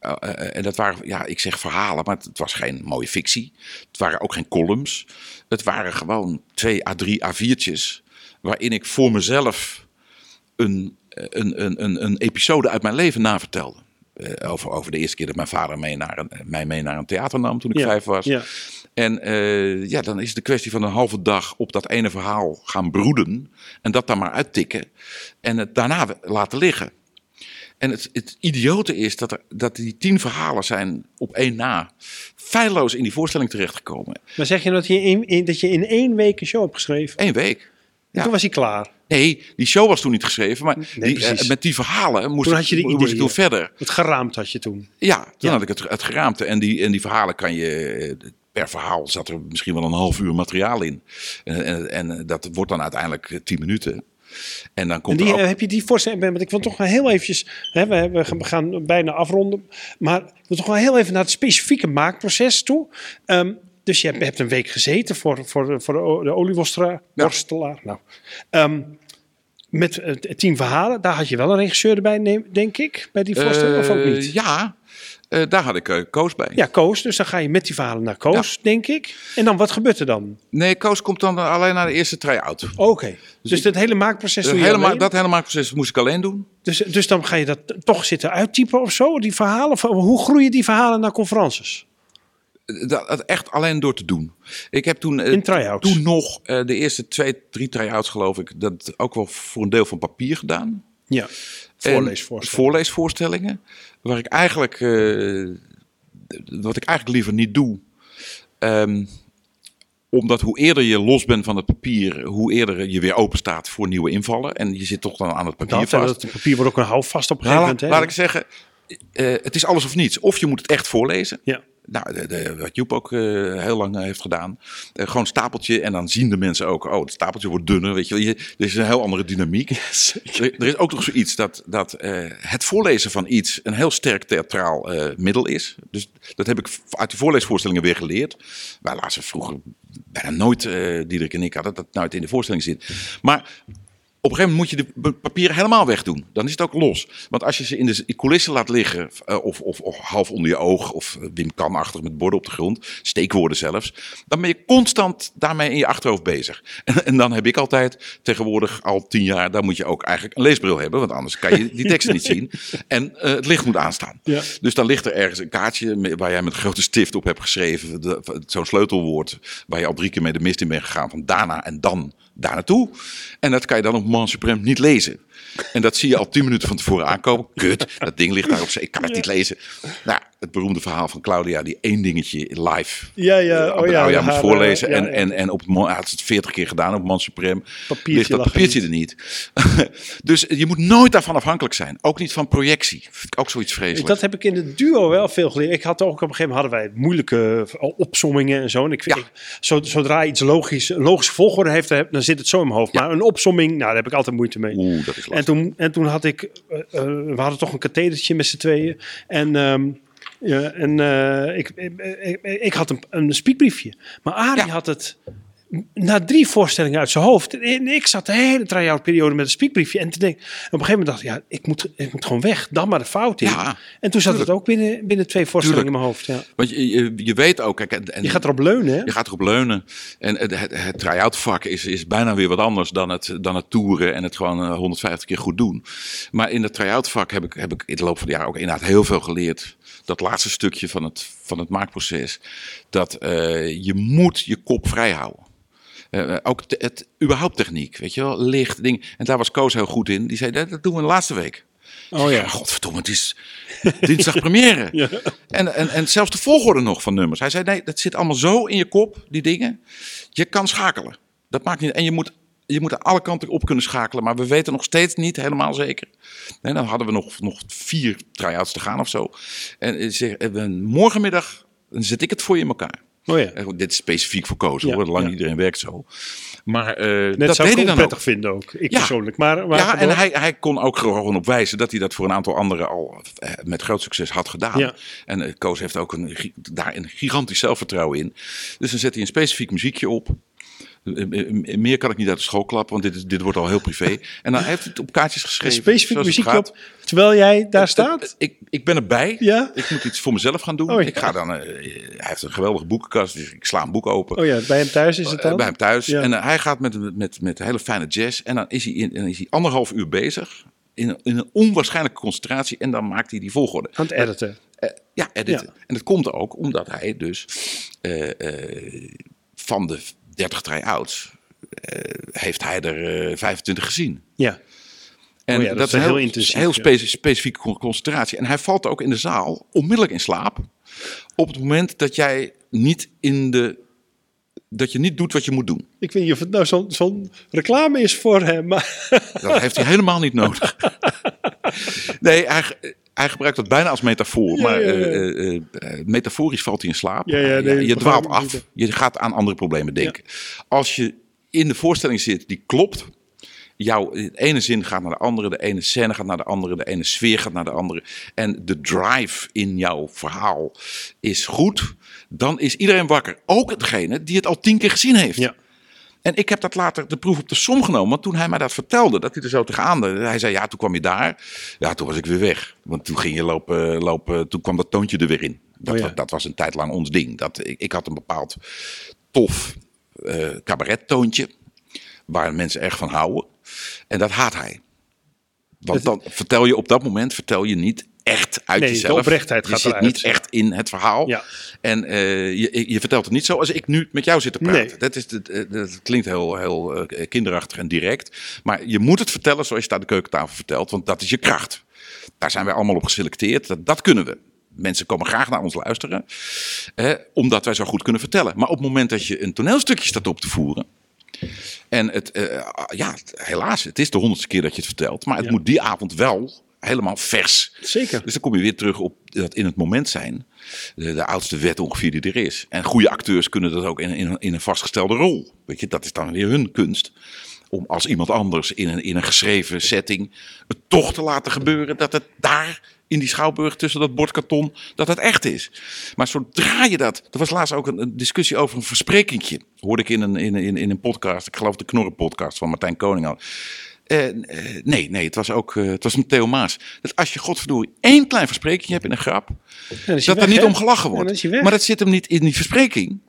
Uh, uh, en dat waren, ja, ik zeg verhalen, maar het, het, was geen mooie fictie. Het waren ook geen columns. Het waren gewoon twee à drie A4'tjes. Waarin ik voor mezelf een, een, een, een, een episode uit mijn leven navertelde. Uh, over, over de eerste keer dat mijn vader mee naar een, mij mee naar een theater nam toen ik ja, vijf was. Ja. En uh, ja, dan is het de kwestie van een halve dag op dat ene verhaal gaan broeden. En dat dan maar uittikken. En het daarna laten liggen. En het, het idiote is dat, er, dat die tien verhalen zijn op één na feilloos in die voorstelling terechtgekomen. Maar zeg je dat je in, in, dat je in één week een show hebt geschreven? Eén week. Ja. Toen was hij klaar. Nee, die show was toen niet geschreven, maar nee, die, uh, met die verhalen moest, toen had je de ik, moest ik toen verder. Het geraamd had je toen. Ja, toen ja. had ik het, het geraamte. En die, en die verhalen kan je per verhaal zat er misschien wel een half uur materiaal in. En, en, en dat wordt dan uiteindelijk tien minuten. En dan komt en die, ook... heb je die voorstelling? Want ik wil toch wel heel eventjes, hè, we, we, gaan bijna afronden, maar ik wil toch wel heel even naar het specifieke maakproces toe. Um, dus je hebt, hebt, een week gezeten voor, voor, voor de olieworstelaar. Ja. Nou, um, met tien verhalen, daar had je wel een regisseur erbij, denk ik, bij die voorstelling, uh, of ook niet? Ja, uh, daar had ik uh, Koos bij. Ja, Koos. Dus dan ga je met die verhalen naar Koos, ja. denk ik. En dan, wat gebeurt er dan? Nee, Koos komt dan alleen naar de eerste try-out. Oké. Okay. Dus, dus dat hele maakproces doe je hele? Dat hele maakproces moest ik alleen doen. Dus, dus dan ga je dat toch zitten uittypen of zo, die verhalen? Of hoe groeien die verhalen naar conferences? Dat, dat, echt alleen door te doen. Ik heb toen, In try-outs? toen nog uh, de eerste twee, drie try-outs geloof ik, dat ook wel voor een deel van papier gedaan. Ja, voorleesvoorstellingen. Voorleesvoorstellingen, waar ik eigenlijk, uh, wat ik eigenlijk liever niet doe. Um, omdat hoe eerder je los bent van het papier, hoe eerder je weer open staat voor nieuwe invallen. En je zit toch dan aan het papier dat, vast. Het papier wordt ook een houvast op een gegeven laat, moment. Laat ik zeggen, uh, het is alles of niets. Of je moet het echt voorlezen. Ja. Nou, de, de, wat Joep ook eh, heel lang eh, heeft gedaan. Eh, gewoon stapeltje en dan zien de mensen ook, oh, het stapeltje wordt dunner, weet je er is een heel andere dynamiek. er, er is ook nog zoiets dat, dat het voorlezen van iets een heel sterk theatraal middel is. Dus dat heb ik uit die voorleesvoorstellingen weer geleerd. Wij lazen vroeger bijna nooit, eh Diederik en ik hadden dat nooit in de voorstelling zit. Maar op een gegeven moment moet je de papieren helemaal wegdoen. Dan is het ook los. Want als je ze in de coulissen laat liggen, eh, of, of, of half onder je oog, of eh, Wim Kan-achtig met borden op de grond, steekwoorden zelfs, dan ben je constant daarmee in je achterhoofd bezig. [LAUGHS] En, en dan heb ik altijd, tegenwoordig al tien jaar, dan moet je ook eigenlijk een leesbril hebben, want anders kan je die teksten niet [LAUGHS] zien. En eh, het licht moet aanstaan. Ja. Dus dan ligt er ergens een kaartje waar jij met een grote stift op hebt geschreven, zo'n sleutelwoord, waar je al drie keer mee de mist in bent gegaan, van daarna en dan daar naartoe. En dat kan je dan op Man Supreme niet lezen. En dat zie je al tien minuten van tevoren aankomen. Kut, dat ding ligt daar op zee. Ik kan het niet lezen. Nou, het beroemde verhaal van Claudia, die één dingetje live Ja, ja, oh het ja, haar, moet voorlezen. ja, en, ja. en, en op het moment, had het veertig keer gedaan op Man Supreme. Papiertje ligt dat er papiertje er niet. [LAUGHS] dus je moet nooit daarvan afhankelijk zijn. Ook niet van projectie. Vind ik ook zoiets vreselijks. Dat heb ik in de duo wel veel geleerd. Ik had ook op een gegeven moment hadden wij moeilijke eh, opsommingen en zo. En ik vind, Ja. ik- zodra iets logisch, logische volgorde heeft, dan zit het zo in mijn hoofd. Maar een opsomming, nou, daar heb ik altijd moeite mee. Oeh, dat is. En toen, en toen had ik, eh, eh, we hadden toch een kathedertje met z'n tweeën. En, ehm, ja, en eh, ik, ik, ik, ik had een, een spiekbriefje. Maar Arie Ja. had het na drie voorstellingen uit zijn hoofd. En ik zat de hele try-out periode met een spiekbriefje. En toen denk, op een gegeven moment dacht ik, ja, ik moet, ik moet gewoon weg. Dan maar de fout in. Ja, en toen zat het ook binnen, binnen twee voorstellingen in mijn hoofd. Ja. Want je, je, je weet ook, kijk, en, en- Je gaat erop leunen, hè? Je gaat erop leunen. En het, het, het try-out vak is, is bijna weer wat anders dan het, dan het toeren en het gewoon eh, 150 keer goed doen. Maar in het try-out vak heb ik, heb ik in de loop van de jaren ook inderdaad heel veel geleerd. Dat laatste stukje van het, van het maakproces. Dat eh, je moet je kop vrij houden. Eh, ook te- het, überhaupt techniek, weet je wel, licht, ding. En daar was Koos heel goed in. Die zei, dat, dat doen we de laatste week. Oh ja. Ja, godverdomme, het is dinsdag première. [LAUGHS] en, en, en zelfs de volgorde nog van nummers. Hij zei, nee, dat zit allemaal zo in je kop, die dingen. Je kan schakelen. Dat maakt niet... En je moet, je moet aan alle kanten op kunnen schakelen. Maar we weten nog steeds niet helemaal zeker. En dan hadden we nog, nog vier try-outs te gaan of zo. En zeg, eh, we- morgenmiddag dan zet ik het voor je in elkaar. Oh ja. Dit is specifiek voor Koos, Ja, hoor. Lang ja. iedereen werkt zo. Maar eh, Net dat zou deed ik ook. prettig vinden ook. Ik persoonlijk. Maar, maar Ja, en hij, hij kon ook gewoon op wijzen dat hij dat voor een aantal anderen al eh, met groot succes had gedaan. En eh, Koos heeft ook een, daar een gigantisch zelfvertrouwen in. Dus dan zet hij een specifiek muziekje op. Eh, eh, eh, Meer kan ik niet uit de school klappen, want dit, is, dit wordt al heel privé. [LAUGHS] En dan heeft hij het op kaartjes een geschreven. specifiek muziekje gaat. op, terwijl jij daar Eh, staat. eh, Ik, ik ben erbij. Ja? Ik moet iets voor mezelf gaan doen. Oh, ja. Ik ga dan, eh, hij heeft een geweldige boekenkast, dus ik sla een boek open. Oh ja, bij hem thuis is het Eh, dan? bij hem thuis. Ja. En eh, hij gaat met, met, met hele fijne jazz. En dan is hij, in, dan is hij anderhalf uur bezig. In, een- in een onwaarschijnlijke concentratie. En dan maakt hij die volgorde. Aan het editen. Eh, ja, editen. Ja. En dat komt ook omdat hij dus eh, eh, van de 30 try-outs... eh, heeft hij er eh, 25 gezien. Ja. En Oh ja, dat is een heel heel, intensief, specifieke con- concentratie. En hij valt ook in de zaal onmiddellijk in slaap. Op het moment dat jij niet in de. dat je niet doet wat je moet doen. Ik weet niet of het nou zo'n zo'n reclame is voor hem. Maar Dat heeft hij helemaal niet nodig. [LAUGHS] [LAUGHS] Nee, hij, hij gebruikt dat bijna als metafoor. Ja, maar ja, ja. eh, eh, eh, metaforisch valt hij in slaap. Nee, je, dwaalt af. Je gaat aan andere problemen denken. Als je in de voorstelling zit die klopt. Jouw de ene zin gaat naar de andere, de ene scène gaat naar de andere, de ene sfeer gaat naar de andere. En de drive in jouw verhaal is goed. Dan is iedereen wakker. Ook degene die het al tien keer gezien heeft. Ja. En ik heb dat later de proef op de som genomen. Want toen hij mij dat vertelde, dat hij er zo tegenaan. Hij zei, ja, toen kwam je daar. Ja, toen was ik weer weg. Want toen ging je lopen, lopen toen kwam dat toontje er weer in. Dat, Oh ja. dat was een tijd lang ons ding. Dat, ik, ik had een bepaald tof eh cabarettoontje. Waar mensen erg van houden. En dat haat hij. Want dan vertel je op dat moment vertel je niet echt uit Nee, de jezelf. oprechtheid je gaat zit eruit. niet echt in het verhaal. Ja. En eh, je, je vertelt het niet zoals ik nu met jou zit te praten. Nee. Dat, is, dat, dat klinkt heel, heel eh, kinderachtig en direct. Maar je moet het vertellen zoals je het aan de keukentafel vertelt. Want dat is je kracht. Daar zijn wij allemaal op geselecteerd. Dat, dat kunnen we. Mensen komen graag naar ons luisteren. Eh, omdat wij zo goed kunnen vertellen. Maar op het moment dat je een toneelstukje staat op te voeren. En het, eh, ja, helaas, het is de honderdste keer dat je het vertelt. Maar het Ja. moet die avond wel helemaal vers. Zeker. Dus dan kom je weer terug op dat in het moment zijn. De, de oudste wet ongeveer die er is. En goede acteurs kunnen dat ook in, in, in een vastgestelde rol. Weet je, dat is dan weer hun kunst. Om als iemand anders in een, in een geschreven setting het toch te laten gebeuren dat het daar in die schouwburg tussen dat bordkarton, dat het echt is. Maar zodra je dat, er was laatst ook een, een discussie over een versprekingje. Hoorde ik in een, in, in, in een podcast, ik geloof de Knorren podcast van Martijn Koning al. Eh, eh, nee, nee, het was ook eh, het was met Theo Maas. Dat als je godverdorie één klein versprekingje hebt in een grap, dat weg, er niet hè? om gelachen wordt. maar dat zit hem niet in die verspreking.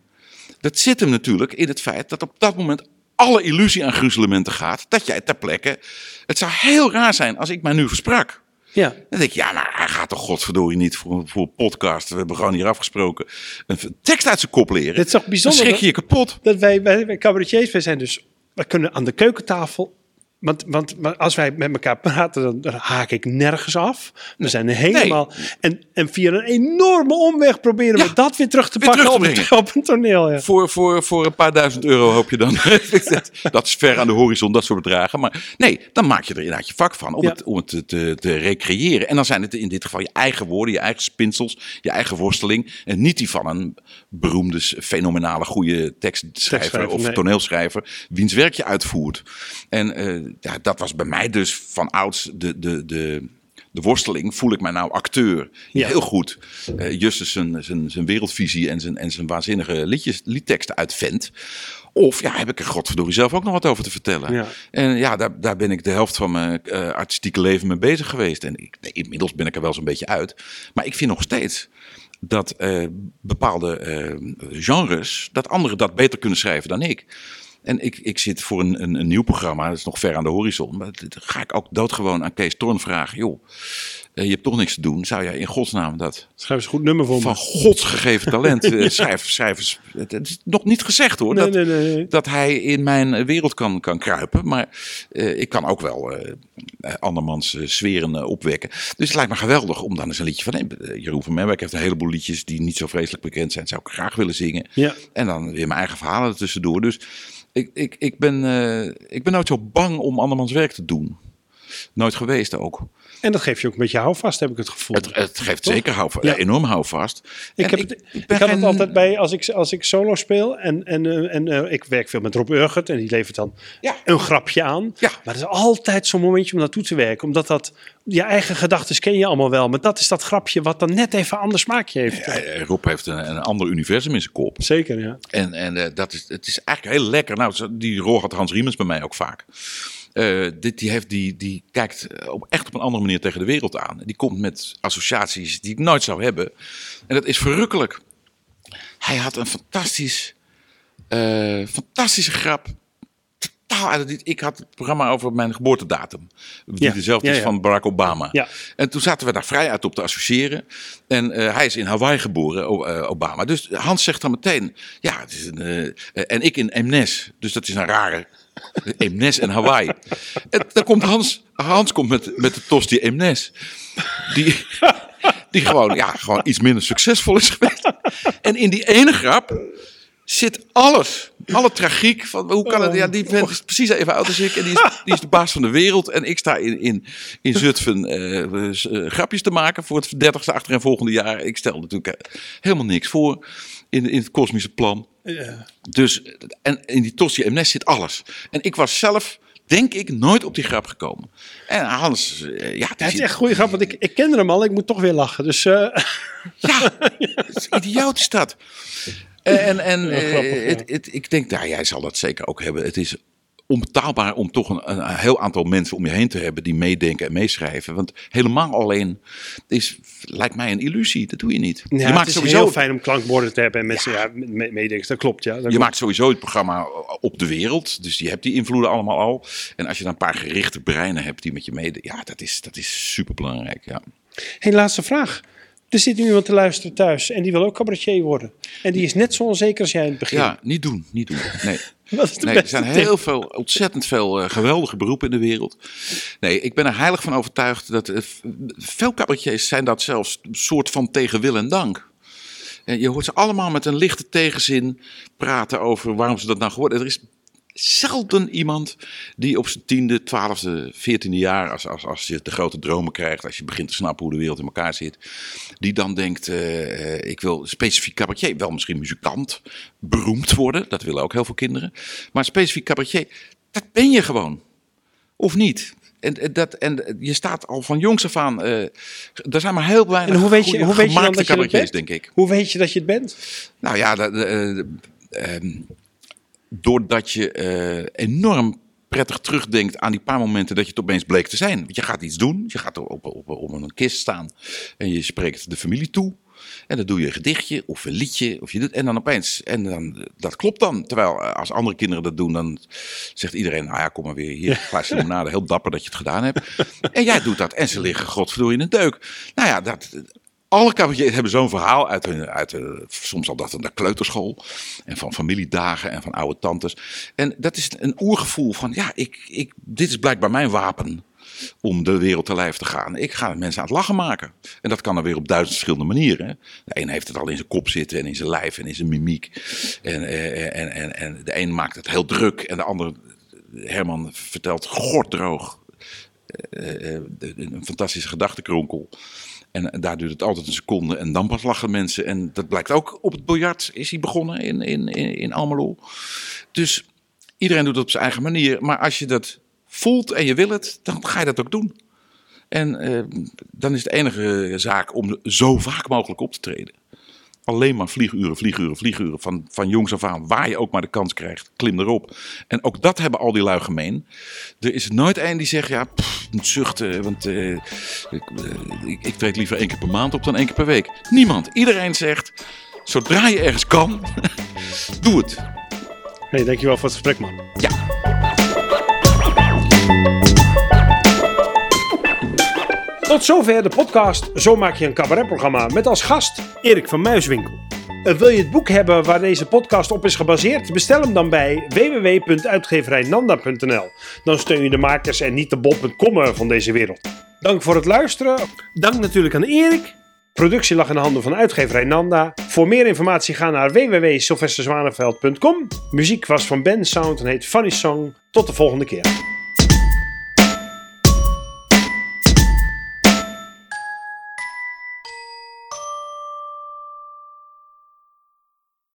Dat zit hem natuurlijk in het feit dat op dat moment alle illusie aan gruzelementen gaat. Dat jij ter plekke. Het zou heel raar zijn als ik mij nu versprak. Ja. Dan denk ik, ja, maar hij gaat toch godverdorie niet voor, voor een podcast. We hebben gewoon hier afgesproken. Een tekst uit zijn kop leren. Het is toch Dan bijzonder schrik dat- je je kapot. dat wij, wij, wij cabaretiers, wij zijn dus, we kunnen aan de keukentafel. Want, want maar als wij met elkaar praten, dan, dan haak ik nergens af. We zijn helemaal. En, en via een enorme omweg proberen we Ja, dat weer terug te weer pakken terug te op, een toneel. Ja. Voor, voor, voor een paar duizend euro hoop je dan. [LAUGHS] dat, dat is ver aan de horizon, dat soort bedragen. Maar nee, dan maak je er inderdaad je vak van om Ja. het, om het te, te, recreëren. En dan zijn het in dit geval je eigen woorden, je eigen spinsels, je eigen worsteling. En niet die van een beroemde, fenomenale, goede tekstschrijver Tekstschrijver, of nee. toneelschrijver. wiens werk je uitvoert. En eh, ja, dat was bij mij dus van ouds de. de, de de worsteling, voel ik mij nou acteur? Ja. Heel goed. Eh Justus zijn, zijn, zijn wereldvisie en zijn, en zijn waanzinnige liedjes, liedteksten uitvent. Of ja, heb ik er godverdorie zelf ook nog wat over te vertellen. Ja. En ja, daar, daar ben ik de helft van mijn eh, artistieke leven mee bezig geweest. En ik, nee, inmiddels ben ik er wel zo'n beetje uit. Maar ik vind nog steeds dat eh, bepaalde genres, dat anderen dat beter kunnen schrijven dan ik. En ik, ik zit voor een, een, een nieuw programma, dat is nog ver aan de horizon. Maar ga ik ook doodgewoon aan Kees Torn vragen. Joh, eh, je hebt toch niks te doen. Zou jij in godsnaam dat Schrijf eens een goed nummer voor me. van gods gegeven talent eh, [LAUGHS] schrijf, schrijvers... Het het is nog niet gezegd hoor. Nee, dat, nee, nee, dat hij in mijn wereld kan, kan kruipen. Maar eh, ik kan ook wel andermans eh, sferen opwekken. Dus het lijkt me geweldig om dan eens een liedje van... Jeroen van Merwijk heeft een heleboel liedjes die niet zo vreselijk bekend zijn. Zou ik graag willen zingen. Ja. En dan weer mijn eigen verhalen er tussendoor. Dus ik, ik, ik, ben, eh, ik ben nooit zo bang om andermans werk te doen. Nooit geweest ook. En dat geeft je ook een beetje houvast, heb ik het gevoel. Het, het geeft Toch? zeker houvast, Ja. enorm houvast. Ik, En heb het, ik, ben had het altijd bij als ik, als ik solo speel. En, en, eh, en eh, ik werk veel met Rob Urgert. En die levert dan Ja. een grapje aan. Ja. Maar het is altijd zo'n momentje om naartoe te werken. Omdat dat, je eigen gedachten ken je allemaal wel. Maar dat is dat grapje wat dan net even een ander smaakje heeft. Eh, Rob heeft een, een ander universum in zijn kop. Zeker, ja. En, en dat is, het is eigenlijk heel lekker. Nou, die rol had Hans Riemens bij mij ook vaak. Eh, dit, die, heeft, die, die kijkt eh, op, echt op een andere manier tegen de wereld aan. Die komt met associaties die ik nooit zou hebben. En dat is verrukkelijk. Hij had een fantastisch, eh, fantastische grap. Totaal. Ik had het programma over mijn geboortedatum. Die Ja, dezelfde ja, is van Barack Obama. En toen zaten we daar vrij uit op te associëren. En hij is in Hawaii geboren, Obama. Dus Hans zegt dan meteen, ja, het is een, en ik in Emnes. Dus dat is een rare Emnes en Hawaii. En komt Hans, Hans komt met, met de tosti Emnes. Die, die gewoon, ja, gewoon iets minder succesvol is geweest. En in die ene grap zit alles. Alle tragiek. Van, hoe kan het? Ja, die vent is precies even oud als ik. En die is, die is de baas van de wereld. En ik sta in, in, in Zutphen eh, eh, grapjes te maken voor het dertigste achter en volgende jaar. Ik stel natuurlijk eh, helemaal niks voor in, in het kosmische plan. Dus, en in die Tossie MS zit alles. En ik was zelf, denk ik, nooit op die grap gekomen. En Hans, eh, ja, het is echt een goede grap, want ik, ik kende hem al. Ik moet toch weer lachen. Dus eh, Ja, [LAUGHS] is idioot is dat. En, en Ja, eh, grappig, ja. het, het, ik denk, nou, jij zal dat zeker ook hebben. Het is onbetaalbaar om toch een, een heel aantal mensen om je heen te hebben die meedenken en meeschrijven. Want helemaal alleen is, lijkt mij een illusie. Dat doe je niet. ja, je het maakt is sowieso heel fijn om klankborden te hebben. En mensen ja. me- meedenken. Dat klopt, ja. Dat Je klopt. maakt sowieso het programma op de wereld. Dus je hebt die invloeden allemaal al. En als je dan een paar gerichte breinen hebt die met je mede... Ja, dat is, dat is super belangrijk. Ja. Hey, laatste vraag. Er zit nu iemand te luisteren thuis en die wil ook cabaretier worden. En die is net zo onzeker als jij in het begin. ja, niet doen. Niet doen. Nee. [LAUGHS] Nee, er zijn heel veel, ontzettend veel eh, geweldige beroepen in de wereld. Nee, ik ben er heilig van overtuigd dat eh, veel cabaretiers zijn dat zelfs een soort van tegen wil en dank. En je hoort ze allemaal met een lichte tegenzin praten over waarom ze dat nou geworden. Er is zelden iemand die op zijn tiende, twaalfde, veertiende jaar, als, als, als je de grote dromen krijgt, als je begint te snappen hoe de wereld in elkaar zit, die dan denkt, eh, eh, ik wil specifiek cabaretier, wel misschien muzikant, beroemd worden, dat willen ook heel veel kinderen, maar specifiek cabaretier, dat ben je gewoon. Of niet? En, dat, en je staat al van jongs af aan. eh, er zijn maar heel weinig En hoe weet je- goede, hoe weet je dat je cabaretiers, bent? denk ik. Hoe weet je dat je het bent? Nou ja, dat, doordat je eh, enorm prettig terugdenkt aan die paar momenten dat je het opeens bleek te zijn. Want je gaat iets doen, je gaat op, op, een kist staan en je spreekt de familie toe. En dan doe je een gedichtje of een liedje. Of je doet, en dan opeens, en dan, dat klopt dan. Terwijl eh, als andere kinderen dat doen, dan zegt iedereen, nou ja, kom maar weer hier, glaasje limonade. Heel dapper dat je het gedaan hebt. En jij doet dat en ze liggen godverdorie in een deuk. Nou ja, dat, alle cabaretiers hebben zo'n verhaal uit hun, uit soms al dat van de kleuterschool. En van familiedagen en van oude tantes. En dat is een oergevoel van, ja, ik, ik, dit is blijkbaar mijn wapen om de wereld te lijf te gaan. Ik ga mensen aan het lachen maken. En dat kan dan weer op duizend verschillende manieren. De een heeft het al in zijn kop zitten en in zijn lijf en in zijn mimiek. En, eh, en, en, en de een maakt het heel druk en de ander, Herman, vertelt gorddroog eh, eh, een fantastische gedachtenkronkel. En daar duurt het altijd een seconde en dan pas lachen mensen. En dat blijkt ook op het biljart is hij begonnen in, in, in, in Almelo. Dus iedereen doet het op zijn eigen manier. Maar als je dat voelt en je wil het, dan ga je dat ook doen. En eh, dan is de enige zaak om zo vaak mogelijk op te treden. Alleen maar vlieguren, vlieguren, vlieguren. Van, van jongs af aan, waar je ook maar de kans krijgt, klim erop. En ook dat hebben al die lui gemeen. Er is nooit één die zegt, ja, pff, ik moet zuchten, want eh, ik, ik, ik treed liever één keer per maand op dan één keer per week. Niemand. Iedereen zegt, zodra je ergens kan, [LAUGHS] doe het. Hey, dankjewel voor het gesprek, man. Ja. Tot zover de podcast Zo maak je een cabaretprogramma met als gast Erik van Muiswinkel. Eh, Wil je het boek hebben waar deze podcast op is gebaseerd? Bestel hem dan bij www.uitgeverijnanda.nl. Dan steun je de makers en niet de bol.com van deze wereld. Dank voor het luisteren. Dank natuurlijk aan Erik. Productie lag in de handen van uitgeverij Nanda. Voor meer informatie ga naar www.sylvesterzwaneveld.com. Muziek was van Ben Sound en heet Funny Song. Tot de volgende keer.